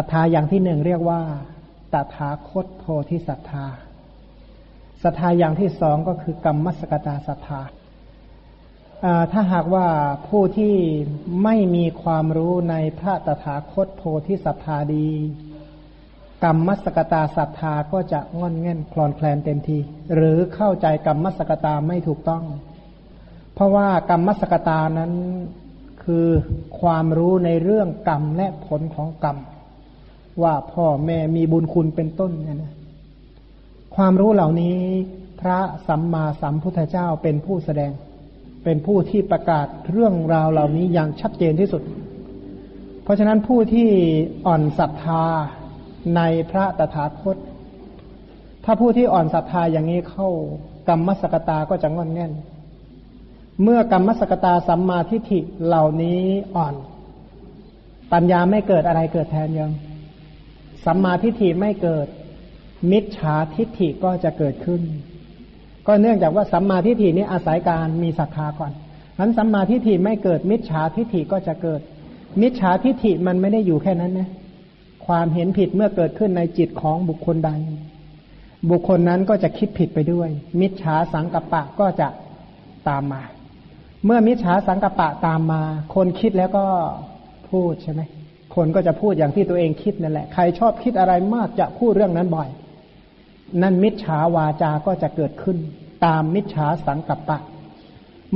ศรัทธาอย่างที่หนึ่งเรียกว่าตถาคตโพธิศรัทธาศรัทธาอย่างที่สองก็คือกรรมมสกตาศรัทธาถ้าหากว่าผู้ที่ไม่มีความรู้ในพระตถาคตโพธิศรัทธาดี กรรมมสกตาศรัทธาก็จะงอนเง่นคลอนแคลนเต็มที หรือเข้าใจกรรมมสกตาไม่ถูกต้อง เพราะว่ากรรมมสกตานั้นคือความรู้ในเรื่องกรรมและผลของกรรม ว่าพ่อแม่มีบุญคุณเป็นต้นเนี่ยนะความรู้เหล่านี้พระสัมมาสัมพุทธเจ้าเป็นผู้แสดง เป็นผู้ที่ประกาศเรื่องราวเหล่านี้อย่างชัดเจนที่สุด เพราะฉะนั้นผู้ที่อ่อนศรัทธาในพระตถาคต ถ้าผู้ที่อ่อนศรัทธาอย่างนี้เข้ากรรมสกตาก็จะงอนแน่น เมื่อกรรมมสกตาสัมมาทิฏฐิเหล่านี้อ่อน ปัญญาไม่เกิดอะไรเกิดแทนยัง สัมมาทิฏฐิไม่เกิด มิจฉาทิฏฐิก็จะเกิดขึ้น ก็เนื่องจากว่าสัมมาทิฏฐินี้อาศัยการมีศรัทธาก่อนนั้นสัมมาทิฏฐิไม่เกิด มิจฉาทิฏฐิก็จะเกิด มิจฉาทิฏฐิมันไม่ได้อยู่แค่นั้นนะความเห็นผิดเมื่อเกิดขึ้นในจิตของบุคคลใด บุคคลนั้นก็จะคิดผิดไปด้วย มิจฉาสังกัปปะก็จะตามมา เมื่อมิจฉาสังกัปปะตามมา คนคิดแล้วก็พูดใช่ไหม คนก็จะพูดอย่างที่ตัวเองคิดนั่นแหละ ใครชอบคิดอะไรมากจะพูดเรื่องนั้นบ่อย นั่นมิจฉาวาจาก็จะเกิดขึ้น ตามมิจฉาสังกัปปะ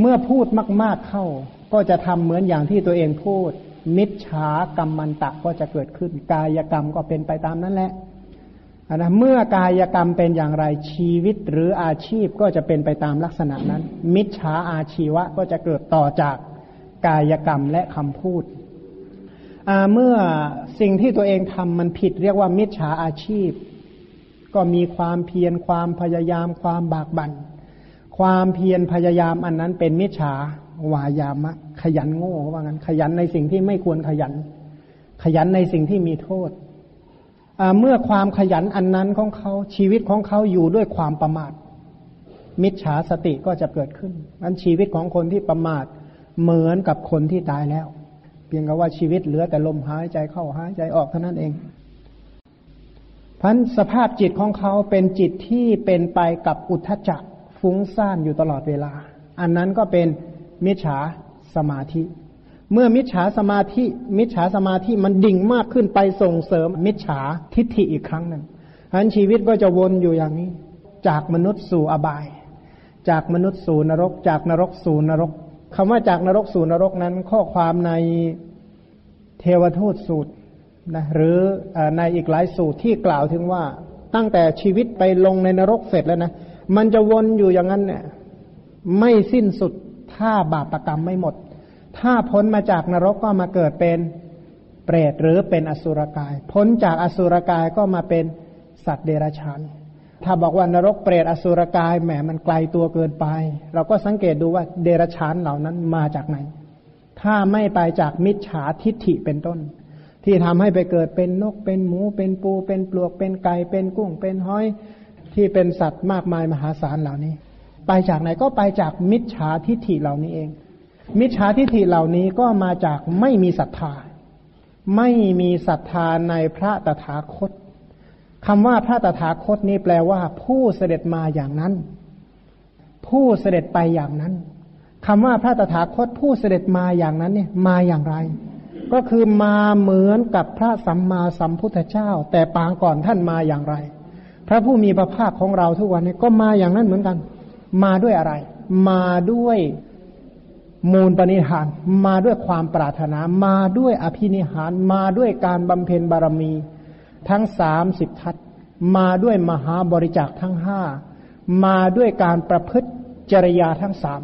เมื่อพูดมาก ๆเข้า ก็จะทำเหมือนอย่างที่ตัวเองพูด มิจฉากรรมมันตะก็จะเกิดขึ้น กายกรรมก็เป็นไปตามนั้นแหละนะเมื่อกายกรรมเป็นอย่างไรชีวิตหรืออาชีพก็จะเป็นไปตามลักษณะนั้น มิจฉาอาชีวะก็จะเกิดต่อจากกายกรรมและคำพูด เมื่อสิ่งที่ตัวเองทำมันผิดเรียกว่ามิจฉาอาชีพ ก็มีความเพียรความพยายามความบากบัน่น ความเพียรพยายามอันนั้นเป็นมิจฉาวายามะ ขยันโง่ว่างั้น ขยันในสิ่งที่ไม่ควรขยัน ขยันในสิ่งที่มีโทษเมื่อความขยันอันนั้นของเขาชีวิตของเขาอยู่ด้วยความประมาท มิจฉาสติก็จะเกิดขึ้นนั้นชีวิตของคนที่ประมาทเหมือนกับคนที่ตายแล้ว พียงกับว่าชีวิตเหลือแต่ลมหายใจเข้าหายใจออกเท่านั้นเองพันสภาพจิตของเขาเป็นจิตที่เป็นไปกับอุทธจักฟุ้งซ่านอยู่ตลอดเวลา อันนั้นก็เป็นมิจฉาสมาธิ เมื่อมิจฉาสมาธิ มิจฉาสมาธิมันดิ่งมากขึ้นไปส่งเสริมมิจฉาทิฏฐิอีกครั้งหนึ่งอันชีวิตก็จะวนอยู่อย่างนี้ จากมนุษย์สู่อบาย จากมนุษย์สู่นรก จากนรกสู่นรก คำว่าจากนรกสู่นรกนั้นข้อความในเทวทูตสูตรนะหรือในอีกหลายสูตรที่กล่าวถึงว่าตั้งแต่ชีวิตไปลงในนรกเสร็จแล้วนะมันจะวนอยู่อย่างนั้นเนี่ยไม่สิ้นสุดถ้าบาปรกรรมไม่หมด ถ้าพ้นมาจากนรกก็มาเกิดเป็นเปรตหรือเป็นอสุรกาย พ้นจากอสุรกายก็มาเป็นสัตว์เดรัจฉาน ถ้าบอกว่านรกเปรตอสุรกายแหมมันไกลตัวเกินไป เราก็สังเกตดูว่าเดรัจฉานเหล่านั้นมาจากไหน ถ้าไม่ไปจากมิจฉาทิฏฐิเป็นต้น ที่ทำให้ไปเกิดเป็นนกเป็นหมูเป็นปูเป็นปลวกเป็นไก่เป็นกุ้งเป็นห้อยที่เป็นสัตว์มากมายมหาศาลเหล่านี้ ไปจากไหนก็ไปจากมิจฉาทิฏฐิเหล่านี้เอง มิจฉาทิฏฐิเหล่านี้ก็มาจากไม่มีศรัทธา ไม่มีศรัทธาในพระตถาคต คำว่าพระตถาคตนี้แปลว่า ผู้เสด็จมาอย่างนั้น ผู้เสด็จไปอย่างนั้นคำว่าพระตถาคตผู้เสด็จมาอย่างนั้นเนี่ยมาอย่างไรกก็คือมาเหมือนกับพระสัมมาสัมพุทธเจ้า แต่ปางก่อนท่านมาอย่างไร พระผู้มีพระภาคของเราทุกวันนี้ก็มาอย่างนั้นเหมือนกัน มาด้วยอะไร มาด้วยมูลปณิธาน มาด้วยความปรารถนา มาด้วยอภินิหาร มาด้วยการบำเพ็ญบารมี ทั้งสามสิบทัศมาด้วยมหาบริจาคทั้งห้ามาด้วยการประพฤติจริยาทั้งสาม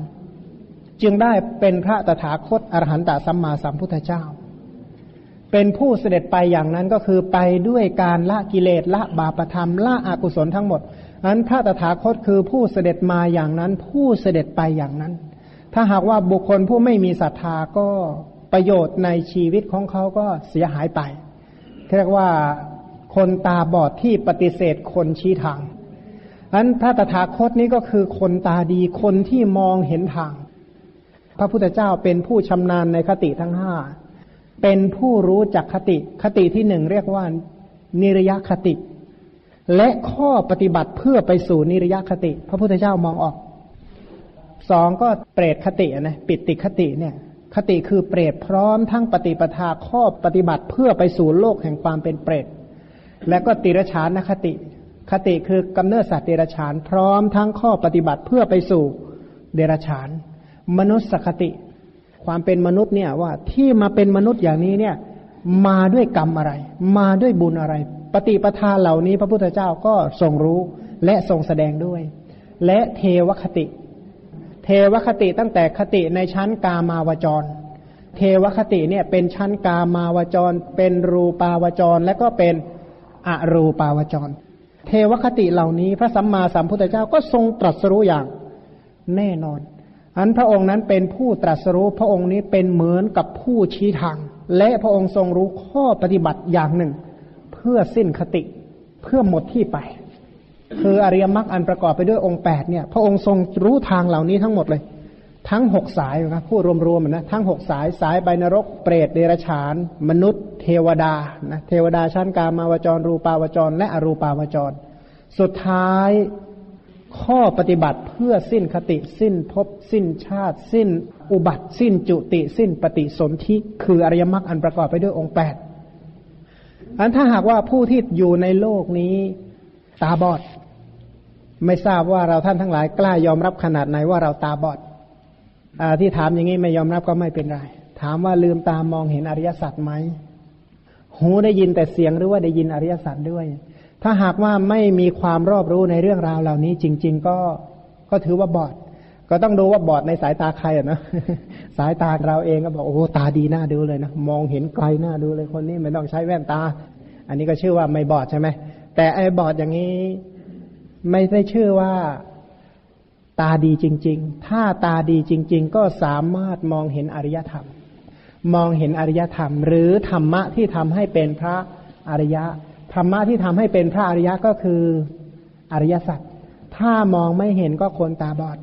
จึงได้เป็นพระตถาคตอรหันตสัมมาสัมพุทธเจ้า เป็นผู้เสด็จไปอย่างนั้นก็คือไปด้วยการละกิเลสละบาปธรรมละอกุศลทั้งหมดอันพระตถาคตคือผู้เสด็จมาอย่างนั้น ผู้เสด็จไปอย่างนั้น ถ้าหากว่าบุคคลผู้ไม่มีศรัทธาก็ประโยชน์ในชีวิตของเขาก็เสียหายไปเรียกว่า คนตาบอดที่ปฏิเสธคนชี้ทางอันพระตถาคตนี้ก็คือคนตาดีคนที่มองเห็นทาง พระพุทธเจ้าเป็นผู้ชำนาญในคติทั้งห้าเป็นผู้รู้จักคติ คติที่หนึ่งเรียกว่า นิรยคติ และข้อปฏิบัติเพื่อไปสู่นิรยคติ พระพุทธเจ้ามองออก สองก็เปรตคตินะปิติคติเนี่ย คติคือเปรตพร้อมทั้งปฏิปทาข้อปฏิบัติเพื่อไปสู่โลกแห่งความเป็นเปรต และก็ติรชานคติ คติคือกำเนิดสัตว์เดรัจฉานพร้อมทั้งข้อปฏิบัติเพื่อไปสู่เดรัจฉาน มนุษย์สคติ ความเป็นมนุษย์เนี่ยว่าที่มาเป็นมนุษย์อย่างนี้เนี่ย มาด้วยกรรมอะไร มาด้วยบุญอะไร ปฏิปทาเหล่านี้พระพุทธเจ้าก็ทรงรู้และทรงแสดงด้วย และเทวคติ เทวคติตั้งแต่คติในชั้นกามาวจร เทวคติเนี่ยเป็นชั้นกามาวจร เป็นรูปาวจรและก็เป็น อรูปาวจร เทวคติเหล่านี้พระสัมมาสัมพุทธเจ้าก็ทรงตรัสรู้อย่างแน่นอน อันพระองค์นั้นเป็นผู้ตรัสรู้พระองค์นี้เป็นเหมือนกับผู้ชี้ทาง และพระองค์ทรงรู้ข้อปฏิบัติอย่างหนึ่ง เพื่อสิ้นคติเพื่อหมดที่ไป คืออริยมรรคอันประกอบไปด้วยองค์แปดเนี่ย พระองค์ทรงรู้ทางเหล่านี้ทั้งหมดเลย ทั้งหกสายนะพูดรวมๆนะทั้งหกสายสายใบนรก เปรตเดรัจฉาน มนุษย์ เทวดานะเทวดาชั้นกามาวจร รูปาวจร และอรูปาวจร สุดท้ายข้อปฏิบัติเพื่อสิ้นคติสิ้นภพสิ้นชาติ สิ้นอุบัติ สิ้นจุติสิ้นปฏิสนธิคืออริยมรรคอันประกอบไปด้วยองค์แปดอันถ้าหากว่าผู้ที่อยู่ในโลกนี้ตาบอด ไม่ทราบว่าเราท่านทั้งหลายกล้ายอมรับขนาดไหนว่าเราตาบอด ที่ถามอย่างนี้ไม่ยอมรับก็ไม่เป็นไร ถามว่าลืมตามองเห็นอริยสัจไหมหูได้ยินแต่เสียงหรือว่าได้ยินอริยสัจด้วย ถ้าหากว่าไม่มีความรอบรู้ในเรื่องราวเหล่านี้ จริง ๆ ก็ก็ถือว่าบอด ก็ต้องดูว่าบอดในสายตาใครอะนะสายตาเราเองก็บอกโอ้ตาดีน่าดูเลยนะมองเห็นไกลน่าดูเลยคนนี้ไม่ต้องใช้แว่นตา อันนี้ก็ชื่อว่าไม่บอดใช่ไหมแต่ไอ้บอดอย่างนี้ ไม่ได้ชื่อว่า ตาดีจริง ๆ ถ้าตาดีจริง ๆ ก็สามารถมองเห็นอริยธรรม มองเห็นอริยธรรม หรือธรรมะที่ทำให้เป็นพระอริยะ ธรรมะที่ทำให้เป็นพระอริยะก็คืออริยสัจ ถ้ามองไม่เห็นก็คนตาบอด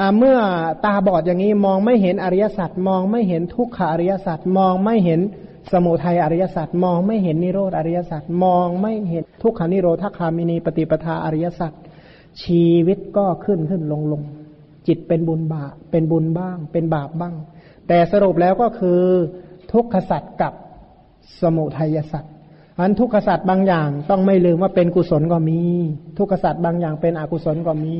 อเมื่อตาบอดอย่างนี้มองไม่เห็นอริยสัจ มองไม่เห็นทุกขอริยสัจ มองไม่เห็นสมุทัยอริยสัจ มองไม่เห็นนิโรธอริยสัจ มองไม่เห็นทุกขานิโรธคามินีปฏิปทาอริยสัจ ชีวิตก็ขึ้นขึ้นลงลงจิตเป็นบุญบาปเป็นบุญบ้าง เป็นบาปบ้าง แต่สรุปแล้วก็คือทุกขสัตว์กับสมุทัยสัตว์อันทุกขสัตว์บางอย่างต้องไม่ลืมว่าเป็นกุศลก็มี ทุกขสัตว์บางอย่างเป็นอกุศลก็มี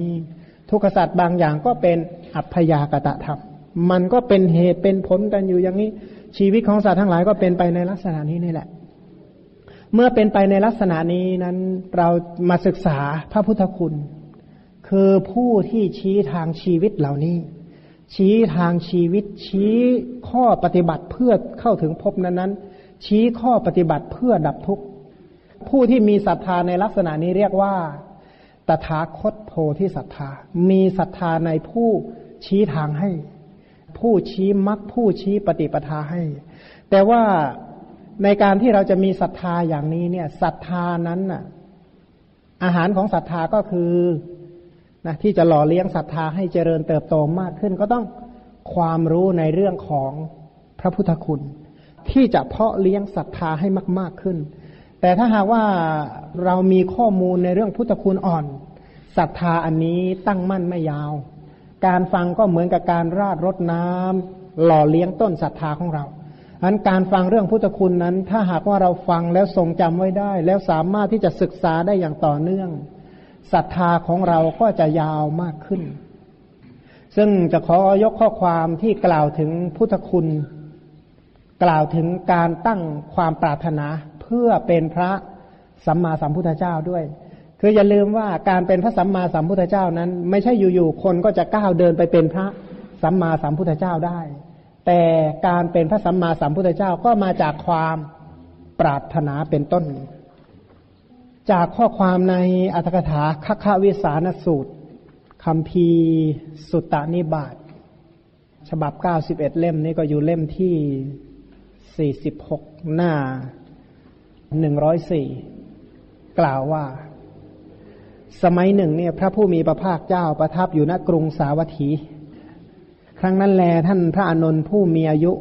ทุกขสัตว์บางอย่างก็เป็นอัพยากตะธรรมมันก็เป็นเหตุเป็นผลกันอยู่อย่างนี้ ชีวิตของสัตว์ทั้งหลายก็เป็นไปในลักษณะนี้นี่แหละ เมื่อเป็นไปในลักษณะนี้นั้นเรามาศึกษาพระพุทธคุณ คือผู้ที่ชี้ทางชีวิตเหล่านี้ ชี้ทางชีวิต ชี้ข้อปฏิบัติเพื่อเข้าถึงภพนั้นๆ ชี้ข้อปฏิบัติเพื่อดับทุกข์ผู้ที่มีศรัทธาในลักษณะนี้เรียกว่า ตถาคตโพธิศรัทธา มีศรัทธาในผู้ชี้ทางให้ ผู้ชี้มรรคผู้ชี้ปฏิปทาให้ แต่ว่าในการที่เราจะมีศรัทธาอย่างนี้เนี่ยศรัทธานั้นน่ะ อาหารของศรัทธาก็คือ นะที่จะหล่อเลี้ยงศรัทธาให้เจริญเติบโตมากขึ้น ก็ต้องความรู้ในเรื่องของพระพุทธคุณ ที่จะเพาะเลี้ยงศรัทธาให้มาก ๆขึ้น แต่ถ้าหากว่าเรามีข้อมูลในเรื่องพุทธคุณอ่อนศรัทธาอันนี้ตั้งมั่นไม่ยาว การฟังก็เหมือนกับการราดรดน้ำหล่อเลี้ยงต้นศรัทธาของเราอันการฟังเรื่องพุทธคุณนั้น ถ้าหากว่าเราฟังแล้วทรงจำไว้ได้ แล้วสามารถที่จะศึกษาได้อย่างต่อเนื่อง ศรัทธาของเราก็จะยาวมากขึ้น ซึ่งจะขอยกข้อความที่กล่าวถึงพุทธคุณ กล่าวถึงการตั้งความปรารถนาเพื่อเป็นพระสัมมาสัมพุทธเจ้าด้วย คืออย่าลืมว่าการเป็นพระสัมมาสัมพุทธเจ้านั้น ไม่ใช่อยู่ๆคนก็จะก้าวเดินไปเป็นพระสัมมาสัมพุทธเจ้าได้ แต่การเป็นพระสัมมาสัมพุทธเจ้าก็มาจากความปรารถนาเป็นต้น จากข้อความในอัตถกถาคควิสานสูตรคำพีสุตตานิบาตฉบับเก้าสิบเล่มนี้ก็อยู่เล่มที่สี่สิบหน้าหนึ่งร้อยสี่กล่าวว่า สมัยหนึ่งเนี่ย พระผู้มีพระภาคเจ้าประทับอยู่ณกรุงสาวัตถี ครั้งนั้นแลท่านพระอานนท์ผู้มีอายุ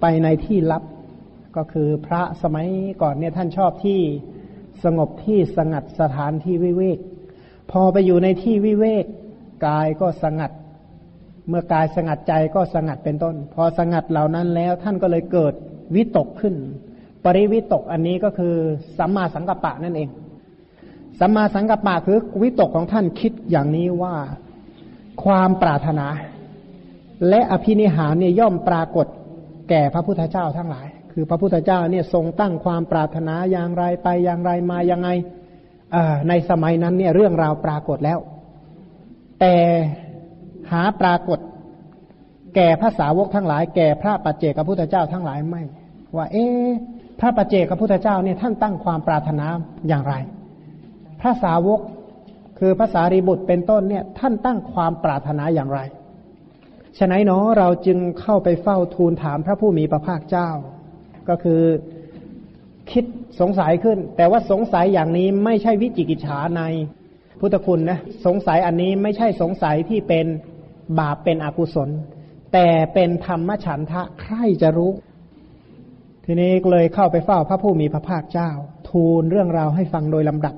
ไปในที่ลับ ก็คือพระสมัยก่อนเนี่ยท่านชอบที่ สงบที่สงัดสถานที่วิเวก พอไปอยู่ในที่วิเวกกายก็สงัด เมื่อกายสงัดใจก็สงัดเป็นต้น พอสงัดเหล่านั้นแล้วท่านก็เลยเกิดวิตกขึ้น ปริวิตกอันนี้ก็คือสัมมาสังกัปปะนั่นเองสัมมาสังกัปปะคือวิตกของท่านคิดอย่างนี้ว่าความปรารถนา และอภินิหารเนี่ยย่อมปรากฏแก่พระพุทธเจ้าทั้งหลาย คือพระพุทธเจ้าเนี่ยทรงตั้งความปรารถนาอย่างไรไปอย่างไรมายังไงในสมัยนั้นเนี่ยเรื่องราวปรากฏแล้ว แต่หาปรากฏ แก่พระสาวกทั้งหลาย แก่พระปัจเจกพระพุทธเจ้าทั้งหลายไม่ ว่า เอ๊พระปัจเจกพระพุทธเจ้าเนี่ยท่านตั้งความปรารถนาอย่างไร พระสาวกคือภาษารีบุตรเป็นต้นเนี่ย ท่านตั้งความปรารถนาอย่างไรฉะนั้นเนาะเราจึงเข้าไปเฝ้าทูลถามพระผู้มีพระภาคเจ้า ก็คือคิดสงสัยขึ้น แต่ว่าสงสัยอย่างนี้ไม่ใช่วิจิกิจฉาในพุทธคุณนะสงสัยอันนี้ไม่ใช่สงสัยที่เป็นบาปเป็นอกุศล แต่เป็นธรรมฉันทะใครจะรู้ ทีนี้เลยเข้าไปเฝ้าพระผู้มีพระภาคเจ้า ทูลเรื่องราวให้ฟังโดยลำดับ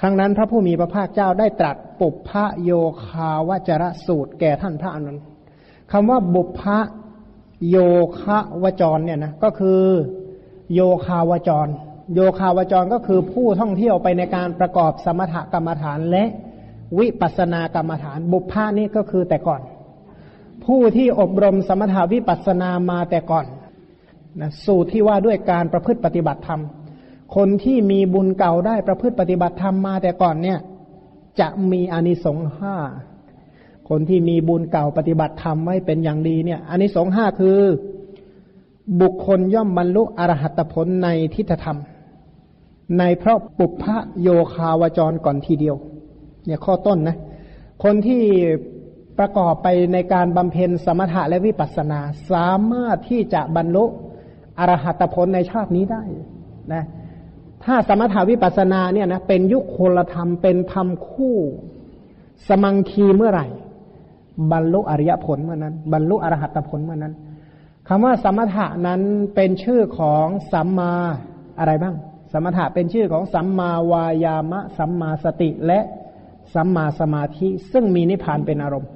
ครั้งนั้นพระผู้มีพระภาคเจ้าได้ตรัสปุพพโยคาวจรสูตรแก่ท่านพระอนุนคำว่าบุพพ โยคะวจรเนี่ยนะก็คือโยคาวจร โยคาวจรก็คือผู้ท่องเที่ยวไปในการประกอบสมถกรรมฐานและวิปัสนากรรมฐาน บุพพานี่ก็คือแต่ก่อน ผู้ที่อบรมสมถาวิปัสนามาแต่ก่อนนะสูตรที่ว่าด้วยการประพฤติปฏิบัติธรรม คนที่มีบุญเก่าได้ประพฤติปฏิบัติธรรมมาแต่ก่อนเนี่ย จะมีอานิสงส์ห้า คนที่มีบุญเก่าปฏิบัติธรรมไว้เป็นอย่างดีเนี่ยอันนี้สองห้าคือ บุคคลย่อมบรรลุอรหัตผลในทิฏฐธรรม ในเพราะปุพพะโยคาวจรก่อนทีเดียว เนี่ยข้อต้นนะ คนที่ประกอบไปในการบำเพ็ญสมถะและวิปัสสนา สามารถที่จะบรรลุอรหัตผลในชาตินี้ได้นะถ้าสมถาวิปัสสนาเนี่ยนะเป็นยุคโคลธรรมเป็นธรรมคู่ สมังคีเมื่อไหร่ บรรลุอริยผลเมื่อนั้น บรรลุอรหัตผลเมื่อนั้นคำว่าสมถะนั้นเป็นชื่อของสัมมาอะไรบ้าง สมถะเป็นชื่อของสัมมาวายามะ สัมมาสติและสัมมาสมาธิ ซึ่งมีนิพพานเป็นอารมณ์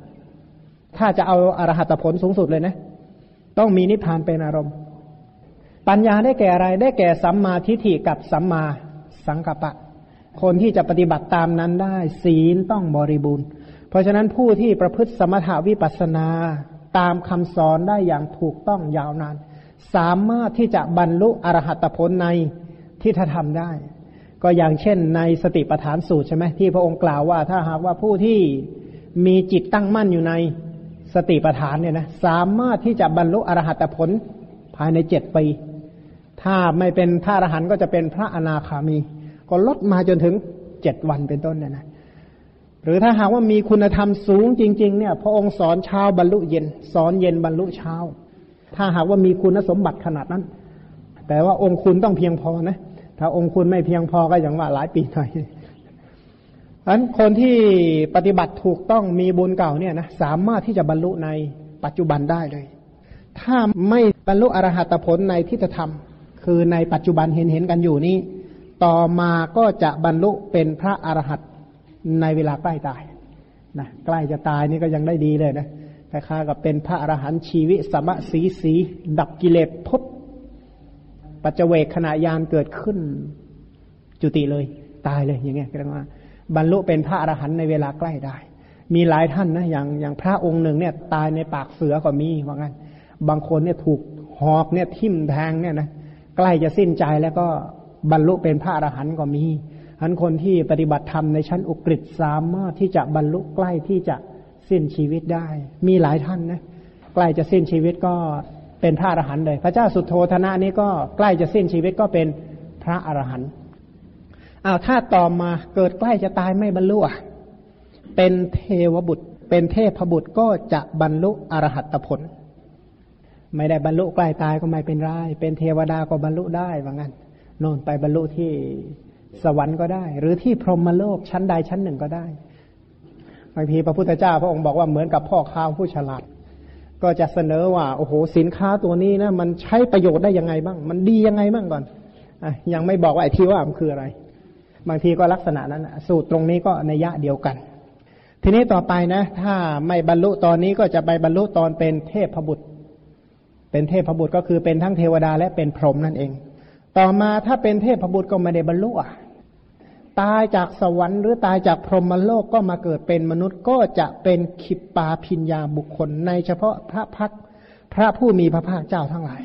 ถ้าจะเอาอรหัตผลสูงสุดเลยนะ ต้องมีนิพพานเป็นอารมณ์ ปัญญาได้แก่อะไรได้แก่สัมมาทิฏฐิกับสัมมาสังกัปปะ คนที่จะปฏิบัติตามนั้นได้ ศีลต้องบริบูรณ์ เพราะฉะนั้นผู้ที่ประพฤติสมถาวิปัสนาตามคำสอนได้อย่างถูกต้องยาวนาน สามารถที่จะบรรลุอรหัตผลในที่ถ้าทำได้ ก็อย่างเช่นในสติปัฏฐานสูตรใช่ไหมที่พระองค์กล่าวว่า ถ้าหากว่าผู้ที่มีจิตตั้งมั่นอยู่ในสติปัฏฐานเนี่ยนะสามารถที่จะบรรลุอรหัตผลภายในเจ็ดปี ถ้าไม่เป็นพระอรหันต์ก็จะเป็นพระอนาคามี ก็ลดมาจนถึงเจ็ดวันเป็นต้นเนี่ยนะ หรือถ้าหากว่ามีคุณธรรมสูงจริง ๆ เนี่ย พระองค์สอนเช้าบรรลุเย็น สอนเย็นบรรลุเช้า ถ้าหากว่ามีคุณสมบัติขนาดนั้น แต่ว่าองค์คุณต้องเพียงพอนะ ถ้าองค์คุณไม่เพียงพอก็อย่างว่าหลายปีหน่อยอันคนที่ปฏิบัติถูกต้องมีบุญเก่าเนี่ยนะสามารถที่จะบรรลุในปัจจุบันได้เลย ถ้าไม่บรรลุอรหัตผลในทิฏฐธรรม คือในปัจจุบันเห็นเห็นกันอยู่นี้ ต่อมาก็จะบรรลุเป็นพระอรหัต ในเวลาใกล้ตายนะใกล้จะตายนี่ก็ยังได้ดีเลยนะคล้ายๆกับเป็นพระอรหันต์ชีวิสมะสีสี ดับกิเลสพบปัจเจเวกขณะยานเกิดขึ้น จุติเลย ตายเลยอย่างเงี้ยเรียกว่า บรรลุเป็นพระอรหันต์ในเวลาใกล้ได้ มีหลายท่านนะอย่างอย่างพระองค์หนึ่งเนี่ย ตายในปากเสือก็มีว่างั้น บางคนเนี่ยถูกหอกเนี่ยทิ่มแทงเนี่ยนะใกล้จะสิ้นใจแล้วก็บรรลุเป็นพระอรหันต์ก็มี อันคนที่ปฏิบัติธรรมในชั้นอุกฤษสามารถที่จะบรรลุใกล้ที่จะสิ้นชีวิตได้ มีหลายท่านนะใกล้จะสิ้นชีวิตก็เป็นพระอรหันต์เลย พระเจ้าสุโธธนะนี้ก็ใกล้จะสิ้นชีวิตก็เป็นพระอรหันต์อ้าวถ้าต่อมาเกิดใกล้จะตายไม่บรรลุเป็นเทวบุตร เป็นเทพบุตรก็จะบรรลุอรหัตผล ไม่ได้บรรลุใกล้ตายก็ไม่เป็นไรเป็นเทวดาก็บรรลุได้ว่างั้นโน่นไปบรรลุที่ สวรรค์ก็ได้ หรือที่พรหมโลกชั้นใดชั้นหนึ่งก็ได้บางทีพระพุทธเจ้าพระองค์บอกว่าเหมือนกับพ่อค้าผู้ฉลาด ก็จะเสนอว่าโอ้โหสินค้าตัวนี้นะมันใช้ประโยชน์ได้ยังไงบ้าง มันดียังไงบ้างก่อนอยังไม่บอกว่าไอ้ที่ว่ามันคืออะไร บางทีก็ลักษณะนั้นสูตรตรงนี้ก็ในยะเดียวกัน ทีนี้ต่อไปนะ ถ้าไม่บรรลุตอนนี้ก็จะไปบรรลุตอนเป็นเทพบุตร เป็นเทพบุตรก็คือเป็นทั้งเทวดาและเป็นพรหมนั่นเอง ต่อมาถ้าเป็นเทพบุตรก็ไม่ได้บรรลุอะ ตายจากสวรรค์หรือตายจากพรหมโลกก็มาเกิดเป็นมนุษย์ก็จะเป็นขิปปาพิญญาบุคคล ในเฉพาะพระพักพระผู้มีพระภาคเจ้าทั้งหลาย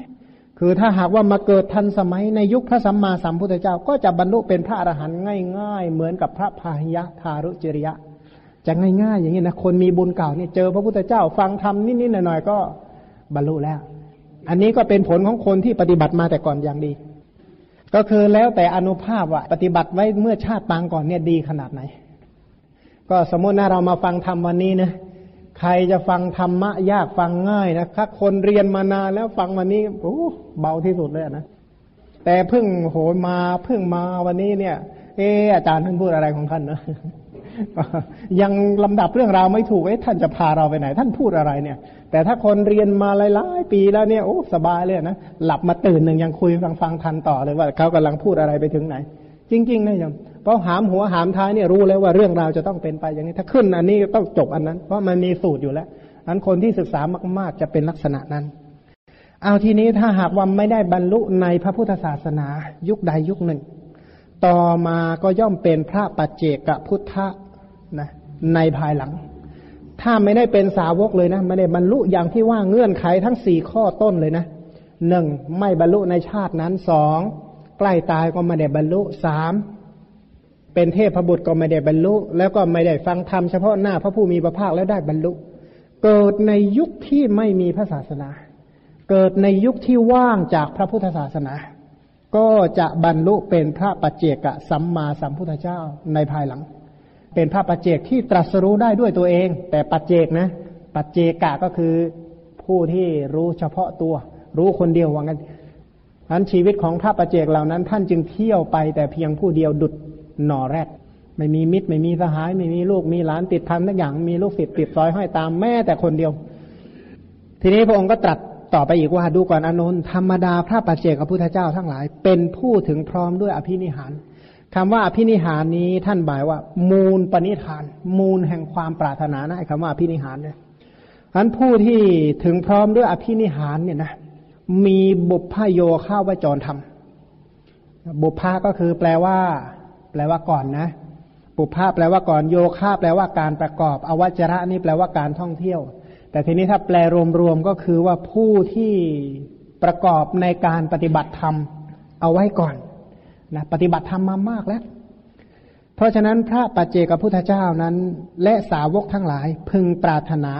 คือถ้าหากว่ามาเกิดทันสมัยในยุคพระสัมมาสัมพุทธเจ้า ก็จะบรรลุเป็นพระอรหันต์ง่ายๆ เหมือนกับพระพาหิยะทารุจริยะ จะง่ายๆ อย่างนี้นะคนมีบุญเก่าเนี่ยเจอพระพุทธเจ้าฟังธรรมนิดๆหน่อยๆก็บรรลุแล้ว อันนี้ก็เป็นผลของคนที่ปฏิบัติมาแต่ก่อนอย่างดี ก็คือแล้วแต่อนุภาพว่าปฏิบัติไว้เมื่อชาติปางก่อนเนี่ยดีขนาดไหน ก็สมมตินะเรามาฟังธรรมวันนี้นะใครจะฟังธรรมะยากฟังง่ายนะถ้าคนเรียนมานานแล้วฟังวันนี้โอ้เบาที่สุดเลยนะแต่เพิ่งโหมาเพิ่งมาวันนี้เนี่ย เอออาจารย์ท่านพูดอะไรของท่านเนะ ยังลำดับเรื่องราวไม่ถูกเอ๊ะท่านจะพาเราไปไหน ท่านพูดอะไรเนี่ย แต่ถ้าคนเรียนมาหลายๆปีแล้วเนี่ยโอ้สบายเลยนะหลับมาตื่นหนึ่งยังคุยฟังฟังทันต่อเลยว่าเขากำลังพูดอะไรไปถึงไหน จริงๆนะยมเพราะหามหัวหามท้ายเนี่ยรู้แล้วว่าเรื่องราวจะต้องเป็นไปอย่างนี้ถ้าขึ้นอันนี้ต้องจบอันนั้น เพราะมันมีสูตรอยู่แล้วอันคนที่ศึกษามากๆจะเป็นลักษณะนั้นเอาทีนี้ถ้าหากว่าไม่ได้บรรลุในพระพุทธศาสนายุคใดยุคหนึ่ง ต่อมาก็ย่อมเป็นพระปัจเจกพุทธ นะในภายหลัง ถ้าไม่ได้เป็นสาวกเลยนะไม่ได้บรรลุอย่างที่ว่าเงื่อนไขทั้งสี่ข้อต้นเลยนะหนึ่งไม่บรรลุในชาตินั้นสองใกล้ตายก็ไม่ได้บรรลุสามเป็นเทพบุตรก็ไม่ได้บรรลุ แล้วก็ไม่ได้ฟังธรรมเฉพาะหน้าพระผู้มีพระภาคแล้วได้บรรลุ เกิดในยุคที่ไม่มีพระศาสนา เกิดในยุคที่ว่างจากพระพุทธศาสนา ก็จะบรรลุเป็นพระปัจเจกสัมมาสัมพุทธเจ้าในภายหลัง เป็นพระปัจเจกที่ตรัสรู้ได้ด้วยตัวเอง แต่ปัจเจกนะ ปัจเจกะก็คือผู้ที่รู้เฉพาะตัว รู้คนเดียวว่างั้นนั้นชีวิตของพระปัจเจกเหล่านั้น ท่านจึงเที่ยวไปแต่เพียงผู้เดียวดุดหน่อแรกไม่มีมิตรไม่มีสหาย ไม่มีลูกมีหลานติดพันทุกอย่างมีลูกศิษย์ติดซอยห้อยตามแม่แต่คนเดียว ทีนี้พระองค์ก็ตรัสต่อไปอีกว่าดูก่อนอนุนธรรมดาพระปัจเจกพระพุทธเจ้าทั้งหลาย เป็นผู้ถึงพร้อมด้วยอภินิหาร คำว่าอภินิหารนี้ท่านบายว่า มูลปณิธาน มูลแห่งความปรารถนานะคำว่าอภินิหารเนี่ยอันผู้ที่ถึงพร้อมด้วยอภินิหารเนี่ยนะมีบุพโยข้าวจรธรรมบุพาก็คือแปลว่า แปลว่าก่อนนะ บุพพาแปลว่าก่อนโยคาแปลว่าการประกอบ อวัจระนี่แปลว่าการท่องเที่ยว แต่ทีนี้ถ้าแปลรวมๆก็คือว่าผู้ที่ประกอบในการปฏิบัติธรรมเอาไว้ก่อน นะปฏิบัติธรรมมามากแล้ว เพราะฉะนั้นพระปัจเจกพุทธเจ้านั้น และสาวกทั้งหลายพึงปรารถนา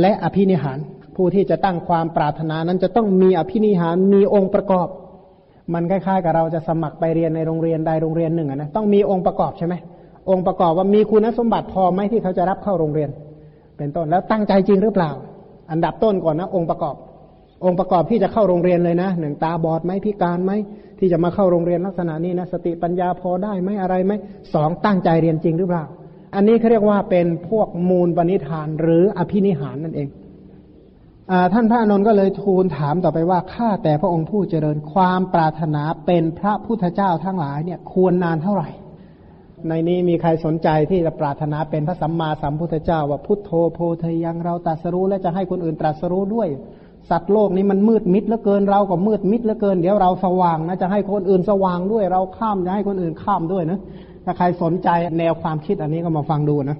และอภินิหาร ผู้ที่จะตั้งความปรารถนานั้นจะต้องมีอภินิหารมีองค์ประกอบ มันคล้ายๆกับเราจะสมัครไปเรียนในโรงเรียนใดโรงเรียนหนึ่งนะต้องมีองค์ประกอบใช่ไหมองค์ประกอบว่ามีคุณสมบัติพอไหมที่เขาจะรับเข้าโรงเรียน เป็นต้นแล้วตั้งใจจริงหรือเปล่า อันดับต้นก่อนนะองค์ประกอบ องค์ประกอบที่จะเข้าโรงเรียนเลยนะหนึ่งตาบอดไหมพิการไหมที่จะมาเข้าโรงเรียนลักษณะนี้นะสติปัญญาพอได้ไหมอะไรไหมสองตั้งใจเรียนจริงหรือเปล่า อันนี้เขาเรียกว่าเป็นพวกมูลปณิธานหรืออภินิหารนั่นเองอท่านพระอนนท์ก็เลยทูลถามต่อไปว่าข้าแต่พระองค์ผู้เจริญความปรารถนาเป็นพระพุทธเจ้าทั้งหลายเนี่ยควรนานเท่าไหร่ ในนี้มีใครสนใจที่จะปรารถนาเป็นพระสัมมาสัมพุทธเจ้าว่าพุทโธโพเทยังเราตรัสรู้และจะให้คนอื่นตรัสรู้ด้วย สัตว์โลกนี้มันมืดมิดเหลือเกินเราก็มืดมิดเหลือเกินเดี๋ยวเราสว่างนะจะให้คนอื่นสว่างด้วย เราข้ามจะให้คนอื่นข้ามด้วยนะถ้าใครสนใจแนวความคิดอันนี้ก็มาฟังดูนะ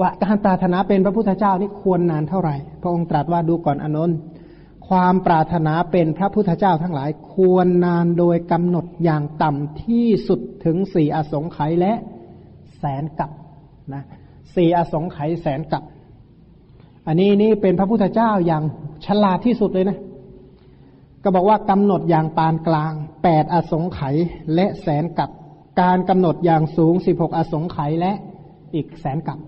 ว่าการปรารถนาเป็นพระพุทธเจ้านี่ควรนานเท่าไหร่ พระองค์ตรัสว่าดูก่อนอนนท์ความปรารถนาเป็นพระพุทธเจ้าทั้งหลายควรนานโดยกำหนดอย่างต่ำที่สุดถึงสี่อสงไขยและแสนกับนะสี่อสงไขยแสนกับ อันนี้นี่เป็นพระพุทธเจ้าอย่างฉลาดที่สุดเลยนะ ก็บอกว่ากำหนดอย่างปานกลางแปดอสงไขยและแสนกับการกำหนดอย่างสูงสิบหกอสงไขยและอีกแสนกับ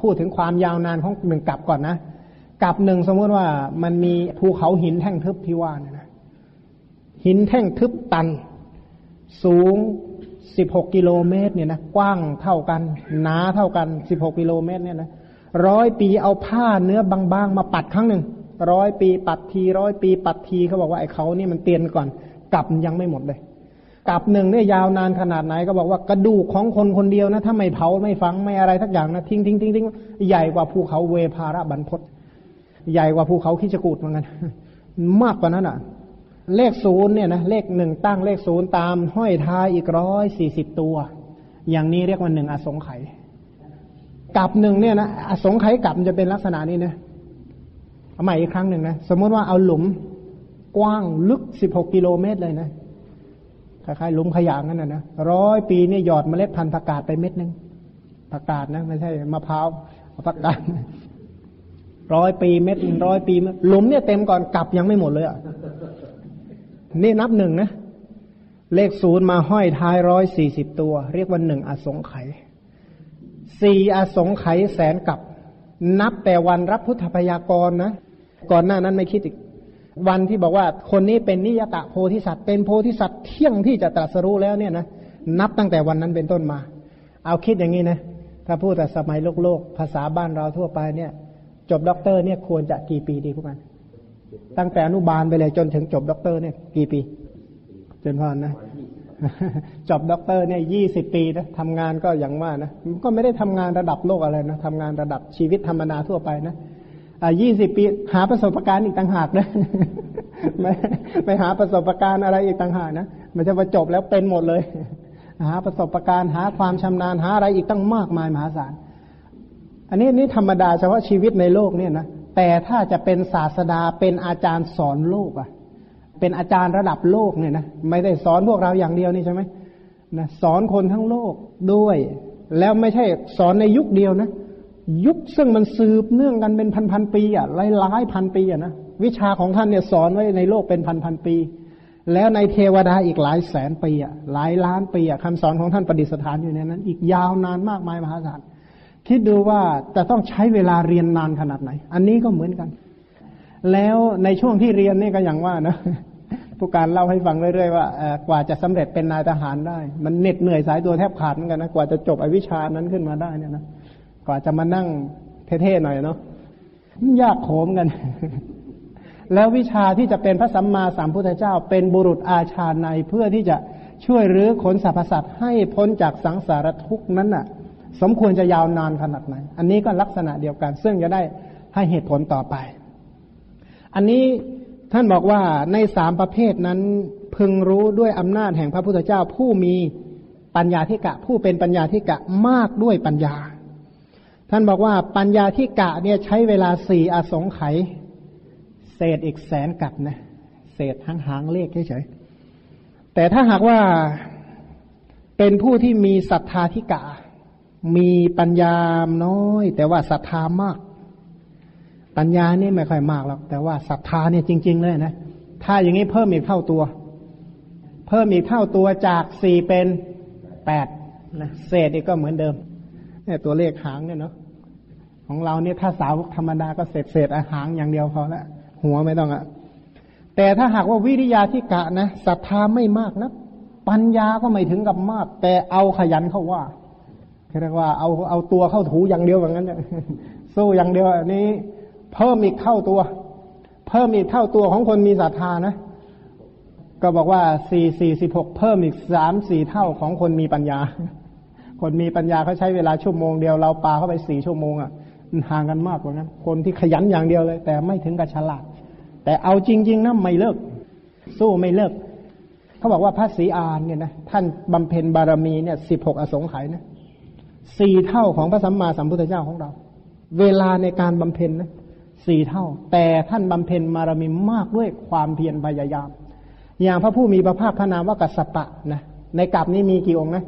พูดถึงความยาวนานของหนึ่งกับก่อนนะกับหนึ่งสมมติว่ามันมีภูเขาหินแท่งทึบที่ว่าเนี่ยนะ หินแท่งทึบตัน สูงสิบหกกิโลเมตรเนี่ยนะกว้างเท่ากัน หนาเท่ากันสิบหกกิโลเมตรเนี่ยนะ ร้อยปีเอาผ้าเนื้อบางๆมาปัดครั้งหนึ่งร้อยปีปัดทีร้อยปีปัดทีเขาบอกว่าไอ้เขานี่มันเตียนก่อนกับยังไม่หมดเลยกับหนึ่งเนี่ยยาวนานขนาดไหนก็บอกว่ากระดูกของคนคนเดียวนะ ถ้าไม่เผาไม่ฟังไม่อะไรทักอย่างนะทิ้งทิ้งทิ้งทิ้งใหญ่กว่าภูเขาเวภาระบรรพศใหญ่กว่าภูเขาคิจกูดเหมือนกันมากกว่านั้นอะ เลขศูนย์เนี่ยนะเลขหนึ่งตั้งเลขศูนย์ตามห้อยท้ายอีกร้อยสี่สิบตัว อย่างนี้เรียกว่าหนึ่งอสงไขย กับหนึ่งเนี่ยนะอสงไขยกับมันจะเป็นลักษณะนี้นะเอาใหม่อีกครั้งหนึ่งนะสมมติว่าเอาหลุมกว้างลึกสิบหกกิโลเมตรเลยนะคล้ายๆหลุมขยะนั่นนะนะร้อยปีเนี่หยอดเมล็ดพันธุ์ผักกาดไปเม็ดหนึ่งผักกาดนะไม่ใช่มะพร้าวผักกาดร้อยปีเม็ดร้อยปีหลุมเนี่ยเต็มก่อนกลับยังไม่หมดเลยอะนี่นับหนึ่งนะ เลขศูนย์มาห้อยท้ายร้อยสี่สิบตัว เรียกว่าหนึ่งอสงไขย สี่อสงไขยแสนกัป นับแต่วันรับพุทธพยากรณ์นะ ก่อนหน้านั้นไม่คิดอีก วันที่บอกว่าคนนี้เป็นนิยตะโพธิสัตว์ เป็นโพธิสัตว์เที่ยงที่จะตรัสรู้แล้วเนี่ยนะ นับตั้งแต่วันนั้นเป็นต้นมา เอาคิดอย่างนี้นะ ถ้าพูดแต่สมัยโลกโลก ภาษาบ้านเราทั่วไปเนี่ย จบด็อกเตอร์เนี่ยควรจะกี่ปีดีบวกกันตั้งแต่อนุบาลไปเลยจนถึงจบด็อกเตอร์เนี่ย กี่ปี จนพอนนะ จบด็อกเตอร์เนี่ยยี่สิบปีนะทำงานก็อย่างว่านะก็ไม่ได้ทำงานระดับโลกอะไรนะทำงานระดับชีวิตธรรมนาทั่วไปนะอ่ายี่สิบปี หาประสบการณ์อีกต่างหากนะไม่ไปหาประสบการณ์อะไรอีกต่างหากนะมันจะมาจบแล้วเป็นหมดเลย หาประสบการณ์หาความชำนาญหาอะไรอีกตั้งมากมายมหาศาลอันนี้นี่ธรรมดาเฉพาะชีวิตในโลกเนี่ยนะแต่ถ้าจะเป็นศาสดาเป็นอาจารย์สอนโลกอะ เป็นอาจารย์ระดับโลกเนี่ยนะไม่ได้สอนพวกเราอย่างเดียวนี่ใช่ไหมนะสอนคนทั้งโลกด้วย แล้วไม่ใช่สอนในยุคเดียวนะยุคซึ่งมันสืบเนื่องกันเป็นพันพันปีอะหลายหลายพันปีอะนะวิชาของท่านเนี่ยสอนไว้ในโลกเป็นพันพันปี แล้วในเทวดาอีกหลายแสนปีอะหลายล้านปีอะคำสอนของท่านประดิษฐานอยู่ในนั้น อีกยาวนานมากมายมหาศาลคิดดูว่าจะต้องใช้เวลาเรียนนานขนาดไหน อันนี้ก็เหมือนกัน แล้วในช่วงที่เรียนนี่ก็อย่างว่านะ ผู้การเล่าให้ฟังเรื่อยๆว่ากว่าจะสำเร็จเป็นนายทหารได้ มันเหน็ดเหนื่อยสายตัวแทบขาดเหมือนกันนะกว่าจะจบอวิชานั้นขึ้นมาได้เนี่ยนะกว่าจะมานั่งเท่ๆหน่อยเนาะยากโขมกัน แล้ววิชาที่จะเป็นพระสัมมาสัมพุทธเจ้า เป็นบุรุษอาชาในเพื่อที่จะช่วยรื้อขนสรรพสัตว์ให้พ้นจากสังสารทุกข์นั้นน่ะ สมควรจะยาวนานขนาดไหน อันนี้ก็ลักษณะเดียวกัน ซึ่งจะได้ให้เหตุผลต่อไป อันนี้ ท่านบอกว่าในสามประเภทนั้นพึงรู้ด้วยอำนาจแห่งพระพุทธเจ้าผู้มีปัญญาธิกะ ผู้เป็นปัญญาธิกะมากด้วยปัญญา ท่านบอกว่าปัญญาธิกะเนี่ยใช้เวลาสี่อสงไขยเศษอีกแสนกับนะเศษทั้งหางเลขเฉยๆแต่ถ้าหากว่าเป็นผู้ที่มีศรัทธาธิกะ มีปัญญาน้อย แต่ว่าศรัทธามาก ปัญญานี่ไม่ค่อยมากหรอกแต่ว่าศรัทธาเนี่ยจริง ๆ เลยนะถ้าอย่างนี้เพิ่มอีกเท่าตัว เพิ่มอีกเท่าตัวจากสี่เป็นแปดนะเศษอีกก็เหมือนเดิมเนี่ยตัวเลขหางเนี่ยเนาะของเราเนี่ยถ้าสาวธรรมดาก็เศษเศษอาหางอย่างเดียวพอละหัวไม่ต้องอะแต่ถ้าหากว่าวิริยาที่กะนะศรัทธาไม่มากนะปัญญาก็ไม่ถึงกับมาก แต่เอาขยันเข้าว่าเรียกว่าเอาเอาตัวเข้าถูอย่างเดียวแบบนั้นสู้อย่างเดียวอันนี้ เพิ่มอีกเท่าตัว เพิ่มอีกเท่าตัวของคนมีศรัทธานะ ก็บอกว่าสี่สี่สิบหกเพิ่มอีกสามสี่เท่าของคนมีปัญญา คนมีปัญญาเขาใช้เวลาชั่วโมงเดียวเราปาเข้าไปสี่ชั่วโมงอะห่างกันมากกว่านั้น คนที่ขยันอย่างเดียวเลย แต่ไม่ถึงกับฉลาด แต่เอาจริง ๆนะไม่เลิก สู้ไม่เลิกเขาบอกว่าพระศรีอานเนี่ยนะท่านบำเพ็ญบารมีเนี่ยสิบหกอสงไขยนะสี่เท่าของพระสัมมาสัมพุทธเจ้าของเรา เวลาในการบำเพ็ญนะ สี่เท่า แต่ท่านบำเพ็ญบารมีมากด้วยความเพียรพยายาม อย่างพระผู้มีพระภาคพระนามว่ากัสสปะนะในกลับนี้มีกี่องค์นะ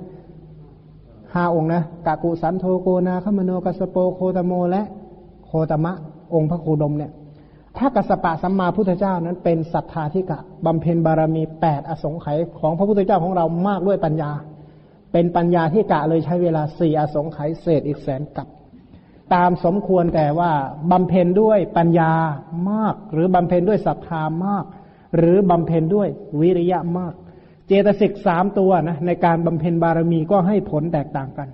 ห้าองค์นะกากุสันโทโกนาขมโนกัสโปโคตโม และโคตมะ องค์พระโคดมเนี่ยถ้ากัสปะสัมมาพุทธเจ้านั้นเป็นศรัทธาธิกะบำเพ็ญบารมีแปดอสงไขยของพระพุทธเจ้าของเรามากด้วยปัญญา เป็นปัญญาที่กะเลยใช้เวลาสี่อสงไขยเศษอีกแสนกับ ตามสมควรแต่ว่าบำเพ็ญด้วยปัญญามาก หรือบำเพ็ญด้วยศรัทธามาก หรือบำเพ็ญด้วยวิริยะมาก เจตสิกสามตัวนะในการบำเพ็ญบารมีก็ให้ผลแตกต่างกัน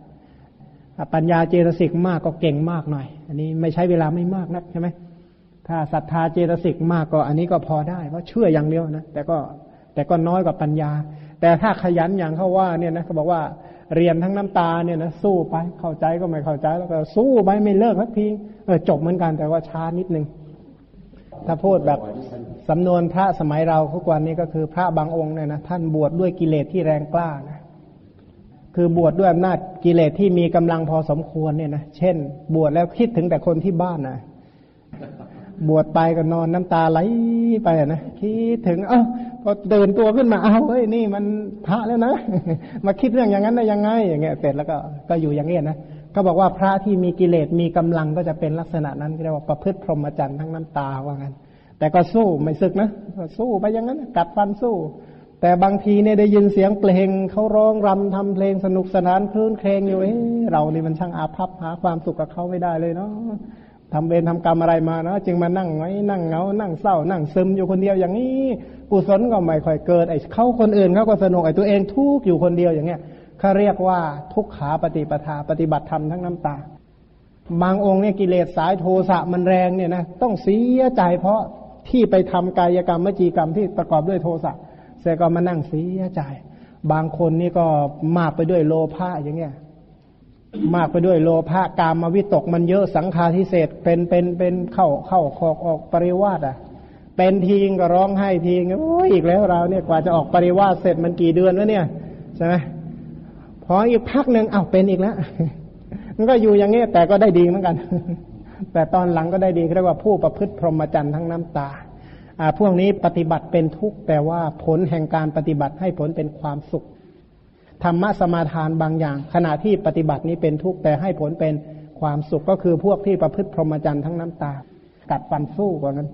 ปัญญาเจตสิกมากก็เก่งมากหน่อย อันนี้ไม่ใช้เวลาไม่มากนักใช่ไหมถ้าศรัทธาเจตสิกมากก็อันนี้ก็พอได้เพราะเชื่ออย่างเดียวนะแต่ก็แต่ก็น้อยกว่าปัญญา แต่ถ้าขยันอย่างเขาว่าเนี่ยนะเขาบอกว่า เรียนทั้งน้ำตาเนี่ยนะสู้ไปเข้าใจก็ไม่เข้าใจแล้วก็สู้ไปไม่เลิกสักทีเออจบเหมือนกันแต่ว่าช้านิดนึง ถ้าพูดแบบสำนวนพระสมัยเราทุกวันนี้ก็คือพระบางองค์เนี่ยนะท่านบวชดด้วยกิเลสที่แรงกล้านะคือบวชดด้วยอำนาจกิเลสที่มีกำลังพอสมควรเนี่ยนะเช่น บวชแล้วคิดถึงแต่คนที่บ้านนะบวชไปก็นอนน้ำตาไหลไปนะคิดถึง เอ้าพ อเดินตัวขึ้นมาเอาเฮ้ยนี่มันพระแล้วนะ มาคิดเรื่องอย่างนั้นได้ยังไง อย่างเงี้ยเสร็จแล้วก็ก็อยู่อย่างเงี้ยนะก็บอกว่าพระที่มีกิเลสมีกำลังก็จะเป็นลักษณะนั้นเรียกว่าประพฤติพรหมจรรย์ทั้งน้ำตาว่างั้นแต่ก็สู้ไม่สึกนะสู้ไปอย่างนั้นกัดฟันสู้ แต่บางทีเนี่ยได้ยินเสียงเพลงเขาร้องรำทำเพลงสนุกสนานคลื่นเครงอยู่เอ้เรานี่มันช่างอาภัพหาความสุขกับเขาไม่ได้เลยเนาะทำเวรทำกรรมอะไรมาเนาะจึงมานั่งไว้นั่งเงานั่งเศร้า นั่งซึมอยู่คนเดียวอย่างนี้ กุศลก็ไม่ค่อยเกิดไอ้เขาคนอื่นเขาก็สนุกไอ้ตัวเองทุกอยู่คนเดียวอย่างเงี้ยเขาเรียกว่าทุกขาปฏิปทาปฏิบัติธรรมทั้งน้ำตา บางองค์เนี่ยกิเลสสายโทสะมันแรงเนี่ยนะต้องเสียใจเพราะที่ไปทำกายกรรมมจีกรรมที่ประกอบด้วยโทสะเสก็มานั่งเสียใจ บางคนนี่ก็มากไปด้วยโลภะอย่างเงี้ยมากไปด้วยโลภะกามาวิตกมันเยอะสังขารทิเศษเป็นเป็นเป็นเข้าเข้าคอกออกปริวาสอะ เป็นทีงก็ร้องไห้ทีงโอ้ยอีกแล้วเราเนี่ยกว่าจะออกปริวาสเสร็จมันกี่เดือนแล้วเนี่ยใช่ไหมพออีกพักหนึ่งอ้าวเป็นอีกแล้วมันก็อยู่อย่างเงี้ยแต่ก็ได้ดีเหมือนกัน แต่ตอนหลังก็ได้ดีเรียกว่าผู้ประพฤติพรหมจรรย์ทั้งน้ำตาอ่าพวกนี้ปฏิบัติเป็นทุกข์แต่ว่าผลแห่งการปฏิบัติให้ผลเป็นความสุขธรรมะสมาทานบางอย่าง ขณะที่ปฏิบัตินี้เป็นทุกข์แต่ให้ผลเป็นความสุขก็คือพวกที่ประพฤติพรหมจรรย์ทั้งน้ำตา กัดฟันสู้กว่านั้น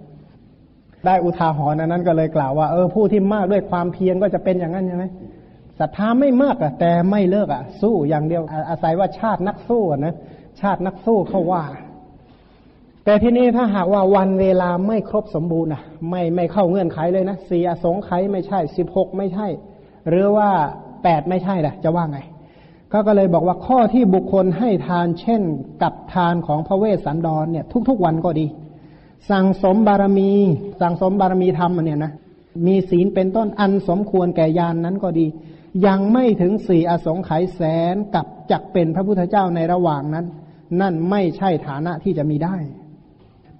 ได้อุทาหรณ์นั้นก็เลยกล่าวว่าเออผู้ที่มากด้วยความเพียรก็จะเป็นอย่างนั้นใช่ไหมศรัทธาไม่มากอะแต่ไม่เลิกอะสู้อย่างเดียวอาศัยว่าชาตินักสู้นะชาตินักสู้เขาว่า แต่ที่นี้ถ้าหากว่าวันเวลาไม่ครบสมบูรณ์อะไม่ไม่เข้าเงื่อนไขเลยนะสี่อสงไขยไม่ใช่สิบหกไม่ใช่ หรือว่าแปดไม่ใช่ล่ะ จะว่าไงก็ก็เลยบอกว่าข้อที่บุคคลให้ทานเช่น กับทานของพระเวสสันดรเนี่ย ทุกๆวันก็ดี สั่งสมบารมี สั่งสมบารมีธรรมเนี่ยนะมีศีลเป็นต้นอันสมควรแก่ยานนั้นก็ดี ยังไม่ถึงสี่อสงไขยแสนกับจักเป็นพระพุทธเจ้าในระหว่างนั้น นั่นไม่ใช่ฐานะที่จะมีได้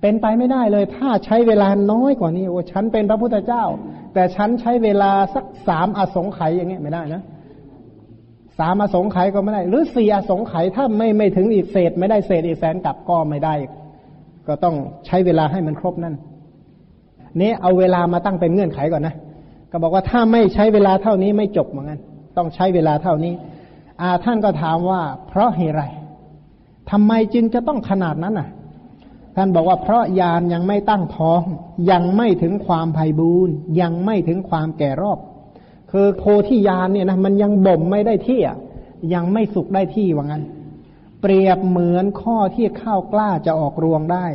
เป็นไปไม่ได้เลย ถ้าใช้เวลาน้อยกว่านี้โอ้ฉันเป็นพระพุทธเจ้า แต่ฉันใช้เวลาสักสามอสงไขยอย่างเงี้ยไม่ได้นะสามอสงไขยก็ไม่ได้ หรือสี่อสงไขยถ้าไม่ไม่ถึงอีกเศษ ไม่ได้เศษอีกแสนกับก็ไม่ได้ ก็ต้องใช้เวลาให้มันครบนั่นนี้เอาเวลามาตั้งเป็นเงื่อนไขก่อนนะก็บอกว่าถ้าไม่ใช้เวลาเท่านี้ไม่จบเหมือนกันต้องใช้เวลาเท่านี้อาท่านก็ถามว่า เพราะเหตุไรทำไมจึงจะต้องขนาดนั้นอะ ท่านบอกว่าเพราะยานยังไม่ตั้งท้อง ยังไม่ถึงความไพ่บูรยังไม่ถึงความแก่รอบ คือโพธิญาณเนี่ยนะมันยังบ่มไม่ได้ที่อะยังไม่สุกได้ที่ว่างั้น เปรียบเหมือนข้อที่ข้าวกล้าจะออกรวงได้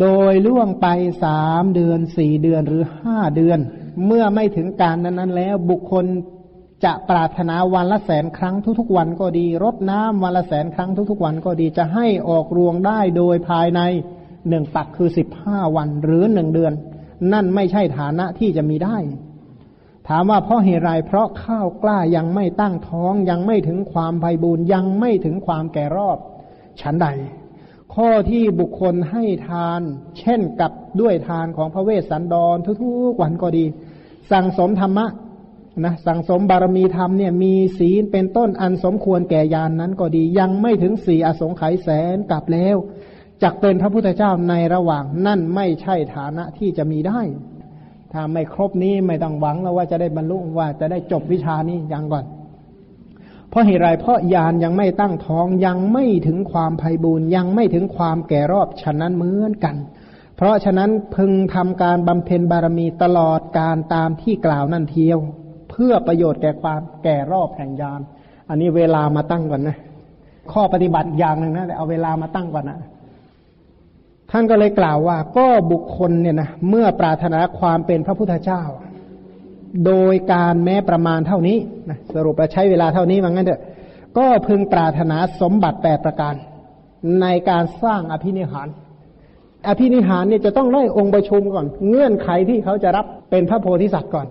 โดยล่วงไปสามเดือนสี่เดือนหรือห้าเดือน เมื่อไม่ถึงการนั้นๆ แล้วบุคคลจะปรารถนาวันละแสนครั้งทุกๆวันก็ดี รดน้ำวันละแสนครั้งทุกๆวันก็ดี จะให้ออกรวงได้โดยภายในหนึ่งปักคือสิบห้าวันหรือหนึ่งเดือน นั่นไม่ใช่ฐานะที่จะมีได้ ถามว่าเพราะเหตุไรเพราะข้าวกล้ายังไม่ตั้งท้องยังไม่ถึงความไพบูรยังไม่ถึงความแก่รอบฉันใด ข้อที่บุคคลให้ทาน เช่นกับด้วยทานของพระเวสสันดรทุกๆวันก็ดี สั่งสมธรรมะนะสั่งสมบารมีธรรมเนี่ยมีศีลเป็นต้นอันสมควรแก่ยานนั้นก็ดี ยังไม่ถึงสี่อสงไขยแสนกลับแล้วจักเป็นพระพุทธเจ้าในระหว่างนั่นไม่ใช่ฐานะที่จะมีได้ ถ้าไม่ครบนี้ไม่ต้องหวังแล้วว่าจะได้บรรลุว่าจะได้จบวิชานี้ยังก่อน เพราะเหตุไรเพราะยานยังไม่ตั้งท้องยังไม่ถึงความภัยบูรยังไม่ถึงความแก่รอบฉะนั้นเหมือนกัน เพราะฉะนั้นพึงทำการบำเพ็ญบารมีตลอดการตามที่กล่าวนั่นเทียว เพื่อประโยชน์แก่ความแก่รอบแห่งยาน อันนี้เวลามาตั้งก่อนนะ ข้อปฏิบัติอย่างหนึ่งนะแต่เอาเวลามาตั้งก่อนนะ ท่านก็เลยกล่าวว่า ก็บุคคลเนี่ยนะเมื่อปรารถนาความเป็นพระพุทธเจ้า โดยการแม้ประมาณเท่านี้นะสรุปว่าใช้เวลาเท่านี้ว่างั้นเถอะก็พึงปรารถนาสมบัติแปดประการ ในการสร้างอภินิหาร อภินิหารเนี่ยจะต้องไล่องค์ประชุมก่อน เงื่อนไขที่เขาจะรับเป็นพระโพธิสัตว์ก่อน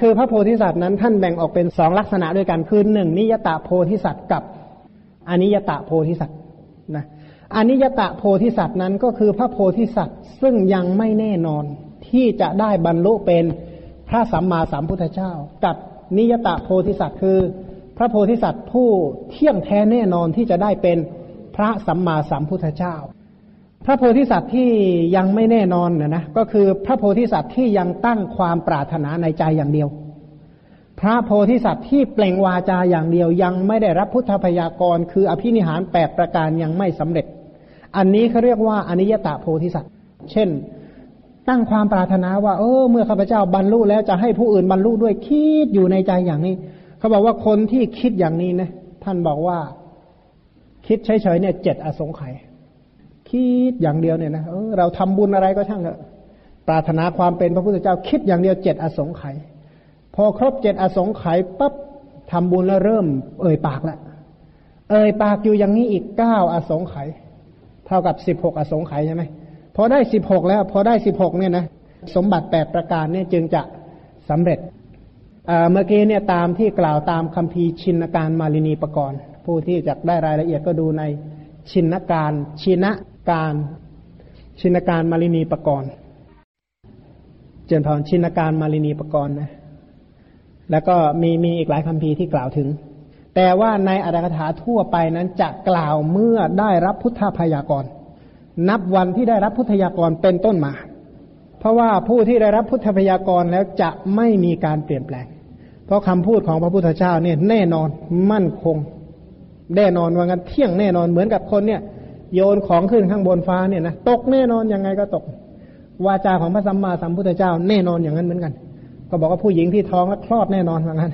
คือพระโพธิสัตว์นั้นท่านแบ่งออกเป็นสองลักษณะด้วยกันคือหนึ่งนิยตะโพธิสัตว์กับอนิยตะโพธิสัตว์นะ อนิยตะโพธิสัตว์นั้นก็คือพระโพธิสัตว์ซึ่งยังไม่แน่นอน ที่จะได้บรรลุเป็นพระสัมมาสัมพุทธเจ้า กับนิยตะโพธิสัตว์คือ พระโพธิสัตว์ผู้เที่ยงแท้แน่นอนที่จะได้เป็นพระสัมมาสัมพุทธเจ้า พระโพธิสัตว์ที่ยังไม่แน่นอนนะนะก็คือพระโพธิสัตว์ที่ยังตั้งความปรารถนาในใจอย่างเดียว พระโพธิสัตว์ที่เปล่งวาจาอย่างเดียวยังไม่ได้รับพุทธพยากร คืออภินิหารแปดประการยังไม่สำเร็จ อันนี้เขาเรียกว่าอนิยตาโพธิสัตว์ เช่น ตั้งความปรารถนาว่า เออ เมื่อข้าพเจ้าบรรลุแล้วจะให้ผู้อื่นบรรลุด้วยคิดอยู่ในใจอย่างนี้ เขาบอกว่าคนที่คิดอย่างนี้นะท่านบอกว่า คิดเฉยๆเนี่ยเจ็ดอสงไขยคิดอย่างเดียวเนี่ยนะเออเราทำบุญอะไรก็ช่างเถอะปรารถนาความเป็นพระพุทธเจ้าคิดอย่างเดียวเจ็ดอสงไขยพอครบเจ็ดอสงไขยปั๊บทำบุญแล้วเริ่ม เอ่ยปากละเอ่ยปากอยู่อย่างนี้อีกเก้าอสงไขย เท่ากับสิบหกอสงไขยใช่ไหมพอได้สิบหกแล้ว พอได้สิบหกเนี่ยนะสมบัติแปดประการเนี่ยจึงจะสำเร็จเมื่อกี้เนี่ยตามที่กล่าวตามคำพีชินการมาลินีปกรณ์ผู้ที่จะได้รายละเอียดก็ดูในชินการชินการชินการมาลินีปกรณ์เจนพรชินการมาลินีปกรณ์นะแล้วก็มีมีอีกหลายคำพีที่กล่าวถึง แต่ว่าในอัตถกถาทั่วไปนั้นจะกล่าวเมื่อได้รับพุทธพยากร นับวันที่ได้รับพุทธพยากรเป็นต้นมา เพราะว่าผู้ที่ได้รับพุทธพยากรแล้วจะไม่มีการเปลี่ยนแปลง เพราะคำพูดของพระพุทธเจ้าเนี่ยแน่นอนมั่นคง แน่นอนว่างั้นเที่ยงแน่นอนเหมือนกับคนเนี่ย โยนของขึ้นข้างบนฟ้าเนี่ยนะตกแน่นอนยังไงก็ตก วาจาของพระสัมมาสัมพุทธเจ้า แน่นอนอย่างนั้นเหมือนกัน ก็บอกว่าผู้หญิงที่ท้องแล้วคลอดแน่นอนว่างั้น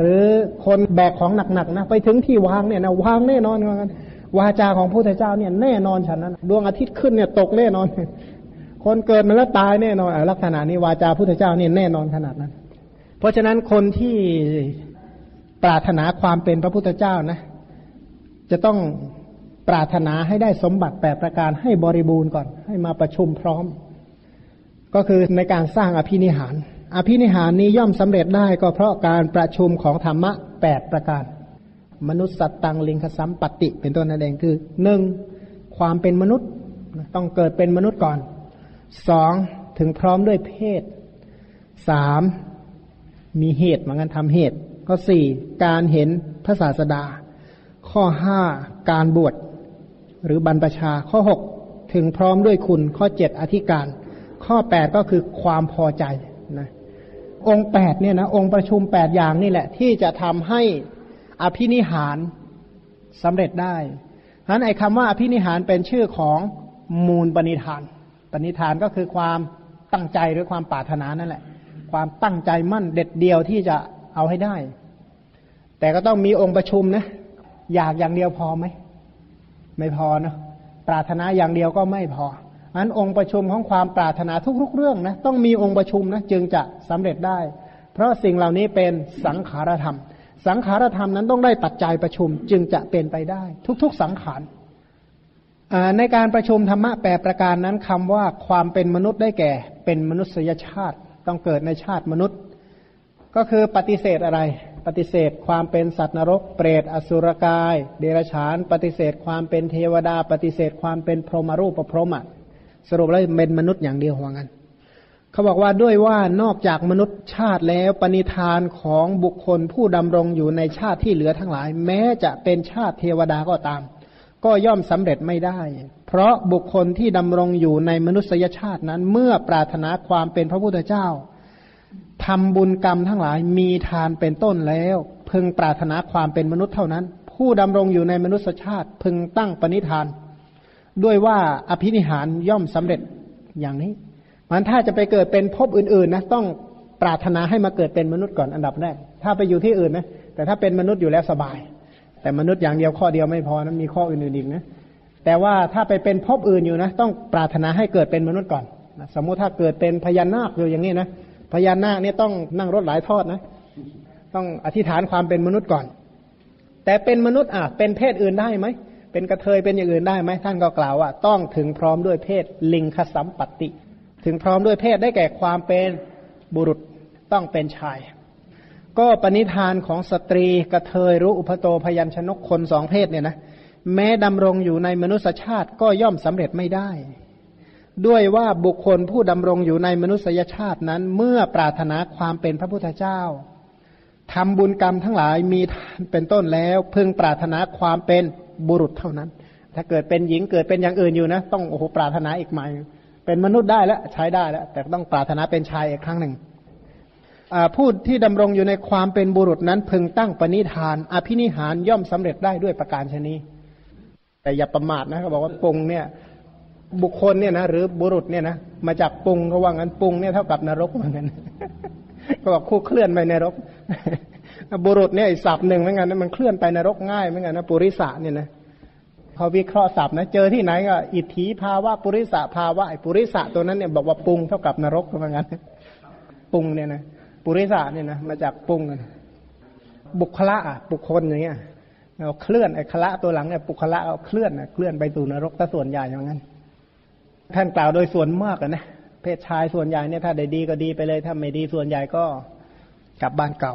หรือคนแบกของหนักๆนะไปถึงที่วางเนี่ยนะวางแน่นอนเหมือนกันวาจาของพระพุทธเจ้าเนี่ยแน่นอนฉันนั้นดวงอาทิตย์ขึ้นเนี่ยตกแน่นอน คนเกิดมาแล้วตายแน่นอนลักษณะนี้วาจาพุทธเจ้าเนี่ยแน่นอนขนาดนั้น เพราะฉะนั้นคนที่ปรารถนาความเป็นพระพุทธเจ้านะ จะต้องปรารถนาให้ได้สมบัติแปดประการให้บริบูรณ์ก่อน ให้มาประชุมพร้อม ก็คือในการสร้างอภินิหาร อภินิหารนี้ย่อมสำเร็จได้ก็เพราะการประชุมของธรรมะแปดประการ มนุษย์สัตตังลิงคสัมปติ เป็นต้นนั่นเองคือหนึ่งความเป็นมนุษย์ต้องเกิดเป็นมนุษย์ก่อนสองถึงพร้อมด้วยเพศสามมีเหตุเหมือนกันทำเหตุ ข้อสี่การเห็นพระศาสดา ข้อห้าการบวชหรือบรรพชา ข้อหกถึงพร้อมด้วยคุณ ข้อเจ็ดอธิการ ข้อแปดก็คือความพอใจนะ องค์แปดเนี่ยนะองค์ประชุมแปดอย่างนี่แหละ ที่จะทำให้อภินิหารสำเร็จได้ฉะนั้นไอ้คำว่าอภินิหารเป็นชื่อของมูลปณิธาน ปณิธานก็คือความตั้งใจหรือความปรารถนานั่นแหละ ความตั้งใจมั่นเด็ดเดียวที่จะเอาให้ได้ แต่ก็ต้องมีองค์ประชุมนะ อยากอย่างเดียวพอไหม ไม่พอเนาะปรารถนาอย่างเดียวก็ไม่พอ อันองค์ประชุมของความปรารถนาทุกๆ เรื่องนะต้องมีองค์ประชุมนะจึงจะสำเร็จได้ เพราะสิ่งเหล่านี้เป็นสังขารธรรม สังขารธรรมนั้นต้องได้ปัจจัยประชุมจึงจะเป็นไปได้ ทุกๆ สังขารในการประชุมธรรมะแปรประการนั้นคำว่าความเป็นมนุษย์ได้แก่ เป็นมนุษยชาติ ต้องเกิดในชาติมนุษย์ ก็คือปฏิเสธอะไร ปฏิเสธความเป็นสัตว์นรก เปรตอสุรกาย เดรัจฉาน ปฏิเสธความเป็นเทวดา ปฏิเสธความเป็นพรหมรูปประพรหมะ สรุปแล้วเป็นมนุษย์อย่างเดียวหัวงกันเขาบอกว่าด้วยว่านอกจากมนุษย์ชาติแล้วปณิธานของบุคคลผู้ดำรงอยู่ในชาติที่เหลือทั้งหลาย แม้จะเป็นชาติเทวดาก็ตาม ก็ย่อมสำเร็จไม่ได้ เพราะบุคคลที่ดำรงอยู่ในมนุษยชาตินั้น เมื่อปรารถนาความเป็นพระพุทธเจ้าทำบุญกรรมทั้งหลายมีทานเป็นต้นแล้ว พึงปรารถนาความเป็นมนุษย์เท่านั้น ผู้ดำรงอยู่ในมนุษยชาติพึงตั้งปณิธาน ด้วยว่าอภินิหารย่อมสำเร็จอย่างนี้มันถ้าจะไปเกิดเป็นภพอื่นๆนะต้องปรารถนาให้มาเกิดเป็นมนุษย์ก่อนอันดับแรก ถ้าไปอยู่ที่อื่นนะแต่ถ้าเป็นมนุษย์อยู่แล้วสบาย แต่มนุษย์อย่างเดียวข้อเดียวไม่พอนะมีข้ออื่นๆอีกนะแต่ว่าถ้าไปเป็นภพอื่นอยู่นะ ต้องปรารถนาให้เกิดเป็นมนุษย์ก่อนสมมุติถ้าเกิดเป็นพญานาคอยู่อย่างนี้นะพญานาคเนี่ยต้องนั่งรถหลายทอดนะ ต้องอธิษฐานความเป็นมนุษย์ก่อน แต่เป็นมนุษย์อะเป็นเพศอื่นได้ไหม เป็นกระเทยเป็นอย่างอื่นได้ไหมท่านก็กล่าวว่า ต้องถึงพร้อมด้วยเพศลิงคสัมปติ ถึงพร้อมด้วยเพศได้แก่ความเป็นบุรุษต้องเป็นชาย ก็ปณิธานของสตรีกระเทยรู้อุปโตพยัญชนกคนสองเพศเนี่ยนะแม้ดำรงอยู่ในมนุษยชาติก็ย่อมสำเร็จไม่ได้ ด้วยว่าบุคคลผู้ดำรงอยู่ในมนุษยชาตินั้น เมื่อปรารถนาความเป็นพระพุทธเจ้าทำบุญกรรมทั้งหลายมีเป็นต้นแล้ว พึงปรารถนาความเป็น บุรุษเท่านั้น ถ้าเกิดเป็นหญิงเกิดเป็นอย่างอื่นอยู่นะ ต้องโอ้โหปรารถนาอีกใหม่เป็นมนุษย์ได้แล้วใช้ได้แล้วแต่ต้องปรารถนาเป็นชายอีกครั้งหนึ่งผู้ที่ดำรงอยู่ในความเป็นบุรุษนั้นพึงตั้งปณิธาน อภินิหารย่อมสำเร็จได้ด้วยประการชนีแต่อย่าประมาทนะเขาบอกว่าปุงเนี่ย บุคคลเนี่ยนะหรือบุรุษเนี่ยนะมาจากปุงเขาว่างั้นปุงเนี่ยเท่ากับนรกเหมือนกันก็บอกคู่เคลื่อนไปนรก บุรุษเนี่ยศัพท์หนึ่งเหมือนกันนะมันเคลื่อนไปนรกง่ายเหมือนกันนะปุริสะเนี่ยนะเขาวิเคราะห์ศัพท์นะเจอที่ไหนก็อิทธิภาวะปุริสะภาวะไอปุริสะตัวนั้นเนี่ยบอกว่าปรุงเท่ากับนรกเหมือนกันปรุงเนี่ยนะปุริสะเนี่ยนะมาจากปรุงกันบุคละบุคคลอย่างเงี้ยเราเคลื่อนไอ้คละตัวหลังเนี่ยบุคละเอาเคลื่อนเคลื่อนไปสู่นรกถ้าส่วนใหญ่อย่างนั้น ท่านกล่าวโดยส่วนมากนะเพศชายส่วนใหญ่เนี่ยถ้าได้ดีก็ดีไปเลยถ้าไม่ดีส่วนใหญ่ก็กลับบ้านเก่า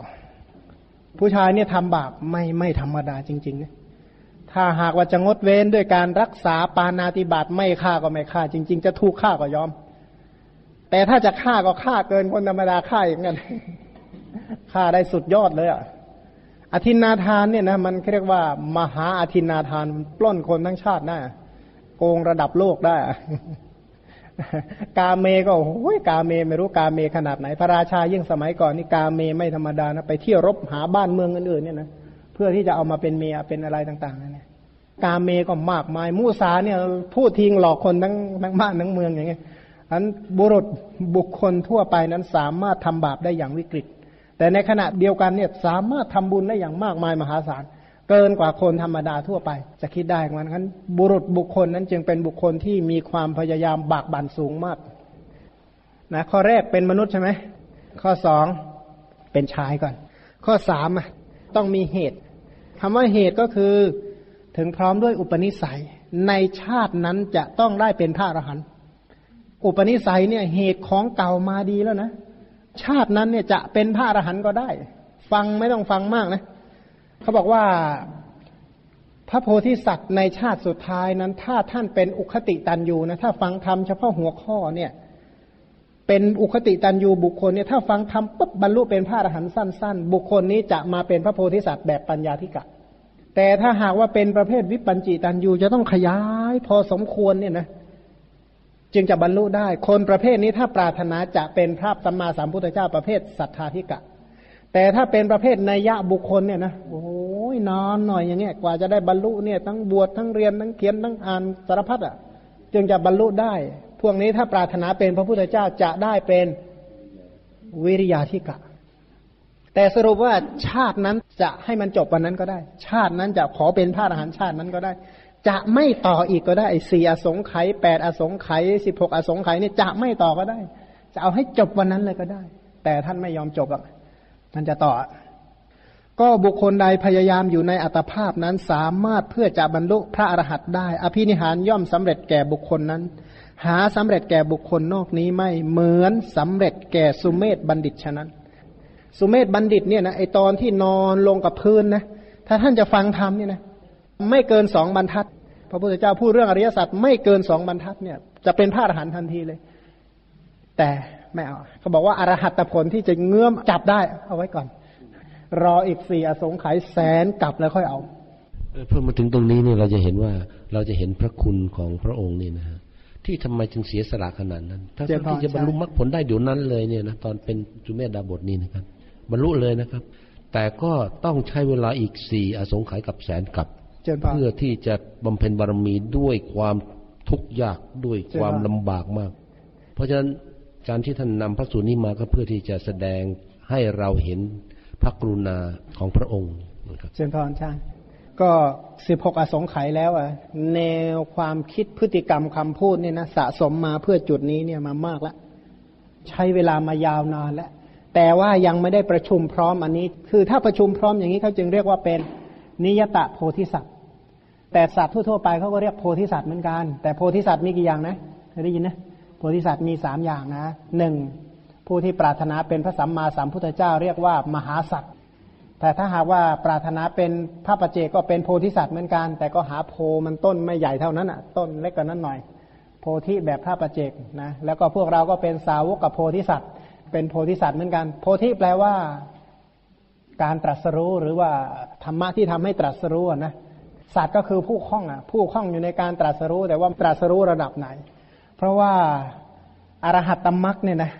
ผู้ชายเนี่ยทำบาปไม่ไม่ธรรมดาจริงๆนะถ้าหากว่าจะงดเว้นด้วยการรักษาปานาติบาตไม่ฆ่าก็ไม่ฆ่า จริง ๆ จะถูกฆ่าก็ยอม แต่ถ้าจะฆ่าก็ฆ่าเกินคนธรรมดาฆ่าอย่างนั้นฆ่าได้สุดยอดเลยอะอธินาทานเนี่ยนะมันเรียกว่ามหาอธินาทานปล้นคนทั้งชาติได้โกงระดับโลกได้ กาเมก็โอ้ยกาเมไม่รู้กาเมขนาดไหน พระราชายิ่งสมัยก่อนนี่กาเมไม่ธรรมดานะไปเที่ยวรบหาบ้านเมืองอื่นๆเนี่ยนะเพื่อที่จะเอามาเป็นเมียเป็นอะไรต่างๆนั่นแหละกาเมก็มากมายมูสาเนี่ยพูดทิ้งหลอกคนทั้งทั้งบ้านทั้งเมืองอย่างเงี้ยอันบุรุษบุคคลทั่วไปนั้นสามารถทำบาปได้อย่างวิกฤต แต่ในขณะเดียวกันเนี่ยสามารถทำบุญได้อย่างมากมายมหาศาล เกินกว่าคนธรรมดาทั่วไป จะคิดได้เหมือนกันบุรุษบุคคลนั้นจึงเป็นบุคคลที่มีความพยายามบากบั่นสูงมากนะข้อแรกเป็นมนุษย์ใช่ไหมข้อสองเป็นชายก่อน ข้อสามต้องมีเหตุคำว่าเหตุก็คือถึงพร้อมด้วยอุปนิสัย ในชาตินั้นจะต้องได้เป็นพระอรหันต์อุปนิสัยเนี่ยเหตุของเก่ามาดีแล้วนะ ชาตินั้นเนี่ยจะเป็นพระอรหันต์ก็ได้ ฟังไม่ต้องฟังมากนะ เขาบอกว่าพระโพธิสัตว์ในชาติสุดท้ายนั้น ถ้าท่านเป็นอุคติตันยูนะถ้าฟังธรรมเฉพาะหัวข้อเนี่ย เป็นอุคติตันยูบุคคลเนี่ยถ้าฟังธรรมปุ๊บบรรลุเป็นพระอรหันต์สั้น ๆ บุคคลนี้จะมาเป็นพระโพธิสัตว์แบบปัญญาธิกะ แต่ถ้าหากว่าเป็นประเภทวิปัญจิตันยูจะต้องขยายพอสมควรเนี่ยนะจึงจะบรรลุได้ คนประเภทนี้ถ้าปรารถนาจะเป็นพระสัมมาสัมพุทธเจ้าประเภทสัทธาธิกะ แต่ถ้าเป็นประเภทนัยยะบุคคลเนี่ยนะโอ้ยนอนหน่อยอย่างเงี้ยกว่าจะได้บรรลุเนี่ยทั้งบวชทั้งเรียนทั้งเขียนทั้งอ่านสารพัดอะ จึงจะบรรลุได้ พวกนี้ถ้าปรารถนาเป็นพระพุทธเจ้าจะได้เป็นวิริยาธิกะ แต่สรุปว่าชาตินั้นจะให้มันจบวันนั้นก็ได้ ชาตินั้นจะขอเป็นพระอรหันต์ชาตินั้นก็ได้ จะไม่ต่ออีกก็ได้สี่อสงไขยแปดอสงไขยสิบหกอสงไขยเนี่ยจะไม่ต่อก็ได้ จะเอาให้จบวันนั้นเลยก็ได้ แต่ท่านไม่ยอมจบหรอก ท่านจะต่อ ก็บุคคลใดพยายามอยู่ในอัตภาพนั้นสามารถเพื่อจะบรรลุพระอรหันต์ได้ อภินิหารย่อมสำเร็จแก่บุคคลนั้น หาสำเร็จแก่บุคคลนอกนี้ไม่เหมือนสำเร็จแก่สุเมธบัณฑิตฉะนั้น สุเมธบัณฑิตเนี่ยนะไอตอนที่นอนลงกับพื้นนะถ้าท่านจะฟังธรรมเนี่ยนะไม่เกินสองบรรทัด พระพุทธเจ้าพูดเรื่องอริยสัจไม่เกินสองบรรทัดเนี่ยจะเป็นพระอรหันต์ทันทีเลย แต่ ไม่เอาเขาบอกว่าอรหัตผลที่จะเงื้อมจับได้ เอาไว้ก่อน รออีกสี่อสงไขยแสนกลับแล้วค่อยเอาเพื่อมาถึงตรงนี้เนี่ยเราจะเห็นว่าเราจะเห็นพระคุณของพระองค์นี่นะฮะที่ทำไมจึงเสียสละขนาดนั้น ถ้าที่จะบรรลุมรรคผลได้เดี๋ยวนั้นเลยเนี่ยนะตอนเป็นจุเมธดาบทนี่นะครับ บรรลุเลยนะครับ แต่ก็ต้องใช้เวลาอีกสี่อสงไขยกับแสนกับเพื่อที่จะบำเพ็ญบารมีด้วยความทุกข์ยากด้วยความลำบากมาก เพราะฉะนั้น การที่ท่านนำพระสูตรนี้มาก็เพื่อที่จะแสดงให้เราเห็นพระกรุณาของพระองค์นะครับเชิญพรใช่ก็สิบหกอสงไขยแล้วอะแนวความคิดพฤติกรรมคำพูดเนี่ยนะสะสมมาเพื่อจุดนี้เนี่ยมามากแล้วใช้เวลามายาวนานแล้วแต่ว่ายังไม่ได้ประชุมพร้อมอันนี้ คือถ้าประชุมพร้อมอย่างนี้เขาจึงเรียกว่าเป็นนิยตะโพธิสัตว์ แต่สัตว์ทั่วๆไปเขาก็เรียกโพธิสัตว์เหมือนกัน แต่โพธิสัตว์มีกี่อย่างนะเคยได้ยินนะ โพธิสัตว์มีสามอย่างนะหนึ่งผู้ที่ปรารถนาเป็นพระสัมมาสัมพุทธเจ้าเรียกว่ามหาสัตว์แต่ถ้าหากว่าปรารถนาเป็นพระประเจก็เป็นโพธิสัตว์เหมือนกัน แต่ก็หาโพมันต้นไม่ใหญ่เท่านั้นอะ ต้นเล็กกว่านั้นหน่อย โพธิแบบพระประเจกนะแล้วก็พวกเราก็เป็นสาวกกับโพธิสัตว์ เป็นโพธิสัตว์เหมือนกัน โพธิแปลว่า การตรัสรู้หรือว่าธรรมะที่ทำให้ตรัสรู้นะสัตว์ก็คือผู้คล้องอะผู้คล้องอยู่ในการตรัสรู้แต่ว่าตรัสรู้ระดับไหน เพราะว่าอรหัตตมรักเนี่ยนะ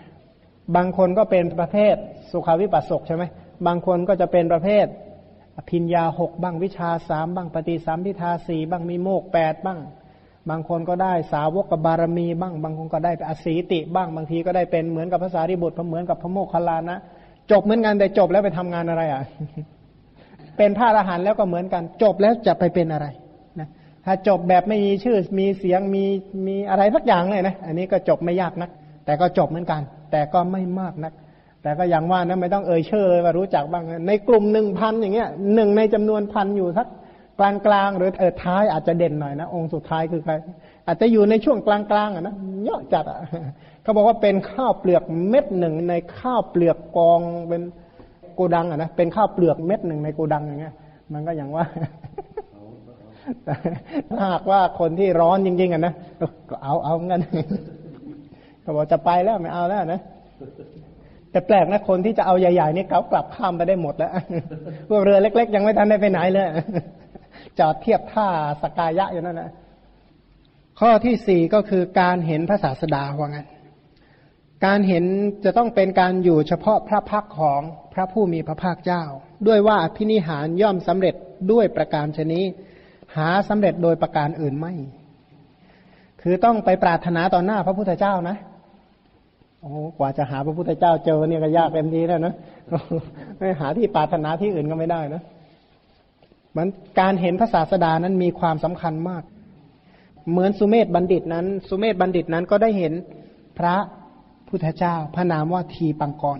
บางคนก็เป็นประเภทสุขวิปัสสกใช่ไหมบางคนก็จะเป็นประเภทพิญญาหกบ้างวิชาสามบ้างปฏิสัมพิทาสี่บ้างมีโมกแปดบ้าง บางคนก็ได้สาวกกับบารมีบ้าง บางคนก็ได้อสีติบ้างบางทีก็ได้เป็นเหมือนกับภาษาริบุตรเหมือนกับพระโมคคัลลานะ จบเหมือนกันแต่จบแล้วไปทำงานอะไรอะ เป็นพระอรหันต์แล้วก็เหมือนกัน จบแล้วจะไปเป็นอะไร ถ้าจบแบบไม่มีชื่อ มีเสียง มี มีอะไรสักอย่างเลยนะ อันนี้ก็จบไม่ยากนัก แต่ก็จบเหมือนกัน แต่ก็ไม่มากนัก แต่ก็อย่างว่านะไม่ต้องเอ่ยชื่อเลยว่ารู้จักบ้าง ในกลุ่มหนึ่งพันอย่างเงี้ยหนึ่งในจำนวนพันอยู่สักกลางกลางหรือเออท้ายอาจจะเด่นหน่อยนะองค์สุดท้ายคือใครอาจจะอยู่ในช่วงกลางกลางอะนะเยอะจัดอะเขาบอกว่าเป็นข้าวเปลือกเม็ดหนึ่งในข้าวเปลือกกองเป็นโกดังอะนะเป็นข้าวเปลือกเม็ดหนึ่งในโกดังอย่างเงี้ย มันก็อย่างว่า ถ้าหากว่าคนที่ร้อนจริง ๆอะนะก็เอาเอาเงินเขาบอกจะไปแล้วไม่เอาแล้วนะแต่แปลกนะคนที่จะเอาใหญ่ๆนี่เขากลับข้ามไปได้หมดแล้วพวกเรือเล็ก ๆ ยังไม่ทันได้ไปไหนเลยจอดเทียบท่าสกายะอยู่นั่นนะข้อที่สี่ก็คือการเห็นพระศาสดาว่างั้น การเห็นจะต้องเป็นการอยู่เฉพาะพระพักของพระผู้มีพระภาคเจ้า ด้วยว่าพินิหารย่อมสำเร็จด้วยประการชนี้ หาสำเร็จโดยประการอื่นไม่ คือต้องไปปรารถนาต่อหน้าพระพุทธเจ้านะ โอ้กว่าจะหาพระพุทธเจ้าเจอเนี่ยก็ยากเต็มทีแล้วนะไม่หาที่ปรารถนาที่อื่นก็ไม่ได้นะมันการเห็นพระศาสดานั้นมีความสำคัญมาก เหมือนสุเมธบัณฑิตนั้น สุเมธบัณฑิตนั้นก็ได้เห็นพระพุทธเจ้า พระนามว่าทีปังกร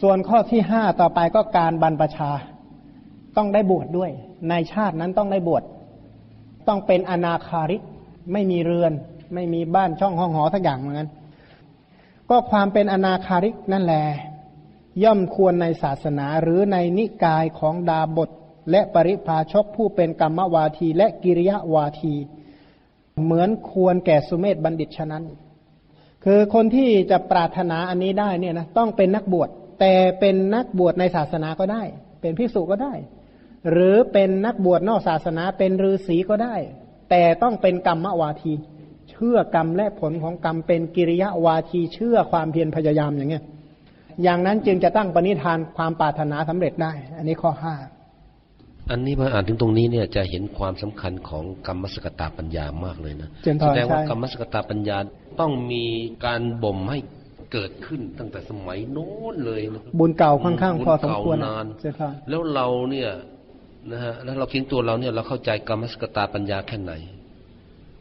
ส่วนข้อที่ห้าต่อไปก็การบรรพชา ต้องได้บวชดด้วย ในชาตินั้นต้องได้บวชต้องเป็นอนาคาริก ไม่มีเรือน ไม่มีบ้านช่องห้องหอทักอย่างเหมือนกันก็ความเป็นอนาคาริกนั่นแหละย่อมควรในศาสนาหรือในนิกายของดาบท และปริพาชกผู้เป็นกรรมวาทีและกิริยาวาที เหมือนควรแก่สุเมธบัณฑิตฉะนั้น คือคนที่จะปรารถนาอันนี้ได้เนี่ยนะต้องเป็นนักบวชแต่เป็นนักบวชในศาสนาก็ได้ เป็นภิกษุก็ได้ หรือเป็นนักบวชนอกศาสนาเป็นฤาษีก็ได้ แต่ต้องเป็นกรรมวาทีชื่อกรรมและผลของกรรมเป็นกิริยาวาทีเชื่อความเพียรพยายามอย่างเงี้ยอย่างนั้นจึงจะตั้งปณิธานความปรารถนาสำเร็จได้ อันนี้ข้อห้าอันนี้มาอ่านถึงตรงนี้เนี่ยจะเห็นความสำคัญของกรรมสกตาปัญญามากเลยนะแสดงว่ากรรมสกตาปัญญาต้องมีการบ่มให้เกิดขึ้นตั้งแต่สมัยโน้นเลยนะบุญเก่าค่อนข้างพอสมควรนานแล้วเราเนี่ย นะฮะแล้วเราคิดตัวเราเนี่ยเราเข้าใจกรรมสกตาปัญญาแค่ไหน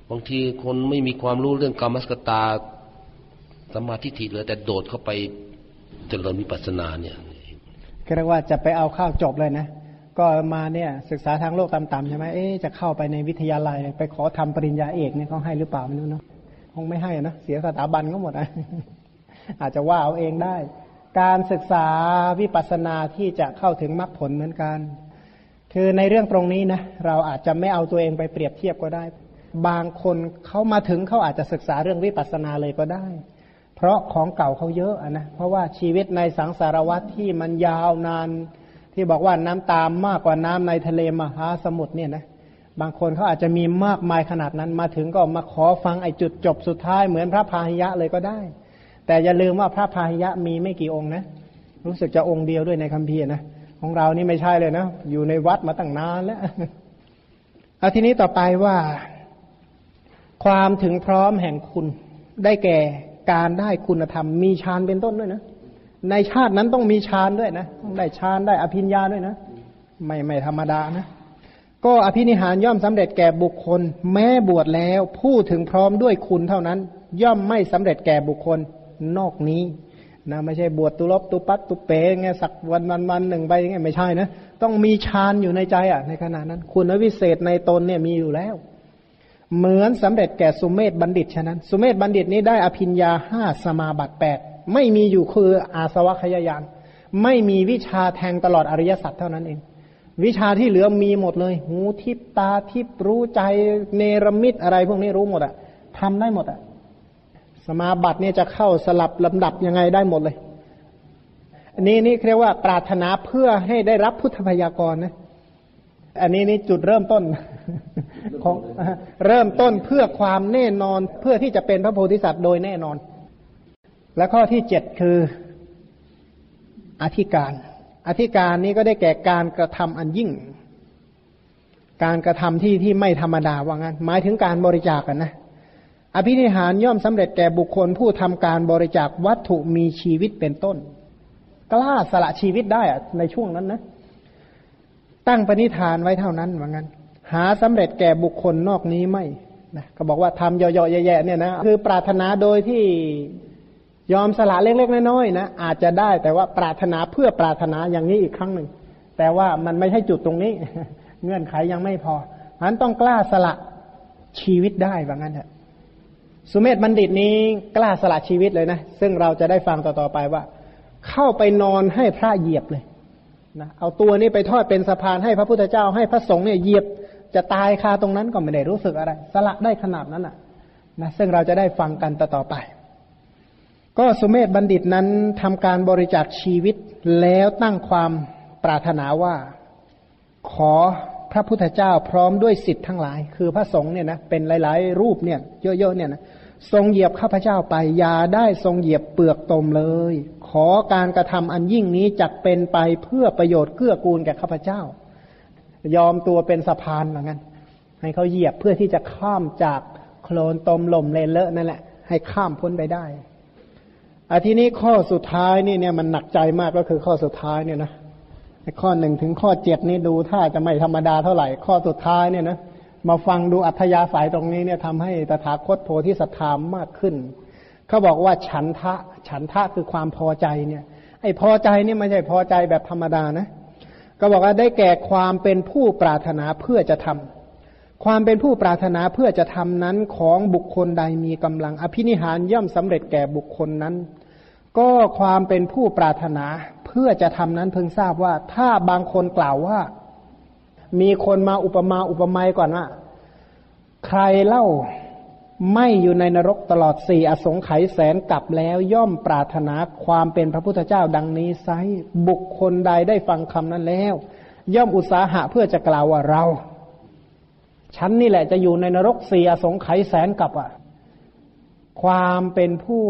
บางทีคนไม่มีความรู้เรื่องกรรมสกตาสมาธิถิเลยแต่โดดเข้าไปเจริญวิปัสสนาเนี่ยเรียกว่าจะไปเอาข้าวจบเลยนะ ก็มาเนี่ยศึกษาทางโลกต่ำๆใช่ไหมเอ๊จะเข้าไปในวิทยาลัยไปขอทำปริญญาเอกเนี่ยเขาให้หรือเปล่าไม่รู้เนาะคงไม่ให้นะเสียสถาบันก็หมดนะอาจจะว่าเอาเองได้ การศึกษาวิปัสสนาที่จะเข้าถึงมรรคผลเหมือนกัน คือในเรื่องตรงนี้นะเราอาจจะไม่เอาตัวเองไปเปรียบเทียบก็ได้ บางคนเขามาถึงเขาอาจจะศึกษาเรื่องวิปัสสนาเลยก็ได้ เพราะของเก่าเขาเยอะนะเพราะว่าชีวิตในสังสารวัตที่มันยาวนาน ที่บอกว่าน้ำตามมากกว่าน้ำในทะเลมหาสมุทรเนี่ยนะบางคนเขาอาจจะมีมากมายขนาดนั้นมาถึงก็มาขอฟังไอ้จุดจบสุดท้ายเหมือนพระพาหิยะเลยก็ได้ แต่อย่าลืมว่าพระพาหิยะมีไม่กี่องค์นะ รู้สึกจะองค์เดียวด้วยในคัมภีร์นะ ของเรานี่ไม่ใช่เลยนะ อยู่ในวัดมาตั้งนานแล้วเอาทีนี้ต่อไปว่า ความถึงพร้อมแห่งคุณได้แก่การได้คุณธรรม มีฌานเป็นต้นด้วยนะ ในชาตินั้นต้องมีฌานด้วยนะต้องได้ฌานได้อภิญญาด้วยนะ ไม่ไม่ธรรมดานะ ก็อภินิหารย่อมสำเร็จแก่บุคคล แม้บวชแล้ว ผู้ถึงพร้อมด้วยคุณเท่านั้น ย่อมไม่สำเร็จแก่บุคคลนอกนี้ นะไม่ใช่บวชตุลบตุปัตตุเป๋ไงสักวันวันวันหนึ่งไปไงไม่ใช่นะต้องมีฌานอยู่ในใจอะ ในขณะนั้น คุณวิเศษในตนเนี่ยมีอยู่แล้ว เหมือนสำเร็จแก่สุเมธบัณฑิตฉะนั้น สุเมธบัณฑิตนี้ได้อภิญญาห้าสมาบัติแปดไม่มีอยู่คืออาสวะขยายาน ไม่มีวิชาแทงตลอดอริยสัจเท่านั้นเอง วิชาที่เหลือมีหมดเลย หูทิพตาทิพรู้ใจเนรมิตอะไรพวกนี้รู้หมดอะทำได้หมดอะ สมาบัติเนี่ยจะเข้าสลับลำดับยังไงได้หมดเลย อันนี้นี่เรียกว่าปรารถนาเพื่อให้ได้รับพุทธพยากรนะ อันนี้นี่จุดเริ่มต้นของเริ่มต้นเพื่อความแน่นอนเพื่อที่จะเป็นพระโพธิสัตว์โดยแน่นอน และข้อที่เจ็ดคืออธิการ อธิการนี้ก็ได้แก่การกระทำอันยิ่ง การกระทำที่ที่ไม่ธรรมดาว่างั้น หมายถึงการบริจาคกันนะ อภินิหารย่อมสำเร็จแก่บุคคลผู้ทำการบริจาควัตถุมีชีวิตเป็นต้น กล้าสละชีวิตได้อะในช่วงนั้นนะ ตั้งปณิธานไว้เท่านั้นว่างั้นหาสำเร็จแก่บุคคลนอกนี้ไม่นะก็บอกว่าทำเยอะๆแย่ๆเนี่ยนะคือปรารถนาโดยที่ยอมสละเล็กๆน้อยๆนะอาจจะได้แต่ว่าปรารถนาเพื่อปรารถนาอย่างนี้อีกครั้งหนึ่ง แต่ว่ามันไม่ใช่จุดตรงนี้ เงื่อนไขยังไม่พอฉะนั้นต้องกล้าสละชีวิตได้แบบนั้นเถอะ สุเมธบัณฑิตนี้กล้าสละชีวิตเลยนะ ซึ่งเราจะได้ฟังต่อๆไปว่า เข้าไปนอนให้พระเหยียบเลยนะเอาตัวนี้ไปทอดเป็นสะพานให้พระพุทธเจ้าให้พระสงฆ์เนี่ยเหยียบจะตายคาตรงนั้นก็ไม่ได้รู้สึกอะไร สละได้ขนาดนั้นอะนะซึ่งเราจะได้ฟังกันต่อๆไป ก็สุเมธบัณฑิตนั้นทำการบริจาคชีวิตแล้วตั้งความปรารถนาว่า ขอพระพุทธเจ้าพร้อมด้วยสิทธิ์ทั้งหลาย คือพระสงฆ์เนี่ยนะเป็นหลาย ๆ รูปเนี่ยเยอะๆเนี่ยนะ ทรงเหยียบข้าพเจ้าไปอย่าได้ทรงเหยียบเปลือกตมเลย ขอการกระทำอันยิ่งนี้จักเป็นไปเพื่อประโยชน์เกื้อกูลแก่ข้าพเจ้า ยอมตัวเป็นสะพานเหมือนกันให้เขาเหยียบเพื่อที่จะข้ามจากโคลนตมลมเลนเลอะนั่นแหละ ให้ข้ามพ้นไปได้อาทีนี้ข้อสุดท้ายนี่เนี่ยมันหนักใจมากก็คือข้อสุดท้ายเนี่ยนะข้อหนึ่งถึงข้อเจ็ดนี่ดูถ้าจะไม่ธรรมดาเท่าไหร่ ข้อสุดท้ายเนี่ยนะ มาฟังดูอัธยาศัยตรงนี้เนี่ยทำให้ตถาคตโพธิสัตธามมากขึ้นเขาบอกว่าฉันทะ ฉันทะคือความพอใจเนี่ย ไอ้พอใจนี่ไม่ใช่พอใจแบบธรรมดานะ ก็บอกว่าได้แก่ความเป็นผู้ปรารถนาเพื่อจะทำความเป็นผู้ปรารถนาเพื่อจะทำนั้นของบุคคลใดมีกำลัง อภินิหารย่อมสำเร็จแก่บุคคลนั้น ก็ความเป็นผู้ปรารถนาเพื่อจะทำนั้นเพิ่งทราบว่า ถ้าบางคนกล่าวว่า มีคนมาอุปมาอุปไมยก่อนว่าใครเล่าไม่อยู่ในนรกตลอดสี่อสงไขยแสนกลับแล้วย่อมปรารถนาความเป็นพระพุทธเจ้าดังนี้ไซบุคคลใดได้ฟังคำนั้นแล้ว ย่อมอุตสาหะเพื่อจะกล่าวว่าเรา ฉันนี่แหละจะอยู่ในนรกสี่อสงไขยแสนกลับอะความเป็นผู้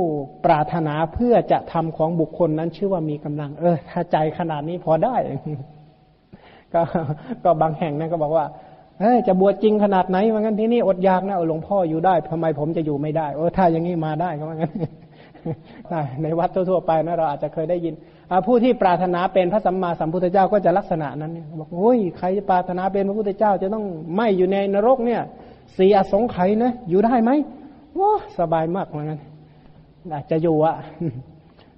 ปรารถนาเพื่อจะทำของบุคคลนั้นชื่อว่ามีกำลัง เออ ถ้าใจขนาดนี้พอได้ ก็ก็บางแห่งนั่นก็บอกว่าเฮ้ยจะบวชจริงขนาดไหนว่างั้นที่นี่อดอยากนะหลวงพ่ออยู่ได้ทำไมผมจะอยู่ไม่ได้เออถ้าอย่างนี้มาได้ก็ว่างั้นในวัดทั่วๆไปนะเราอาจจะเคยได้ยินผู้ที่ปรารถนาเป็นพระสัมมาสัมพุทธเจ้าก็จะลักษณะนั้นเนี่ยบอกโอ้ยใครปรารถนาเป็นพระพุทธเจ้า จะต้องไม่อยู่ในนรกเนี่ยสีอสงไขยนะอยู่ได้ไหมว้าสบายมากเหมือนกันอาจจะอยู่อะ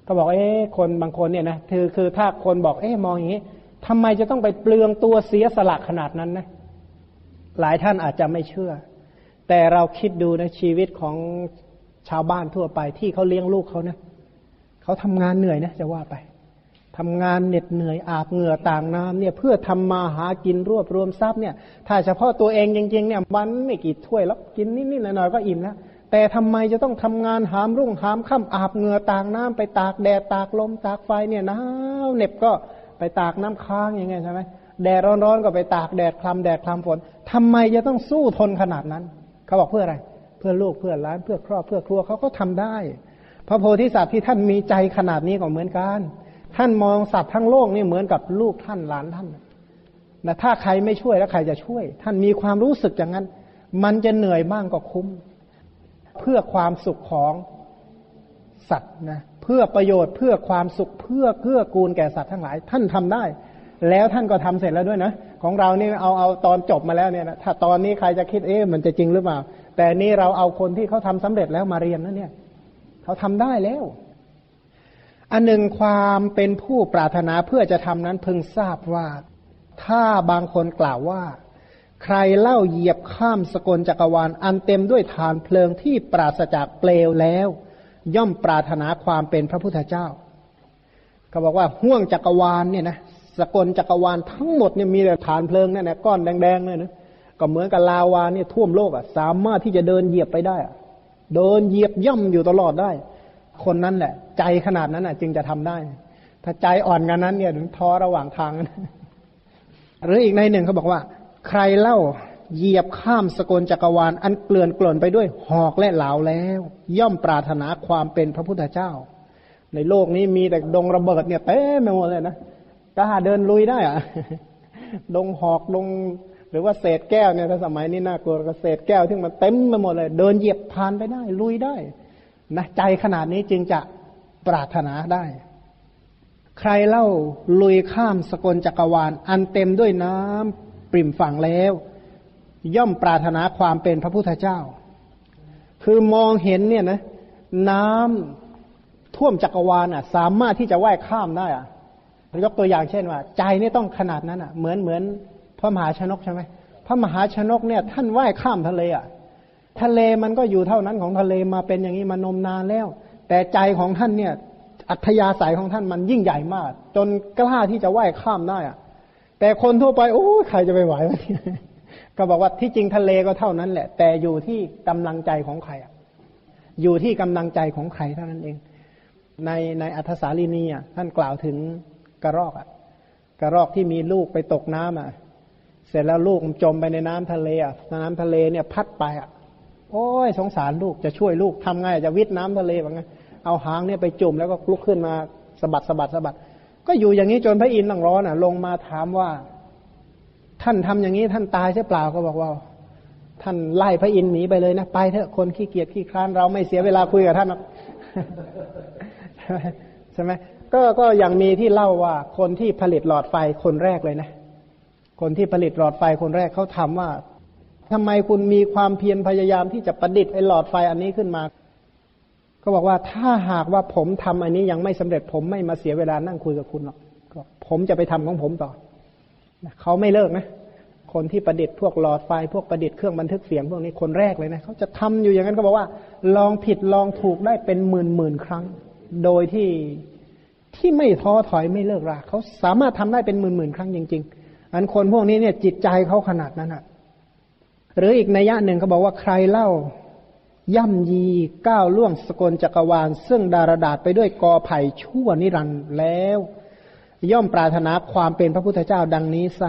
ก็บอกเอ๊ะคนบางคนเนี่ยนะคือคือถ้าคนบอกเอ๊ะมองอย่างนี้ ทำไมจะต้องไปเปลืองตัวเสียสละขนาดนั้นนะ หลายท่านอาจจะไม่เชื่อ แต่เราคิดดูนะชีวิตของชาวบ้านทั่วไปที่เขาเลี้ยงลูกเขานะเขาเขาทำงานเหนื่อยนะจะว่าไปทำงานเหน็ดเหนื่อยอาบเหงื่อต่างน้ำเนี่ย เพื่อทำมาหากินรวบรวมทรัพย์เนี่ย ถ้าเฉพาะตัวเองจริงๆเนี่ยวันไม่กี่ถ้วยแล้วกินนิดๆหน่อยๆก็อิ่มแล้วแต่ทำไมจะต้องทำงานหามรุ่งหามค่ำอาบเหงื่อต่างน้ำไปตากแดดตากลมตากไฟเนี่ยหนาวเหน็บก็ ไปตากน้ำค้างอย่างเงี้ยใช่ไหมแดดร้อนๆก็ไปตากแดดคลำแดดคลำฝนทำไมจะต้องสู้ทนขนาดนั้น เขาบอกเพื่ออะไร เพื่อลูกเพื่อล้านเพื่อครอบเพื่อครัวเขาก็ทำได้ พระโพธิสัตว์ที่ท่านมีใจขนาดนี้ก็เหมือนกัน ท่านมองสัตว์ทั้งโลกนี่เหมือนกับลูกท่านหลานท่านนะถ้าใครไม่ช่วยแล้วใครจะช่วย ท่านมีความรู้สึกอย่างนั้น มันจะเหนื่อยบ้างก็คุ้ม เพื่อความสุขของ สัตว์นะเพื่อประโยชน์เพื่อความสุขเพื่อเกื้อกูลแก่สัตว์ทั้งหลาย ท่านทำได้ แล้วท่านก็ทำเสร็จแล้วด้วยนะของเรานี่เอาเอาตอนจบมาแล้วเนี่ยนะถ้าตอนนี้ใครจะคิดเอ๊ะมันจะจริงหรือเปล่า แต่นี่เราเอาคนที่เขาทำสำเร็จแล้วมาเรียนนะเนี่ยเขาทำได้แล้วอันหนึ่งความเป็นผู้ปรารถนาเพื่อจะทำนั้นพึงทราบว่า ถ้าบางคนกล่าวว่า ใครเล่าเหยียบข้ามสกลจักรวาล อันเต็มด้วยฐานเพลิงที่ปราศจากเปลวแล้ว ย่อมปรารถนาความเป็นพระพุทธเจ้าเขาบอกว่าห่วงจักรวาลเนี่ยนะสกลจักรวาลทั้งหมดเนี่ยมีแต่ฐานเพลิงนั่นแหละก้อนแดงๆเลยนะก็เหมือนกับลาวาเนี่ยท่วมโลกอะสามารถที่จะเดินเหยียบไปได้อะเดินเหยียบย่ำอยู่ตลอดได้ คนนั้นแหละ ใจขนาดนั้นอะ จึงจะทำได้ ถ้าใจอ่อนกันนั้นเนี่ยถึงท้อระหว่างทางหรืออีกในหนึ่งเขาบอกว่า ใครเล่า เหยียบข้ามสกลจักรวาล อันเกลื่อนกล่นไปด้วยหอกและเหลาแล้ว ย่อมปรารถนาความเป็นพระพุทธเจ้า ในโลกนี้มีแต่ดงระเบิดเนี่ยเต็มไปหมดเลยนะกล้าเดินลุยได้อะดงหอกดงหรือว่าเศษแก้วเนี่ยถ้าสมัยนี้น่ากลัวก็เศษแก้วที่มันเต็มไปหมดเลย เดินเหยียบผ่านไปได้ ลุยได้นะใจขนาดนี้จึงจะปรารถนาได้ ใครเล่าลุยข้ามสกลจักรวาล อันเต็มด้วยน้ำปริ่มฝั่งแล้ว ย่อมปรารถนาความเป็นพระพุทธเจ้า คือมองเห็นเนี่ยนะน้ำท่วมจักรวาลอะ สามารถที่จะว่ายข้ามได้อะยกตัวอย่างเช่นว่า ใจนี่ต้องขนาดนั้นอะ เหมือนเหมือนพระมหาชนกใช่ไหมพระมหาชนกเนี่ย ท่านว่ายข้ามทะเลอะ ทะเลมันก็อยู่เท่านั้นของทะเลมาเป็นอย่างนี้มานมนานแล้ว แต่ใจของท่านเนี่ย อัธยาศัยของท่านมันยิ่งใหญ่มาก จนกล้าที่จะว่ายข้ามได้อะ แต่คนทั่วไปโอ้ใครจะไปไหววะ ก็บอกว่าที่จริงทะเลก็เท่านั้นแหละ แต่อยู่ที่กำลังใจของใครอ่อยู่ที่กำลังใจของใครเท่านั้นเอง ในในอัธสาลีนีอะท่านกล่าวถึงกระรอกอะกระรอกที่มีลูกไปตกน้ำอะ เสร็จแล้วลูกจมไปในน้ำทะเลอะน้ำทะเลเนี่ยพัดไปอะ โอ้ยสงสารลูกจะช่วยลูกทำไงจะวิทน้ำทะเลว่าไงเอาหางเนี่ยไปจุ่มแล้วก็ลุกขึ้นมาสะบัดสะบัดสะบัด ก็อยู่อย่างนี้จนพระอินทร์ต้องร้อนอะ ลงมาถามว่า ท่านทำอย่างนี้ท่านตายใช่เปล่าก็บอกว่า ท่านไล่พระอินทร์หนีไปเลยนะไปเถอะคนขี้เกียจขี้คลานเราไม่เสียเวลาคุยกับท่านหรอกใช่ไหมก็ก็ยังมีที่เล่าว่าคนที่ผลิตหลอดไฟคนแรกเลยนะ คนที่ผลิตหลอดไฟคนแรกเขาถามว่าทำไมคุณมีความเพียรพยายามที่จะประดิษฐ์ไอ้หลอดไฟอันนี้ขึ้นมาเขาบอกว่าถ้าหากว่าผมทำอันนี้ยังไม่สำเร็จผมไม่มาเสียเวลานั่งคุยกับคุณหรอกผมจะไปทำของผมต่อ เขาไม่เลิกนะ คนที่ประดิษฐ์พวกหลอดไฟพวกประดิษฐ์เครื่องบันทึกเสียงพวกนี้คนแรกเลยนะเขาจะทำอยู่อย่างนั้นเขาบอกว่า ลองผิดลองถูกได้เป็นหมื่นหมื่นครั้ง โดยที่ที่ไม่ท้อถอยไม่เลิกราเขาสามารถทำได้เป็นหมื่นหมื่นครั้งจริง ๆ อันคนพวกนี้เนี่ยจิตใจเขาขนาดนั้นอะ หรืออีกนัยยะหนึ่งเขาบอกว่าใครเล่าย่ำยีก้าวล่วงสกลจักรวาล ซึ่งดารดาษไปด้วยกอไผ่ชั่วนิรันดร์แล้ว ย่อมปรารถนาความเป็นพระพุทธเจ้าดังนี้ไซ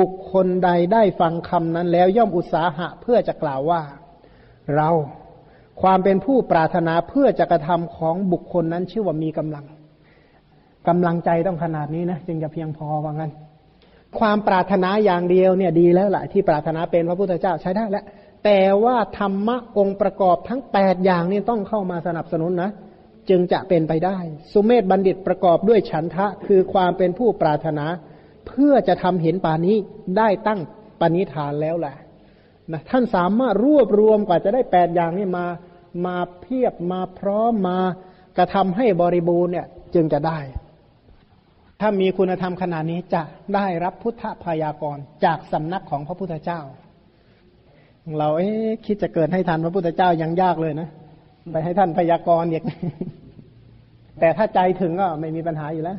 บุคคลใดได้ฟังคำนั้น แล้วย่อมอุตสาหะเพื่อจะกล่าวว่า เราความเป็นผู้ปรารถนาเพื่อจะกระทำของบุคคลนั้นชื่อว่ามีกำลังกำลังใจต้องขนาดนี้นะจึงจะเพียงพอว่างั้น ความปรารถนาอย่างเดียวเนี่ยดีแล้วแหละที่ปรารถนาเป็นพระพุทธเจ้าใช้ได้แล้วแต่ว่าธรรมะองค์ประกอบทั้งแปดอย่างนี้ต้องเข้ามาสนับสนุนนะ จึงจะเป็นไปได้ สุเมธบัณฑิตประกอบด้วยฉันทะคือความเป็นผู้ปรารถนา เพื่อจะทำเห็นปานี้ได้ตั้งปณิธานแล้วแหละนะท่านสามารถรวบรวมกว่าจะได้แปดอย่างนี้มามาเพียบมาพร้อมมากระทำให้บริบูรณ์เนี่ยจึงจะได้ ถ้ามีคุณธรรมขนาดนี้จะได้รับพุทธพยากรจากสำนักของพระพุทธเจ้า เราเอ๊คิดจะเกิดให้ทันพระพุทธเจ้ายังยากเลยนะ ไปให้ท่านพยากรณ์อีกแต่ถ้าใจถึงก็ไม่มีปัญหาอยู่แล้ว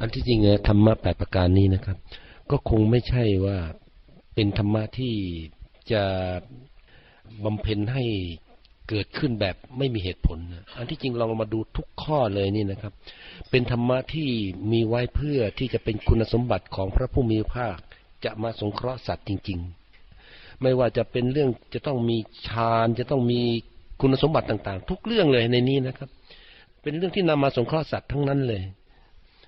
อันที่จริงธรรมะแปดประการนี้นะครับ ก็คงไม่ใช่ว่าเป็นธรรมะที่จะบำเพ็ญให้เกิดขึ้นแบบไม่มีเหตุผลนะอันที่จริงเรามาดูทุกข้อเลยนี่นะครับ เป็นธรรมะที่มีไว้เพื่อที่จะเป็นคุณสมบัติของพระผู้มีพระภาค จะมาสงเคราะห์สัตว์จริง ๆ ไม่ว่าจะเป็นเรื่องจะต้องมีฌานจะต้องมี คุณสมบัติต่างๆ ทุกเรื่องเลยในนี้นะครับ เป็นเรื่องที่นำมาสงเคราะห์สัตว์ทั้งนั้นเลย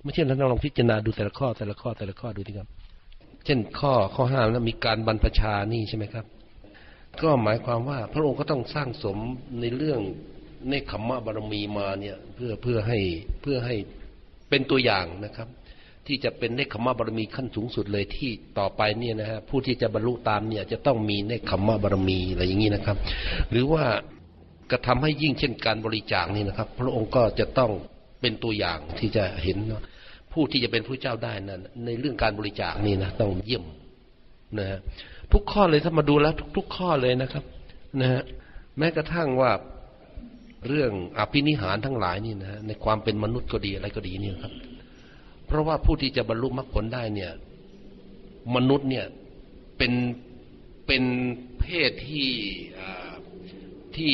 ไม่เช่นท่านลองพิจารณาดูแต่ละข้อแต่ละข้อแต่ละข้อดูดีครับ เช่นข้อข้อห้ามแล้วมีการบรรพชานี่ใช่ไหมครับ ก็หมายความว่าพระองค์ก็ต้องสร้างสมในเรื่องในขมมะบารมีมาเนี่ยเพื่อเพื่อให้เพื่อให้เป็นตัวอย่างนะครับ ที่จะเป็นเนคขมะบารมีขั้นสูงสุดเลยที่ต่อไปเนี่ยนะฮะผู้ที่จะบรรลุตามเนี่ยจะต้องมีเนคขมะบารมีอะไรอย่างนี้นะครับ หรือว่า กระทำให้ยิ่งเช่นการบริจาคนี่นะครับ พระองค์ก็จะต้องเป็นตัวอย่างที่จะเห็นผู้ที่จะเป็นผู้เจ้าได้นั้นในเรื่องการบริจาคนี่นะต้องเยี่ยมนะฮะทุกข้อเลยถ้ามาดูแล้วทุก ๆ ข้อเลยนะครับนะฮะแม้กระทั่งว่าเรื่องอภินิหารทั้งหลายนี่นะในความเป็นมนุษย์ก็ดีอะไรก็ดีนี่ครับ เพราะว่าผู้ที่จะบรรลุมรรคผลได้เนี่ย มนุษย์เนี่ยเป็นเป็นเพศที่ที่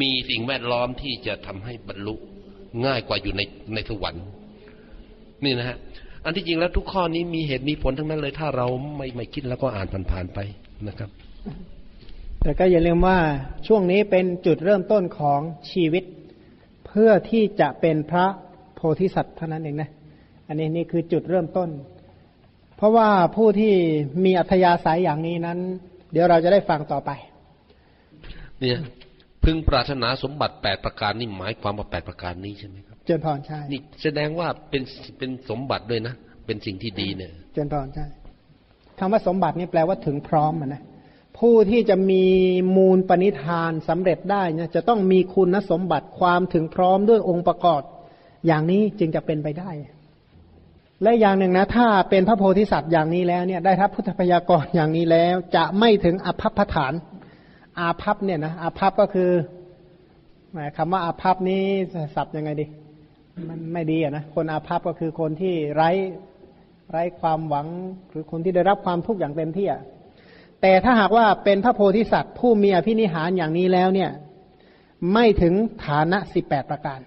มีสิ่งแวดล้อมที่จะทำให้บรรลุง่ายกว่าอยู่ในในสวรรค์ นี่นะฮะอันที่จริงแล้วทุกข้อนี้มีเหตุมีผลทั้งนั้นเลย ถ้าเราไม่ไม่คิดแล้วก็อ่านผ่านๆไปนะครับ แต่ก็อย่าลืมว่าช่วงนี้เป็นจุดเริ่มต้นของชีวิต เพื่อที่จะเป็นพระโพธิสัตว์เท่านั้นเองนะ อันนี้นี่คือจุดเริ่มต้น เพราะว่าผู้ที่มีอัธยาศัยอย่างนี้นั้น เดี๋ยวเราจะได้ฟังต่อไป เนี่ย พึงปรารถนาสมบัติแปดประการนี่หมายความว่าแปดประการนี้ใช่ไหมครับเจนพรใช่นี่แสดงว่าเป็นเป็นสมบัติด้วยนะเป็นสิ่งที่ดีเนี่ย เจนพรใช่คำว่าสมบัตินี่แปลว่าถึงพร้อมนะผู้ที่จะมีมูลปณิธานสำเร็จได้เนี่ยจะต้องมีคุณสมบัติความถึงพร้อมด้วยองค์ประกอบ อย่างนี้จึงจะเป็นไปได้ และอย่างหนึ่งนะ ถ้าเป็นพระโพธิสัตว์อย่างนี้แล้วเนี่ย ได้รับพุทธพยากรอย่างนี้แล้ว จะไม่ถึงอภัพฐาน อาภัพเนี่ยนะอาภัพก็คือหมายคำว่าอาภัพนี้สับยังไงดี มันไม่ดีอะนะคนอาภัพก็คือคนที่ไร้ไร้ความหวังหรือคนที่ได้รับความทุกข์อย่างเต็มที่อะแต่ถ้าหากว่าเป็นพระโพธิสัตว์ ผู้มีอภินิหารอย่างนี้แล้วเนี่ย ไม่ถึงฐานะสิบแปดประการ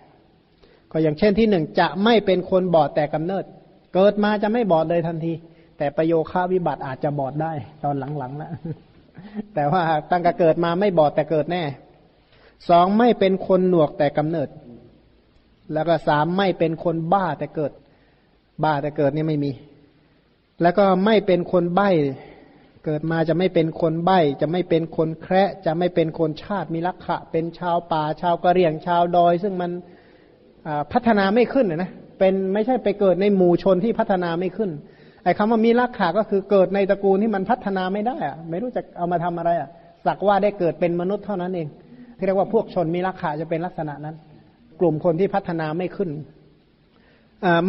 ก็อย่างเช่นที่หนึ่งจะไม่เป็นคนบอดแต่กำเนิด เกิดมาจะไม่บอดเลยทันที แต่ประโยค่าวิบัติอาจจะบอดได้ตอนหลังๆแล้ว แต่ว่าตั้งแต่เกิดมาไม่บอดแต่เกิดแน่สองไม่เป็นคนหนวกแต่กำเนิด แล้วก็สามไม่เป็นคนบ้าแต่เกิด บ้าแต่เกิดนี่ไม่มี แล้วก็ไม่เป็นคนใบ้ เกิดมาจะไม่เป็นคนใบ้ จะไม่เป็นคนแคระจะไม่เป็นคนชาติมีลักขะ เป็นชาวป่าชาวกะเหรี่ยงชาวดอย ซึ่งมันพัฒนาไม่ขึ้นนะเป็นไม่ใช่ไปเกิดในหมู่ชนที่พัฒนาไม่ขึ้น ไอ้คำว่ามีลักขะก็คือเกิดในตระกูลที่มันพัฒนาไม่ได้อะไม่รู้จะเอามาทำอะไรอะสักว่าได้เกิดเป็นมนุษย์เท่านั้นเองที่เรียกว่าพวกชนมีลักขะจะเป็นลักษณะนั้น กลุ่มคนที่พัฒนาไม่ขึ้น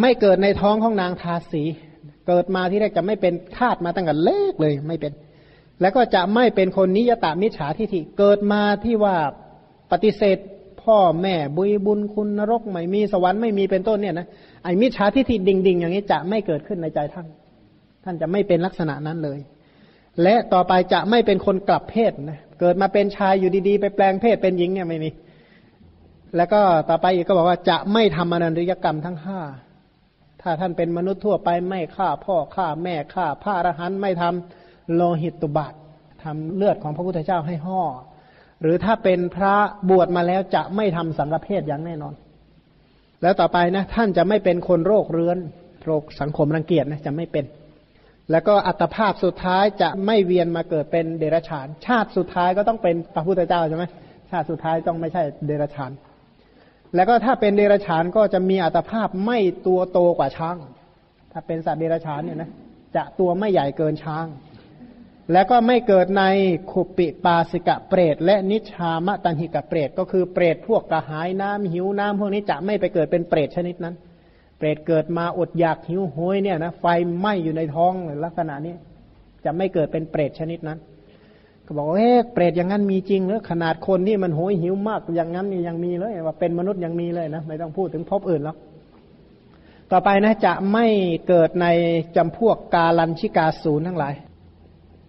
ไม่เกิดในท้องของนางทาสี เกิดมาที่แรกจะไม่เป็นทาสมาตั้งแต่เล็กเลยไม่เป็น แล้วก็จะไม่เป็นคนนิยตามิจฉาทิฏฐิเกิดมาที่ว่าปฏิเสธพ่อแม่บุญบุญคุณนรกไม่มีสวรรค์ไม่มีเป็นต้นเนี่ยนะไอ้มิจฉาทิฏฐิดิ่งๆอย่างนี้จะไม่เกิดขึ้นในใจท่าน ท่านจะไม่เป็นลักษณะนั้นเลย และต่อไปจะไม่เป็นคนกลับเพศนะเกิดมาเป็นชายอยู่ดีๆ ไปแปลงเพศเป็นหญิงเนี่ยไม่มี แล้วก็ต่อไปอีกก็บอกว่าจะไม่ทำอนันตริยกรรมทั้งห้าถ้าท่านเป็นมนุษย์ทั่วไปไม่ฆ่าพ่อฆ่าแม่ฆ่าพระอรหันต์ไม่ทำโลหิตตุบาททำเลือดของพระพุทธเจ้าให้ห่อหรือถ้าเป็นพระบวชมาแล้วจะไม่ทำสังฆเพศอย่างแน่นอน แล้วต่อไปนะ ท่านจะไม่เป็นคนโรคเรื้อน โรคสังคมรังเกียจนะจะไม่เป็น แล้วก็อัตภาพสุดท้ายจะไม่เวียนมาเกิดเป็นเดรัจฉาน ชาติสุดท้ายก็ต้องเป็นพระพุทธเจ้าใช่ไหมชาติสุดท้ายต้องไม่ใช่เดรัจฉาน แล้วก็ถ้าเป็นเดรัจฉานก็จะมีอัตภาพไม่ตัวโตกว่าช้าง ถ้าเป็นสัตว์เดรัจฉานเนี่ยนะจะตัวไม่ใหญ่เกินช้าง แล้วก็ไม่เกิดในขุปิปาสิกะเปรต และนิชามะตันหิกะเปรต ก็คือเปรตพวกกระหายน้ำหิวน้ำพวกนี้จะไม่ไปเกิดเป็นเปรตชนิดนั้น รตเกิดมาอดอยากหิวโหยเนี่ยนะไฟไหม้อยู่ในท้องลักษณะนี้จะไม่เกิดเป็นเปรตชนิดนั้น ก็บอกว่าเอ๊ะเปรตอย่างนั้นมีจริงหรือขนาดคนที่มันโหยหิวมากอย่างนั้นนี่ยังมีเลย ว่าเป็นมนุษย์ยังมีเลยนะไม่ต้องพูดถึงภพอื่นแล้วต่อไปนะจะไม่เกิดในจำพวกกาลันชิกาศูนย์ทั้งหลาย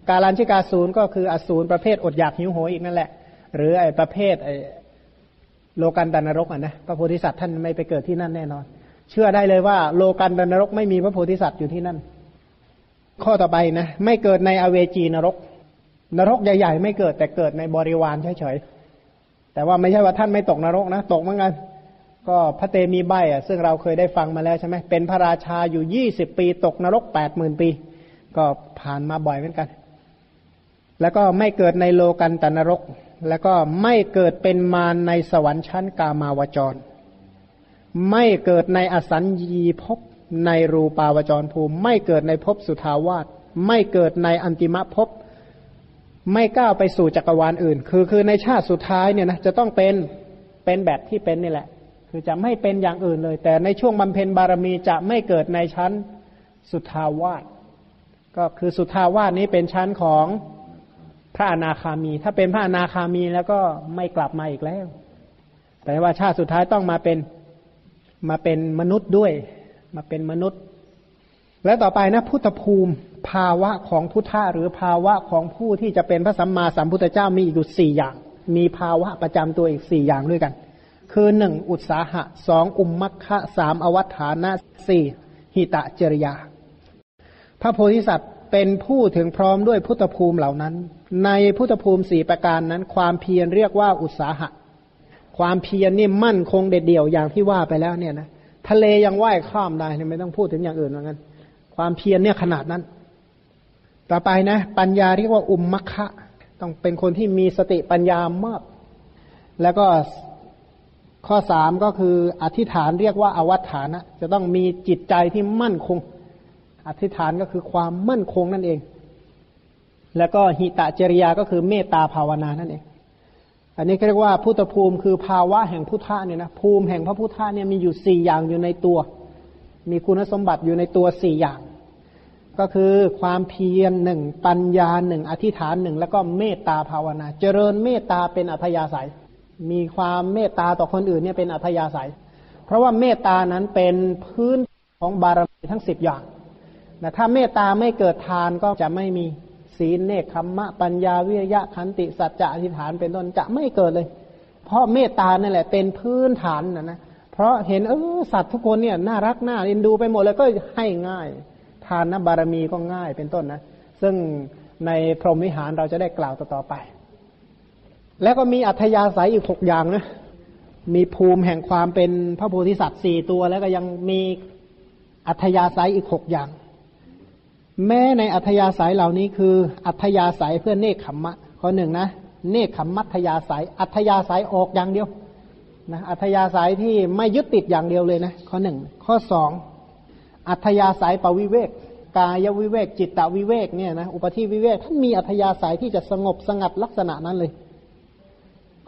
กาลันชิกาศูนย์ก็คืออสูรประเภทอดอยากหิวโหยอีกนั่นแหละ หรือไอ้ประเภทไอ้โลกันดานรกอะนะพระโพธิสัตว์ท่านไม่ไปเกิดที่นั่นแน่นอน เชื่อได้เลยว่าโลกันดนรกไม่มีพระโพธิสัตว์อยู่ที่นั่น ข้อต่อไปนะ ไม่เกิดในอเวจีนรก นรกใหญ่ ๆ ไม่เกิดแต่เกิดในบริวารเฉยๆแต่ว่าไม่ใช่ว่าท่านไม่ตกนรกนะ ตกเหมือนกัน ก็พระเตมีใบอะ ซึ่งเราเคยได้ฟังมาแล้วใช่ไหมเป็นพระราชาอยู่ยี่สิบปี ตกนรกแปดหมื่นปี ก็ผ่านมาบ่อยเหมือนกัน แล้วก็ไม่เกิดในโลกันตนรก แล้วก็ไม่เกิดเป็นมารในสวรรค์ชั้นกามาวจร ไม่เกิดในอสัญญีภพในรูปาวจรภูมิ ไม่เกิดในภพสุทาวาสไม่เกิดในอันติมะภพไม่ก้าวไปสู่จักรวาลอื่น คือคือในชาติสุดท้ายเนี่ยนะจะต้องเป็นเป็นแบบที่เป็นนี่แหละ คือจะไม่เป็นอย่างอื่นเลย แต่ในช่วงบำเพ็ญบารมีจะไม่เกิดในชั้นสุทาวาสก็คือสุทาวาสนี้เป็นชั้นของพระอนาคามี ถ้าเป็นพระอนาคามีแล้วก็ไม่กลับมาอีกแล้ว แต่ว่าชาติสุดท้ายต้องมาเป็น มาเป็นมนุษย์ด้วย มาเป็นมนุษย์ และต่อไปนะ พุทธภูมิภาวะของพุทธะหรือภาวะของผู้ที่จะเป็นพระสัมมาสัมพุทธเจ้ามีอีกสี่อย่าง มีภาวะประจำตัวอีกสี่อย่างด้วยกัน คือหนึ่งอุตสาหะสองอุมมัคคะสามอวัฏฐานะสี่หิตะจริยา พระโพธิสัตว์เป็นผู้ถึงพร้อมด้วยพุทธภูมิเหล่านั้น ในพุทธภูมิสี่ประการนั้น ความเพียรเรียกว่าอุตสาหะ ความเพียรนี่มั่นคงเด็ดเดี่ยวอย่างที่ว่าไปแล้วเนี่ยนะทะเลยังว่ายข้ามได้เนี่ยไม่ต้องพูดถึงอย่างอื่นเหมือนกันความเพียรเนี่ยขนาดนั้น ต่อไปนะ ปัญญาเรียกว่าอุมมัคคะต้องเป็นคนที่มีสติปัญญามาก แล้วก็ข้อสามก็คืออธิษฐานเรียกว่าอวัฏฐานะ จะต้องมีจิตใจที่มั่นคง อธิษฐานก็คือความมั่นคงนั่นเอง แล้วก็หิตะจริยาก็คือเมตตาภาวนานั่นเอง อันนี้เรียกว่าพุทธภูมิคือภาวะแห่งพุทธะเนี่ยนะภูมิแห่งพระพุทธะเนี่ยมีอยู่สี่อย่างอยู่ในตัว มีคุณสมบัติอยู่ในตัวสี่อย่าง ก็คือความเพียรหนึ่งปัญญาหนึ่งอธิษฐานหนึ่งแล้วก็เมตตาภาวนา เจริญเมตตาเป็นอัธยาศัย มีความเมตตาต่อคนอื่นเนี่ยเป็นอัธยาศัย เพราะว่าเมตตานั้นเป็นพื้นของบารมีทั้งสิบอย่างนะถ้าเมตตาไม่เกิดทานก็จะไม่มี ศีลเนคขมมะปัญญาวิริยะขันติสัจจะอธิษฐานเป็นต้นจะไม่เกิดเลย เพราะเมตตานั่นแหละเป็นพื้นฐานนะนะเพราะเห็นเออสัตว์ทุกคนเนี่ยน่ารักน่าเอ็นดูไปหมดเลยก็ให้ง่าย ทานนะบารมีก็ง่ายเป็นต้นนะซึ่งในพรหมวิหารเราจะได้กล่าวต่อไป แล้วก็มีอัธยาศัยอีกหกอย่างนะมีภูมิแห่งความเป็นพระโพธิสัตว์สี่ตัว แล้วก็ยังมีอัธยาศัยอีกหกอย่าง แม้ในอัธยาศัยเหล่านี้คือ อัธยาศัยเพื่อเนคขมมะข้อหนึ่งนะ เนคขมมัธยาศัย อัธยาศัยออกอย่างเดียวนะอัธยาศัยที่ไม่ยึดติดอย่างเดียวเลยนะข้อหนึ่งข้อสองอัธยาศัยปวิเวกกายวิเวกจิตตวิเวกเนี่ยนะอุปธิวิเวกท่านมีอัธยาศัยที่จะสงบสงัดลักษณะนั้นเลย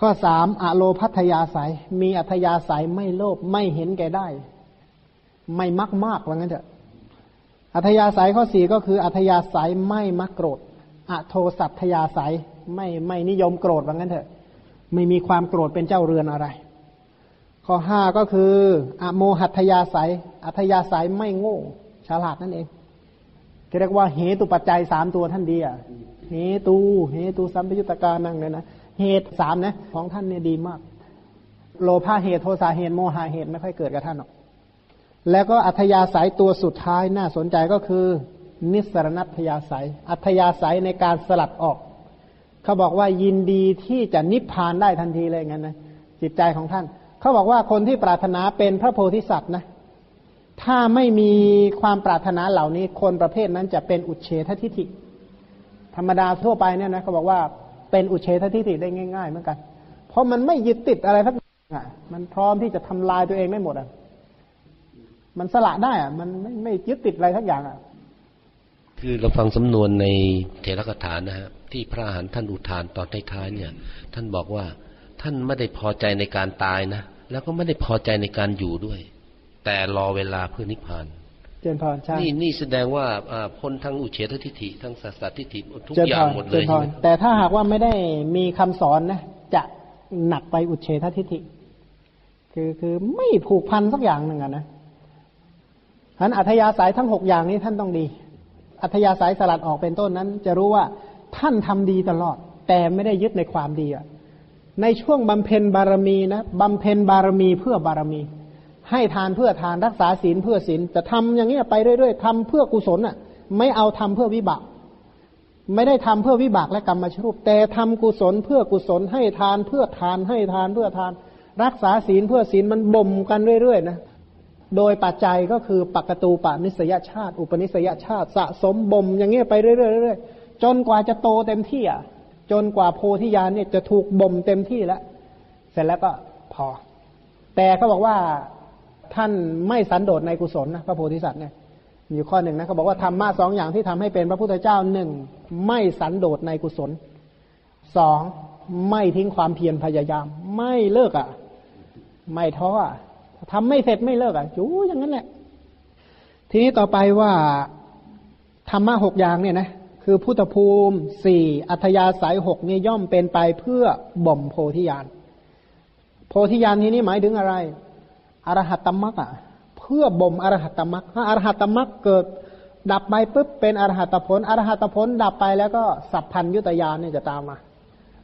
ข้อสามอโลพัทยาสายมีอัธยาศัยไม่โลภไม่เห็นแก่ได้ ไม่มักมากว่างั้นเถอะ อัธยาศัยข้อสี่ก็คือ อัธยาศัยไม่มักโกรธอโทสัตยาศัยไม่ไม่นิยมโกรธว่างั้นเถอะ ไม่มีความโกรธเป็นเจ้าเรือนอะไร ข้อห้าก็คืออโมหัตยาศัย อัธยาศัยไม่โง่ ฉลาดนั่นเองเรียกว่าเหตุปัจจัยสามตัวท่านดีอะเหตุเหตุสัมปยุตการนั่งเนี่ยนะเหตุสามนะของท่านเนี่ยดีมาก โลภะเหตุโทสะเหตุโมหะเหตุไม่ค่อยเกิดกับท่านหรอก แล้วก็อัธยาศัยตัวสุดท้ายน่าสนใจก็คือ นิสรณัตยาศัย อัธยาศัยในการสลัดออก เขาบอกว่ายินดีที่จะนิพพานได้ทันทีเลยงั้นนะจิตใจของท่าน เขาบอกว่าคนที่ปรารถนาเป็นพระโพธิสัตว์นะ ถ้าไม่มีความปรารถนาเหล่านี้ คนประเภทนั้นจะเป็นอุเฉททิฏฐิ ธรรมดาทั่วไปเนี่ยนะเขาบอกว่าเป็นอุเฉททิฏฐิได้ง่าย ๆ เหมือนกัน เพราะมันไม่ยึดติดอะไรทั้งอะมันพร้อมที่จะทำลายตัวเองได้หมดอะ มันสละได้อะมันไม่ไม่ยึดติดอะไรทั้งอย่างอะ คือเราฟังสำนวนในเทระกถานะฮะที่พระอาหารท่านอุทานตอนท้ายๆเนี่ย ท่านบอกว่าท่านไม่ได้พอใจในการตายนะแล้วก็ไม่ได้พอใจในการอยู่ด้วย แต่รอเวลาเพื่อนิพพานเจนพรใช่นี่นี่แสดงว่าพ้นทั้งอุเฉททิฏฐิทั้งสัสตทิฏฐิทุกอย่างหมดเลยใช่ไหมแต่ถ้าหากว่าไม่ได้มีคำสอนนะจะหนักไปอุเฉททิฏฐิคือคือไม่ผูกพันสักอย่างหนึ่งอะนะ ฉะนั้นอัธยาศัยทั้งหกอย่างนี้ท่านต้องดี อัธยาศัยสลัดออกเป็นต้นนั้น จะรู้ว่าท่านทำดีตลอด แต่ไม่ได้ยึดในความดีอะในช่วงบำเพ็ญบารมีนะบำเพ็ญบารมีเพื่อบารมี ให้ทานเพื่อทานรักษาศีลเพื่อศีลจะทำอย่างเงี้ไปเรื่อยๆทำเพื่อกุศลอะ ไม่เอาทำเพื่อวิบาก ไม่ได้ทำเพื่อวิบากและกรรมมาชรูป แต่ทำกุศลเพื่อกุศลให้ทานเพื่อทานให้ทานเพื่อทาน รักษาศีลเพื่อศีลมันบ่มกันเรื่อยๆนะ โดยปัจจัยก็คือปักตูปานิสยชาติ อุปนิสยชาติสะสมบ่มอย่างเงี้ยไปเรื่อยๆจนกว่าจะโตเต็มที่อะจนกว่าโพธิญาณเนี่ยจะถูกบ่มเต็มที่แล้ว เสร็จแล้วก็พอ แต่เขาบอกว่าท่านไม่สันโดษในกุศลนะพระโพธิสัตว์เนี่ยมีข้อหนึ่งนะเขาบอกว่าธรรมะสองอย่างที่ทำให้เป็นพระพุทธเจ้าหนึ่งไม่สันโดษในกุศลสองไม่ทิ้งความเพียรพยายาม ไม่เลิกอะ ไม่ท้ออะ ทำไม่เสร็จไม่เลิกอะจู่อย่างนั้นแหละ ทีนี้ต่อไปว่าธรรมะหกอย่างเนี่ยนะคือพุทธภูมิสี่อัธยาศัยหกนี่ย่อมเป็นไปเพื่อบ่มโพธิญาณโพธิญาณที่นี้หมายถึงอะไรอรหัตตมรรคอะเพื่อบ่มอรหัตตมรรคถ้าอรหัตตมรรคเกิดดับไปปุ๊บเป็นอรหัตผลอรหัตผลดับไปแล้วก็สัพพัญยุตยานเนี่ยจะตามมา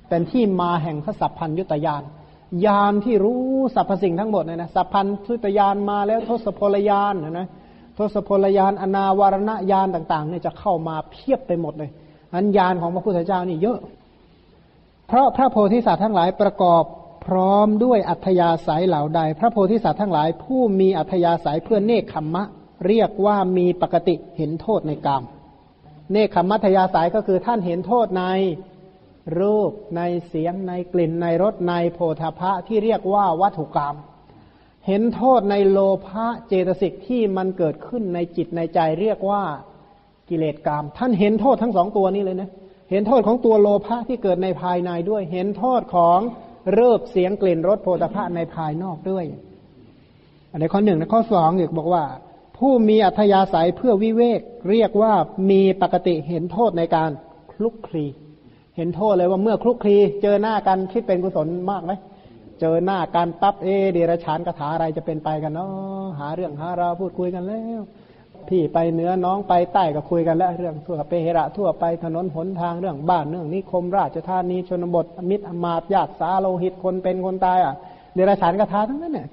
เป็นที่มาแห่งพระสัพพัญยุตยาน ยานที่รู้สรรพสิ่งทั้งหมดเนี่ยนะสัพพัญยุตยานมาแล้วทศพลยานนะนะทศพลยานอนาวารณญาณต่างๆเนี่ยจะเข้ามาเพียบไปหมดเลยอันญาณของพระพุทธเจ้านี่เยอะ เพราะพระโพธิสัตว์ทั้งหลายประกอบพร้อมด้วยอัธยาศัยเหล่าใด พระโพธิสัตว์ทั้งหลาย ผู้มีอัธยาศัยเพื่อเนคขมมะ เรียกว่ามีปกติเห็นโทษในกรรมเนคขมัธยาศัยก็คือท่านเห็นโทษใน รูปในเสียงในกลิ่นในรสในโพธพะที่เรียกว่าวัตถุกรรม เห็นโทษในโลภะเจตสิกที่มันเกิดขึ้นในจิตในใจเรียกว่ากิเลสกรรม ท่านเห็นโทษทั้งสองตัวนี้เลยนะ เห็นโทษของตัวโลภะที่เกิดในภายในด้วย เห็นโทษของเริบเสียงกลิ่นรสโพธภะในภายนอกด้วย อันนี้ข้อหนึ่งนะข้อสองอีกบอกว่า ผู้มีอัธยาศัยเพื่อวิเวกเรียกว่ามีปกติเห็นโทษในการคลุกคลี เห็นโทษเลยว่าเมื่อคลุกคลีเจอหน้ากันคิดเป็นกุศลมากไหมเจอหน้าการปั๊บเอเดรชานคาถาอะไรจะเป็นไปกันเนาะหาเรื่องหาเราพูดคุยกันแล้วพี่ไปเหนือน้องไปใต้ก็คุยกันแล้วเรื่องทั่วไปเหระทั่วไปถนนหนทางเรื่องบ้านเรื่องนิคมราชธานีชนบทมิตรมาตญาติสาโลหิตคนเป็นคนตายอะเดรชานคาถาทั้งนั้นเนี่ย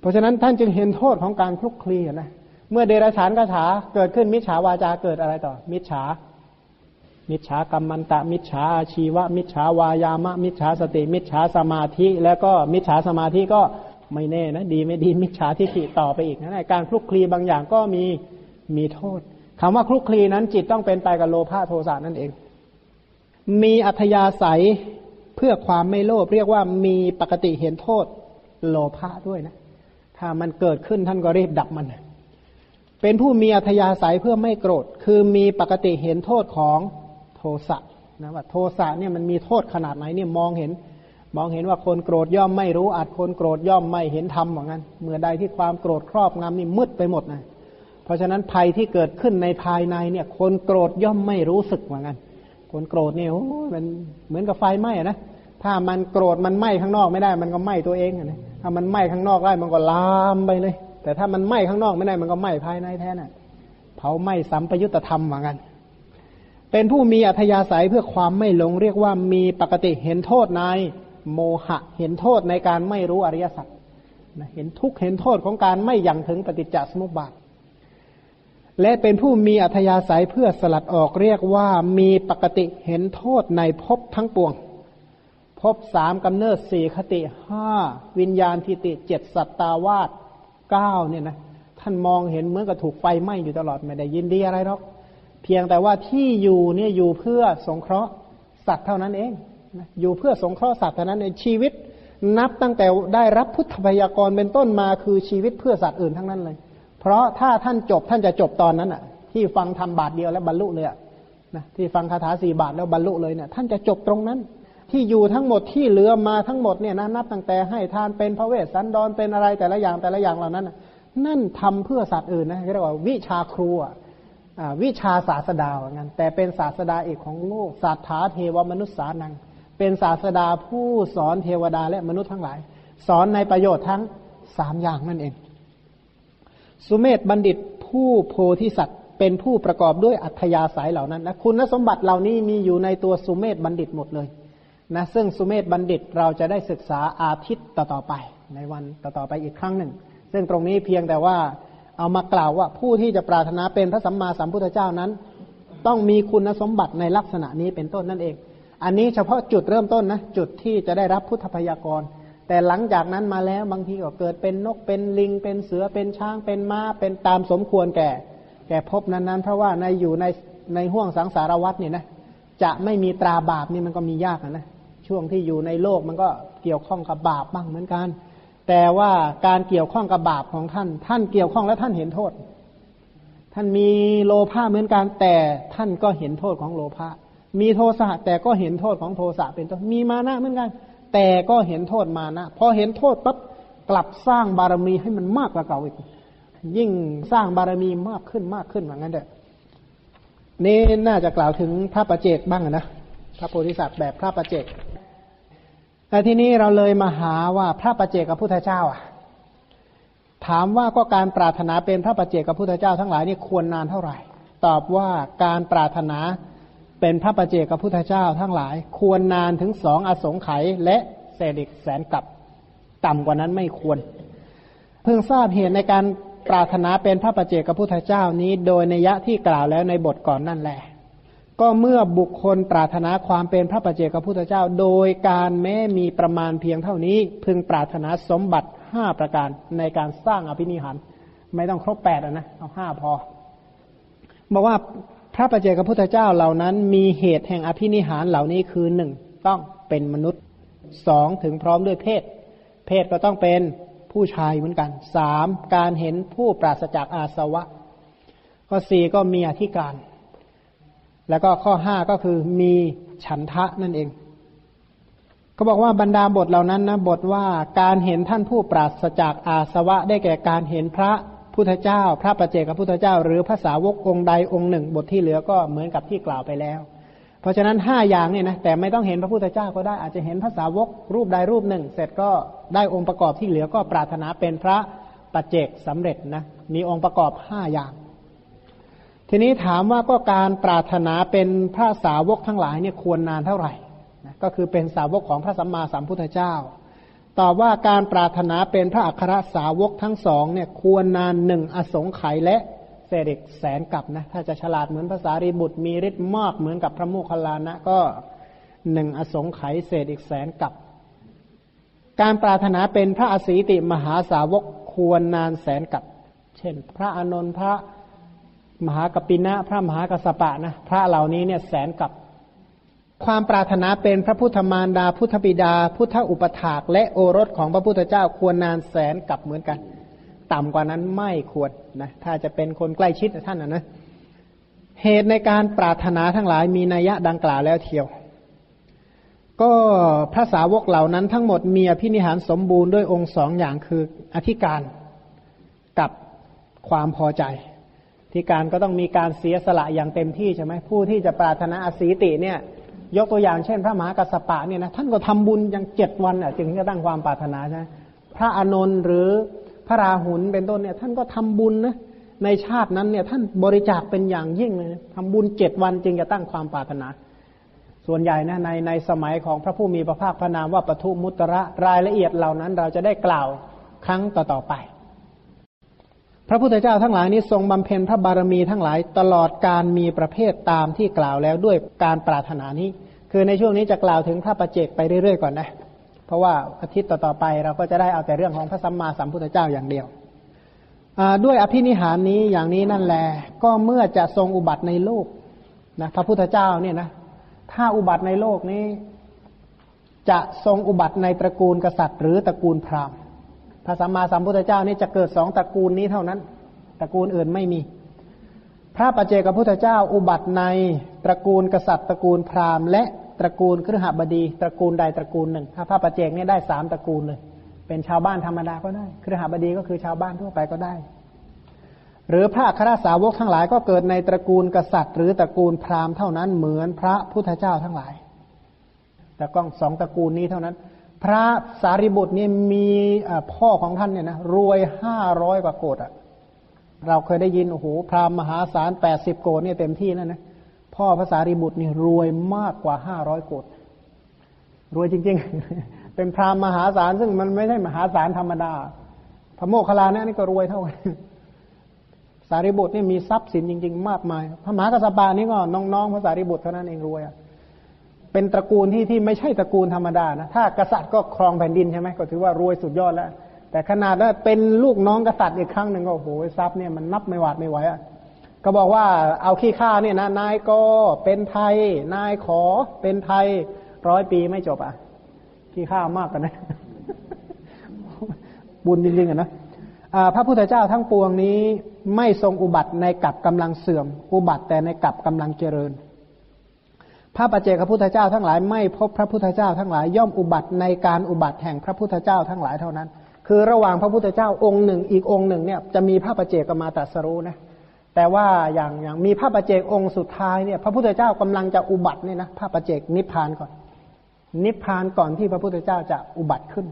เพราะฉะนั้นท่านจึงเห็นโทษของการคลุกคลีนะเมื่อเดรชานคาถาเกิดขึ้นมิจฉาวาจาเกิดอะไรต่อ มิจฉา มิจฉากรรมันตะ มิจฉาอาชีวะ มิจฉาวายามะ มิจฉาสติ มิจฉาสมาธิ แล้วก็มิจฉาสมาธิก็ไม่แน่นะดีไม่ดีมิจฉาทิฏฐิต่อไปอีกนะการคลุกคลีบางอย่างก็มีมีโทษคำว่าคลุกคลีนั้นจิตต้องเป็นไปกับโลภะโทสะนั่นเอง มีอัธยาศัยเพื่อความไม่โลภเรียกว่ามีปกติเห็นโทษโลภะด้วยนะ ถ้ามันเกิดขึ้นท่านก็รีบดับมันเป็นผู้มีอัธยาศัยเพื่อไม่โกรธ คือมีปกติเห็นโทษของ ทสะนะว่าโทสะเนี่ยมันมีโทษขนาดไหนเนี่ยมองเห็น มองเห็นว่าคนโกรธย่อมไม่รู้อาจคนโกรธย่อมไม่เห็นธรรมเหมือนกันเมื่อใดที่ความโกรธครอบงำนี่มืดไปหมดนะเพราะฉะนั้นภัยที่เกิดขึ้นในภายในเนี่ย คนโกรธย่อมไม่รู้สึกเหมือนกันคนโกรธเนี่ยโอ้มันเหมือนกับไฟไหม้นะถ้ามันโกรธมันไหม้ข้างนอกไม่ได้ มันก็ไหม้ตัวเองนะถ้ามันไหม้ข้างนอกได้มันก็ลามไปเลย แต่ถ้ามันไหม้ข้างนอกไม่ได้มันก็ไหม้ภายในแท้น่ะเผาไหม้สัมปยุตธรรมเหมือนกัน เป็นผู้มีอัธยาศัยเพื่อความไม่หลงเรียกว่ามีปกติเห็นโทษในโมหะ เห็นโทษในการไม่รู้อริยสัจเห็นทุกเห็นโทษของการไม่ยังถึงปฏิจจสมุปบาท และเป็นผู้มีอัธยาศัยเพื่อสลัดออกเรียกว่ามีปกติเห็นโทษในภพทั้งปวงภพสามกำเนิดสี่คติห้าวิญญาณทิติเจ็ดสัตตาวาสเก้าเนี่ยนะท่านมองเห็นเหมือนกับถูกไฟไหม้อยู่ตลอดไม่ได้ยินดีอะไรหรอก เพียงแต่ว่าที่อยู่เนี่ยอยู่เพื่อสงเคราะห์สัตว์เท่านั้นเองอยู่เพื่อสงเคราะห์สัตว์เท่านั้นเองชีวิต นับตั้งแต่ได้รับพุทธพยากรเป็นต้นมาคือชีวิตเพื่อสัตว์อื่นทั้งนั้นเลย เพราะถ้าท่านจบท่านจะจบตอนนั้นอะ ที่ฟังทำบาทเดียวแล้วบรรลุเลยอะนะที่ฟังคาถาสี่บาทแล้วบรรลุเลยเนี่ยท่านจะจบตรงนั้น ที่อยู่ทั้งหมดที่เหลือมาทั้งหมดเนี่ยนะนับตั้งแต่ให้ทานเป็นพระเวสสันดรเป็นอะไรแต่ละอย่างแต่ละอย่างเหล่านั้น นั่นทำเพื่อสัตว์อื่นนะเรียกว่าวิชาครูอะ วิชาศาสดาเหมือนกันแต่เป็นศาสดาเอกของโลกศาสถาเทวมนุษย์สานัง เป็นศาสดาผู้สอนเทวดาและมนุษย์ทั้งหลาย สอนในประโยชน์ทั้งสามอย่างนั่นเอง สุเมธบัณฑิตผู้โพธิสัตว์เป็นผู้ประกอบด้วยอัธยาศัยเหล่านั้นนะคุณสมบัติเหล่านี้มีอยู่ในตัวสุเมธบัณฑิตหมดเลยนะซึ่งสุเมธบัณฑิตเราจะได้ศึกษาอาทิตย์ต่อๆไปในวันต่อๆไปอีกครั้งหนึ่ง ซึ่งตรงนี้เพียงแต่ว่า เอามากล่าวว่าผู้ที่จะปรารถนาเป็นพระสัมมาสัมพุทธเจ้านั้น ต้องมีคุณสมบัติในลักษณะนี้เป็นต้นนั่นเอง อันนี้เฉพาะจุดเริ่มต้นนะจุดที่จะได้รับพุทธพยากร แต่หลังจากนั้นมาแล้วบางทีก็เกิดเป็นนกเป็นลิง เป็นเสือเป็นช้างเป็นม้าเป็นตามสมควรแก่ แก่พบนั้นๆ เพราะว่าในอยู่ในในห่วงสังสารวัฏนี่นะจะไม่มีตราบาปนี่มันก็มียากนะช่วงที่อยู่ในโลกมันก็เกี่ยวข้องกับบาปบ้างเหมือนกัน แต่ว่าการเกี่ยวข้องกับบาปของท่าน ท่านเกี่ยวข้องแล้วท่านเห็นโทษ ท่านมีโลภะเหมือนกันแต่ท่านก็เห็นโทษของโลภะมีโทสะแต่ก็เห็นโทษของโทสะเป็นต้นมีมานะเหมือนกัน แต่ก็เห็นโทษมานะพอเห็นโทษปั๊บกลับสร้างบารมีให้มันมากกว่าเก่าอีก ยิ่งสร้างบารมีมากขึ้นมากขึ้นอย่างนั้นเด้อนี่น่าจะกล่าวถึงพระประเจกบ้างนะพระโพธิสัตว์แบบพระประเจก แต่ทีนี้เราเลยมาหาว่าพระประเจกับพุทธเจ้าอะ ถามว่าก็การปรารถนาเป็นพระประเจกับพุทธเจ้า ทั้งหลายนี่ควรนานเท่าไหร่ ตอบว่าการปรารถนาเป็นพระประเจกับพุทธเจ้า ทั้งหลาย ควรนานถึงสองอสงไขยและเศษอีกแสนกับต่ำกว่านั้นไม่ควร เพิ่งทราบเหตุในการปรารถนาเป็นพระประเจกับพุทธเจ้านี้ โดยในยะที่กล่าวแล้วในบทก่อนนั่นแหละ ก็เมื่อบุคคลปรารถนาความเป็นพระปัจเจกพุทธเจ้า โดยการแม้มีประมาณเพียงเท่านี้ พึงปรารถนาสมบัติห้าประการในการสร้างอภินิหารไม่ต้องครบแปดนะเอาห้าพอบอกว่าพระปัจเจกพุทธเจ้าเหล่านั้น มีเหตุแห่งอภินิหารเหล่านี้คือหนึ่งต้องเป็นมนุษย์สองถึงพร้อมด้วยเพศ เพศก็ต้องเป็นผู้ชายเหมือนกันสามการเห็นผู้ปราศจากอาสวะข้อสี่ก็มีอธิการ แล้วก็ข้อห้าก็คือมีฉันทะนั่นเองเขาบอกว่าบรรดาบทเหล่านั้นนะบทว่าการเห็นท่านผู้ปราศจากอาสวะได้แก่การเห็นพระพุทธเจ้า พระประเจกับพุทธเจ้า หรือภาษาวกองค์ใดองค์หนึ่ง บทที่เหลือก็เหมือนกับที่กล่าวไปแล้ว เพราะฉะนั้นห้าอย่างเนี่ยนะแต่ไม่ต้องเห็นพระพุทธเจ้าก็ได้อาจจะเห็นภาษาวกรูปใดรูปหนึ่ง เสร็จก็ได้องค์ประกอบที่เหลือก็ปรารถนาเป็นพระปัจเจกสำเร็จนะมีองค์ประกอบห้าอย่าง ทีนี้ถามว่าก็การปรารถนาเป็นพระสาวกทั้งหลายเนี่ยควรนานเท่าไหร่นะก็คือเป็นสาวกของพระสัมมาสัมพุทธเจ้า ตอบว่าการปรารถนาเป็นพระอัครสาวกทั้งสองเนี่ยควรนานหนึ่งอสงไขยและเศษอีกแสนกับนะถ้าจะฉลาดเหมือนภาษารีบุตรมีฤทธิ์มากเหมือนกับพระโมคคัลลานะก็หนึ่งอสงไขยเศษอีกแสนกับ การปรารถนาเป็นพระอสีติมหาสาวกควรนานแสนกับ เช่น พระอนนท์พระ มหากปินะพระมหากสปะนะพระเหล่านี้เนี่ยแสนกับ ความปรารถนาเป็นพระพุทธมารดาพุทธบิดา พุทธอุปถากและโอรสของพระพุทธเจ้าควรนานแสนกับเหมือนกัน ต่ำกว่านั้นไม่ควรนะถ้าจะเป็นคนใกล้ชิดท่านนะนะเหตุในการปรารถนาทั้งหลายมีนัยยะดังกล่าวแล้วเทียว ก็พระสาวกเหล่านั้นทั้งหมดมีอภินิหารสมบูรณ์ด้วยองค์สองอย่างคืออธิการกับความพอใจ ที่การก็ต้องมีการเสียสละอย่างเต็มที่ใช่ไหมผู้ที่จะปรารถนาอสีติเนี่ย ยกตัวอย่างเช่น พระมหากัสปะเนี่ยนะท่านก็ทำบุญอย่างเจ็ดวันอะจึงจะตั้งความปรารถนาใช่ไหมพระอานนท์หรือพระราหุลเป็นต้นเนี่ย ท่านก็ทำบุญนะในชาตินั้นเนี่ย ท่านบริจาคเป็นอย่างยิ่งเลยทำบุญเจ็ดวันจึงจะตั้งความปรารถนา ส่วนใหญ่นะในในสมัยของพระผู้มีพระภาคพระนามว่าปทุมุตระรายละเอียดเหล่านั้น เราจะได้กล่าวครั้งต่อๆไป พระพุทธเจ้าทั้งหลายนี้ทรงบำเพ็ญพระบารมีทั้งหลายตลอดการมีประเภทตามที่กล่าวแล้วด้วยการปรารถนานี้ คือในช่วงนี้จะกล่าวถึงพระประเจกไปเรื่อยๆก่อนนะ เพราะว่าอาทิตย์ต่อๆไปเราก็จะได้เอาแต่เรื่องของพระสัมมาสัมพุทธเจ้าอย่างเดียวด้วยอภินิหารนี้อย่างนี้นั่นแหละก็เมื่อจะทรงอุบัติในโลกนะพระพุทธเจ้าเนี่ยนะถ้าอุบัติในโลกนี้ จะทรงอุบัติในตระกูลกษัตริย์ หรือตระกูลพราหมณ์ พระสัมมาสัมพุทธเจ้านี่จะเกิดสองตระกูลนี้เท่านั้น ตระกูลอื่นไม่มี พระปัจเจกพุทธเจ้าอุบัติในตระกูลกษัตริย์ตระกูลพราหมณ์และตระกูลครหบดี ตระกูลใดตระกูลหนึ่ง ถ้าพระปัจเจกนี่ได้สามตระกูลเลย เป็นชาวบ้านธรรมดาก็ได้ครหบดีก็คือชาวบ้านทั่วไปก็ได้ หรือพระคราสาวกทั้งหลายก็เกิดในตระกูลกษัตริย์ หรือตระกูลพราหมณ์เท่านั้นเหมือนพระพุทธเจ้าทั้งหลาย แต่ก็สองตระกูลนี้เท่านั้น พระสารีบุตรนี่มีพ่อของท่านเนี่ยนะรวยห้าร้อยกว่าโกดอะเราเคยได้ยินโอ้โหพราหมณ์มหาศาลแปดสิบโกดเนี่ยเต็มที่แล้วนะพ่อพระสารีบุตรนี่รวยมากกว่าห้าร้อยโกดรวยจริง ๆ เป็นพราหมณ์มหาศาลซึ่งมันไม่ใช่มหาศาลธรรมดา พระโมคคัลลาเนี่ยนี่ก็รวยเท่ากันสารีบุตรนี่มีทรัพย์สินจริง ๆ มากมาย พระมหากัสปานี่ก็น้องๆพระสารีบุตรเท่านั้นเองรวยอะ เป็นตระกูลที่ที่ไม่ใช่ตระกูลธรรมดานะ ถ้ากษัตริย์ก็ครองแผ่นดินใช่ไหมก็ถือว่ารวยสุดยอดแล้ว แต่ขนาดว่าเป็นลูกน้องกษัตริย์อีกครั้งหนึ่งก็โอ้โหทรัพย์เนี่ยมันนับไม่หวาดไม่ไหวอะก็บอกว่าเอาขี้ข้าเนี่ยนะนายก็เป็นไทย นายขอเป็นไทยร้อยปีไม่จบอะขี้ข้ามากกันนะ บุญจริงๆอะนะพระพุทธเจ้าทั้งปวงนี้ไม่ทรงอุบัติในกับกำลังเสื่อม อุบัติแต่ในกับกำลังเจริญ พระปัจเจกพระพุทธเจ้าทั้งหลายไม่พบพระพุทธเจ้าทั้งหลายย่อมอุบัติในการอุบัติแห่งพระพุทธเจ้าทั้งหลายเท่านั้น คือระหว่างพระพุทธเจ้าองค์หนึ่งอีกองค์หนึ่งเนี่ยจะมีพระปัจเจกมาตรัสรู้นะแต่ว่าอย่างอย่างมีพระประเจกองค์สุดท้ายเนี่ยพระพุทธเจ้ากำลังจะอุบัติเนี่ยนะพระประเจกนิพพานก่อน นิพพานก่อนที่พระพุทธเจ้าจะอุบัติขึ้น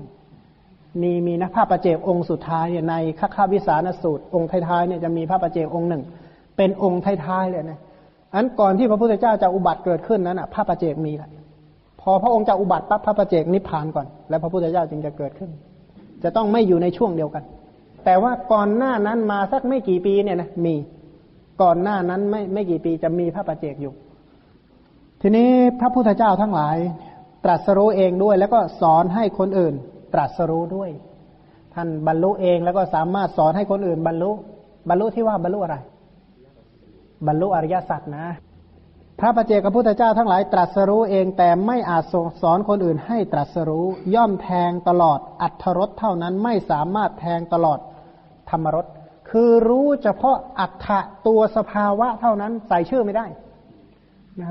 มีมีนะพระประเจกองค์สุดท้ายเนี่ยในข้าข้าวิสานสูตรองค์ท้ายๆเนี่ยจะมีพระประเจกองค์หนึ่ง เป็นองค์ท้ายๆเลยนะ อันก่อนที่พระพุทธเจ้าจะอุบัติเกิดขึ้นนั้นอะพระประเจกมีแล้วพอพระองค์จะอุบัติปั๊บพระประเจกนิพพานก่อน แล้วพระพุทธเจ้าจึงจะเกิดขึ้น จะต้องไม่อยู่ในช่วงเดียวกัน แต่ว่าก่อนหน้านั้นมาสักไม่กี่ปีเนี่ยนะมีก่อนหน้านั้นไม่ไม่กี่ปีจะมีพระประเจกอยู่ ทีนี้พระพุทธเจ้าทั้งหลาย ตรัสรู้เองด้วย แล้วก็สอนให้คนอื่น ตรัสรู้ด้วย ท่านบรรลุเองแล้วก็สามารถสอนให้คนอื่น บรรลุ บรรลุที่ว่าบรรลุอะไร บรรลุอริยสัจนะ พระปเจกับพุทธเจ้าทั้งหลายตรัสรู้เองแต่ไม่อาจสอนคนอื่นให้ตรัสรู้ย่อมแทงตลอดอัทธรสเท่านั้นไม่สามารถแทงตลอดธรรมรสคือรู้เฉพาะอัฏฐะตัวสภาวะเท่านั้นใส่ชื่อไม่ได้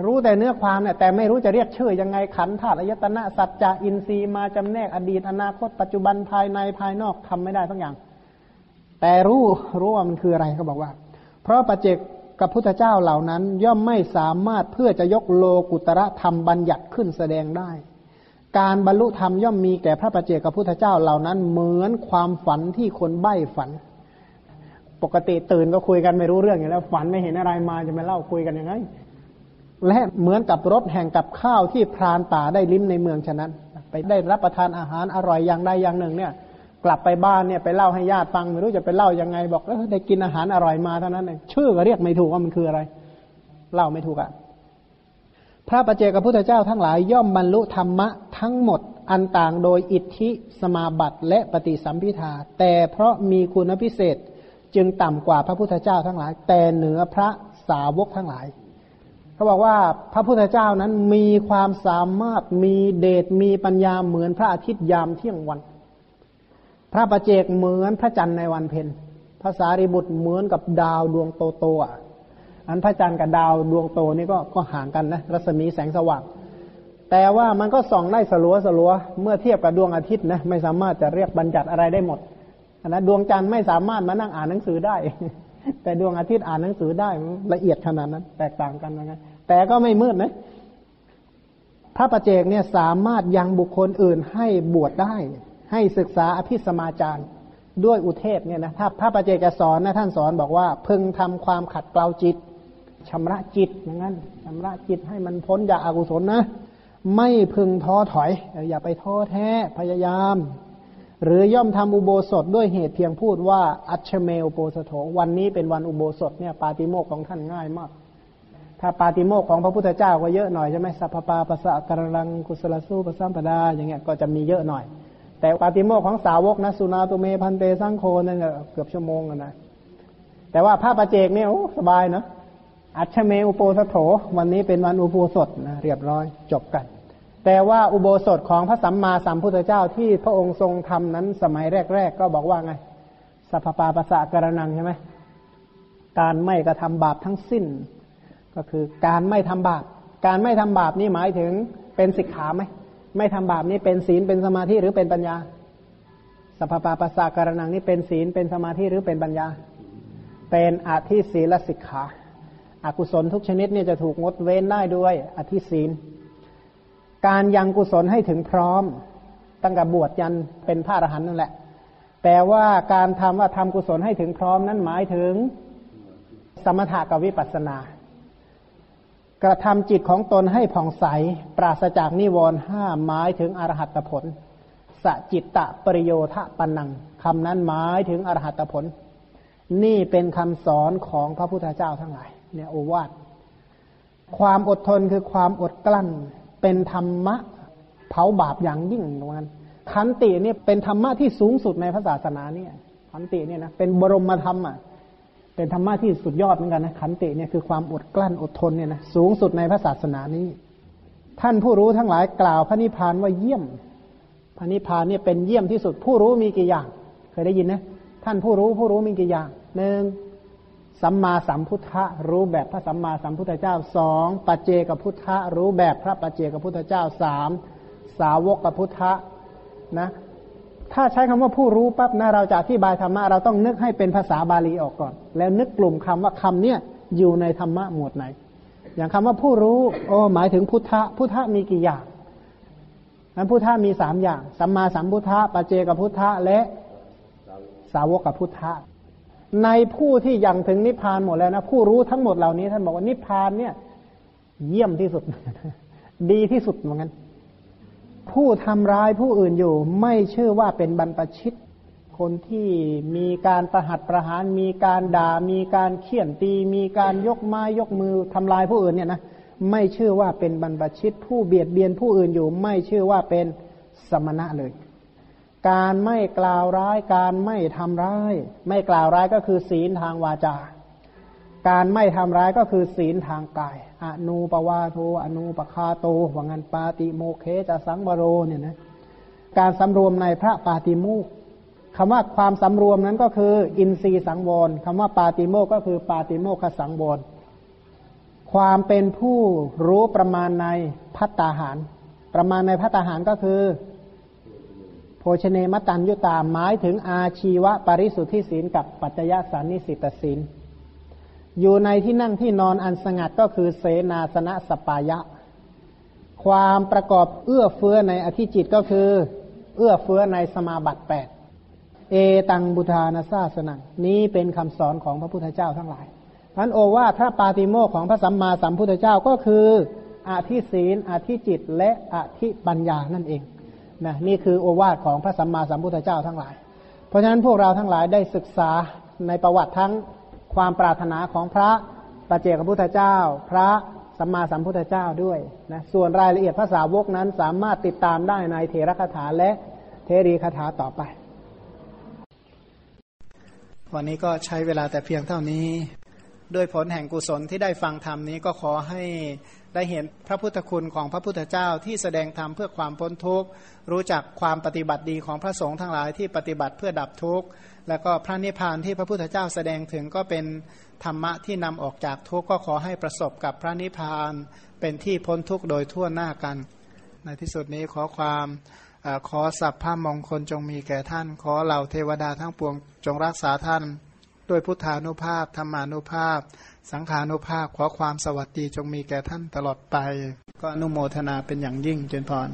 รู้แต่เนื้อความเนี่ยแต่ไม่รู้จะเรียกชื่อยังไงขันธาตุอายตนะสัจจะอินทรีย์มาจำแนกอดีตอนาคตปัจจุบันภายในภายนอกทำไม่ได้ทั้งอย่าง แต่รู้รู้ว่ามันคืออะไรเขาบอกว่า เพราะปัจเจก กับพุทธเจ้าเหล่านั้น ย่อมไม่สามารถเพื่อจะยกโลกุตระธรรมบัญญัติขึ้นแสดงได้ การบรรลุธรรมย่อมมีแก่พระปัจเจกกับพุทธเจ้าเหล่านั้น เหมือนความฝันที่คนใบ้ฝัน ปกติตื่นก็คุยกันไม่รู้เรื่องอยู่แล้ว ฝันไม่เห็นอะไรมาจะมาเล่าคุยกันยังไง และเหมือนกับรถแห่งกับข้าวที่พรานป่าได้ลิ้มในเมืองฉะนั้น ไปได้รับประทานอาหารอร่อยอย่างใดอย่างหนึ่งเนี่ย กลับไปบ้านเนี่ยไปเล่าให้ญาติฟังไม่รู้จะไปเล่ายังไง บอกเออได้กินอาหารอร่อยมาเท่านั้นเองชื่อก็เรียกไม่ถูกว่ามันคืออะไร เล่าไม่ถูกอะพระประเจกับพุทธเจ้าทั้งหลายย่อมบรรลุธรรมะทั้งหมดอันต่างโดยอิทธิสมาบัติและปฏิสัมพิทาแต่เพราะมีคุณพิเศษจึงต่ำกว่าพระพุทธเจ้าทั้งหลาย แต่เหนือพระสาวกทั้งหลายเขาบอกว่าพระพุทธเจ้านั้นมีความสามารถมีเดชมีปัญญาเหมือนพระอาทิตย์ยามเที่ยงวัน พระประเจกเหมือนพระจันทร์ในวันเพ็ญภาษาริบุตรเหมือนกับดาวดวงโตโตอะอันพระจันทร์กับดาวดวงโตนี่ก็ก็ห่างกันนะรัศมีแสงสว่างแต่ว่ามันก็ส่องได้สลัวสลัวเมื่อเทียบกับดวงอาทิตย์นะไม่สามารถจะเรียกบัญญัติอะไรได้หมดนะดวงจันทร์ไม่สามารถมานั่งอ่านหนังสือได้ แต่ดวงอาทิตย์อ่านหนังสือได้ละเอียดขนาดนั้น แตกต่างกันนะแต่ก็ไม่มืดนะพระประเจกเนี่ยสามารถยังบุคคลอื่นให้บวชได้ ให้ศึกษาอภิสมาจารด้วยอุเทศเนี่ยนะถ้าพระประเจกจะสอนนะท่านสอนบอกว่าพึงทำความขัดเกลาจิตชำระจิตอย่างนั้นชำระจิตให้มันพ้นจากอากุศลนะ ไม่พึงท้อถอย อย่าไปท้อแท้พยายาม หรือย่อมทำอุโบสถด้วยเหตุเพียงพูดว่า อัชเมลโปสโถวันนี้เป็นวันอุโบสถเนี่ยปาติโมกของท่านง่ายมาก ถ้าปาติโมกของพระพุทธเจ้าก็เยอะหน่อยใช่ไหมสัพปาปัสสะกรังกุศลสู้ปัสสัมปดาอย่างเงี้ยก็จะมีเยอะหน่อย แต่ปาติโมกของสาวกนะสุนาตุเมพันเตสังโคนั่นเกือบชั่วโมงนะแต่ว่าพระประเจกเนี่ยโอ้สบายเนาะอัชเมอุโปสโถ วันนี้เป็นวันอุโบสถนะเรียบร้อยจบกัน แต่ว่าอุโบสถของพระสัมมาสัมพุทธเจ้าที่พระองค์ทรงทำนั้นสมัยแรก ๆ ก็บอกว่าไงสัพปาปัสสะกระนังใช่ไหมการไม่กระทำบาปทั้งสิ้น ก็คือการไม่ทำบาป การไม่ทำบาปนี่หมายถึงเป็นสิกขาไหม ไม่ทำบาปนี่เป็นศีลเป็นสมาธิหรือเป็นปัญญาสัพปาปัสสะการนังนี่เป็นศีลเป็นสมาธิหรือเป็นปัญญา เป็นอธิศีลสิกขาอากุศลทุกชนิดเนี่ยจะถูกงดเว้นได้ด้วยอธิศีล การยังกุศลให้ถึงพร้อม ตั้งแต่บวชยันเป็นพระอรหันต์นั่นแหละ แต่ว่าการทำว่าทำกุศลให้ถึงพร้อมนั้นหมายถึง สมถะกับวิปัสสนา กระทำจิตของตนให้ผ่องใส ปราศจากนิวรณ์ห้าหมายถึงอรหัตผลสจิตตะปริโยทะปนนังคำนั้นหมายถึงอรหัตผล นี่เป็นคำสอนของพระพุทธเจ้าทั้งหลาย เนี่ยโอวาทความอดทนคือความอดกลั้น เป็นธรรมะเผาบาปอย่างยิ่งตรงนั้นขันติเนี่ยเป็นธรรมะที่สูงสุดในพระศาสนาเนี่ยขันติเนี่ยนะเป็นบรมธรรมอะ เป็นธรรมะที่สุดยอดเหมือนกันนะขันติเนี่ยคือความอดกลั้นอดทนเนี่ยนะสูงสุดในพระศาสนานี้ ท่านผู้รู้ทั้งหลายกล่าวพระนิพพานว่าเยี่ยม พระนิพพานเนี่ยเป็นเยี่ยมที่สุด ผู้รู้มีกี่อย่าง เคยได้ยินนะท่านผู้รู้ผู้รู้มีกี่อย่างหนึ่งสัมมาสัมพุทธะรู้แบบพระสัมมาสัมพุทธเจ้าสองปัจเจกพุทธะรู้แบบพระปัจเจกพุทธเจ้าสามสาวกพุทธะนะ ถ้าใช้คำว่าผู้รู้ปั๊บนะเราจะอธิบายธรรมะเราต้องนึกให้เป็นภาษาบาลีออกก่อน แล้วนึกกลุ่มคำว่าคำเนี้ยอยู่ในธรรมะหมวดไหน อย่างคำว่าผู้รู้โอ้หมายถึงพุทธะพุทธะมีกี่อย่างนั้นพุทธะมีสามอย่าง สัมมาสัมพุทธะปัจเจกพุทธะและสาวกับพุทธะในผู้ที่ยังถึงนิพพานหมดแล้วนะผู้รู้ทั้งหมดเหล่านี้ท่านบอกว่านิพพานเนี่ย เยี่ยมที่สุด ดีที่สุดเหมือนกัน ผู้ทำร้ายผู้อื่นอยู่ ไม่เชื่อว่าเป็นบรรพชิต คนที่มีการประหัตประหาร มีการด่า มีการเขี่ยนตี มีการยกไม้ยกมือทำลายผู้อื่นเนี่ยนะไม่เชื่อว่าเป็นบรรพชิต ผู้เบียดเบียนผู้อื่นอยู่ ไม่เชื่อว่าเป็นสมณะเลย การไม่กล่าวร้าย การไม่ทำร้าย ไม่กล่าวร้ายก็คือศีลทางวาจา การไม่ทำร้ายก็คือศีลทางกาย อนูปวาโทอนูปคาโตว่างันปาติโมเคจะสังวโรเนี่ยนะการสำรวมในพระปาติโมกคำว่าความสำรวมนั้นก็คือ อินทรีย์สังวรคำว่าปาติโมกก็คือปาติโมกขสังวรความเป็นผู้รู้ประมาณในพัตตาหาร ประมาณในพัตตาหารก็คือ โภชเนมตันยุตาหมายถึงอาชีวะปริสุทธิศีลกับปัจจยสันนิสิตศีล อยู่ในที่นั่งที่นอนอันสงัดก็คือเสนาสนะสปายะ ความประกอบเอื้อเฟื้อในอธิจิตก็คือ เอื้อเฟื้อในสมาบัติแปดเอตังบุทานาซาสนังนี้เป็นคำสอนของพระพุทธเจ้าทั้งหลายอันโอวาทพระปาติโมกของพระสัมมาสัมพุทธเจ้าก็คืออธิศีลอธิจิตและอธิปัญญานั่นเองนะนี่คือโอวาทของพระสัมมาสัมพุทธเจ้าทั้งหลาย เพราะฉะนั้นพวกเราทั้งหลายได้ศึกษาในประวัติทั้ง ความปรารถนาของพระปเจกพุทธเจ้า พระสัมมาสัมพุทธเจ้าด้วยนะส่วนรายละเอียดภาษาวกนั้นสามารถติดตามได้ในเทระคาถาและเทรีคาถาต่อไป วันนี้ก็ใช้เวลาแต่เพียงเท่านี้ ด้วยผลแห่งกุศลที่ได้ฟังธรรมนี้ก็ขอให้ได้เห็นพระพุทธคุณของพระพุทธเจ้าที่แสดงธรรมเพื่อความพ้นทุกข์ รู้จักความปฏิบัติดีของพระสงฆ์ทั้งหลายที่ปฏิบัติเพื่อดับทุกข์ แล้วก็พระนิพพานที่พระพุทธเจ้าแสดงถึงก็เป็นธรรมะที่นำออกจากทุกข์ก็ขอให้ประสบกับพระนิพพานเป็นที่พ้นทุกข์โดยทั่วหน้ากัน ในที่สุดนี้ขอความขอสัพพะมงคลจงมีแก่ท่าน ขอเหล่าเทวดาทั้งปวงจงรักษาท่าน ด้วยพุทธานุภาพธรรมานุภาพ สังขานุภาพขอความสวัสดีจงมีแก่ท่านตลอดไป ก็อนุโมทนาเป็นอย่างยิ่งเจนพร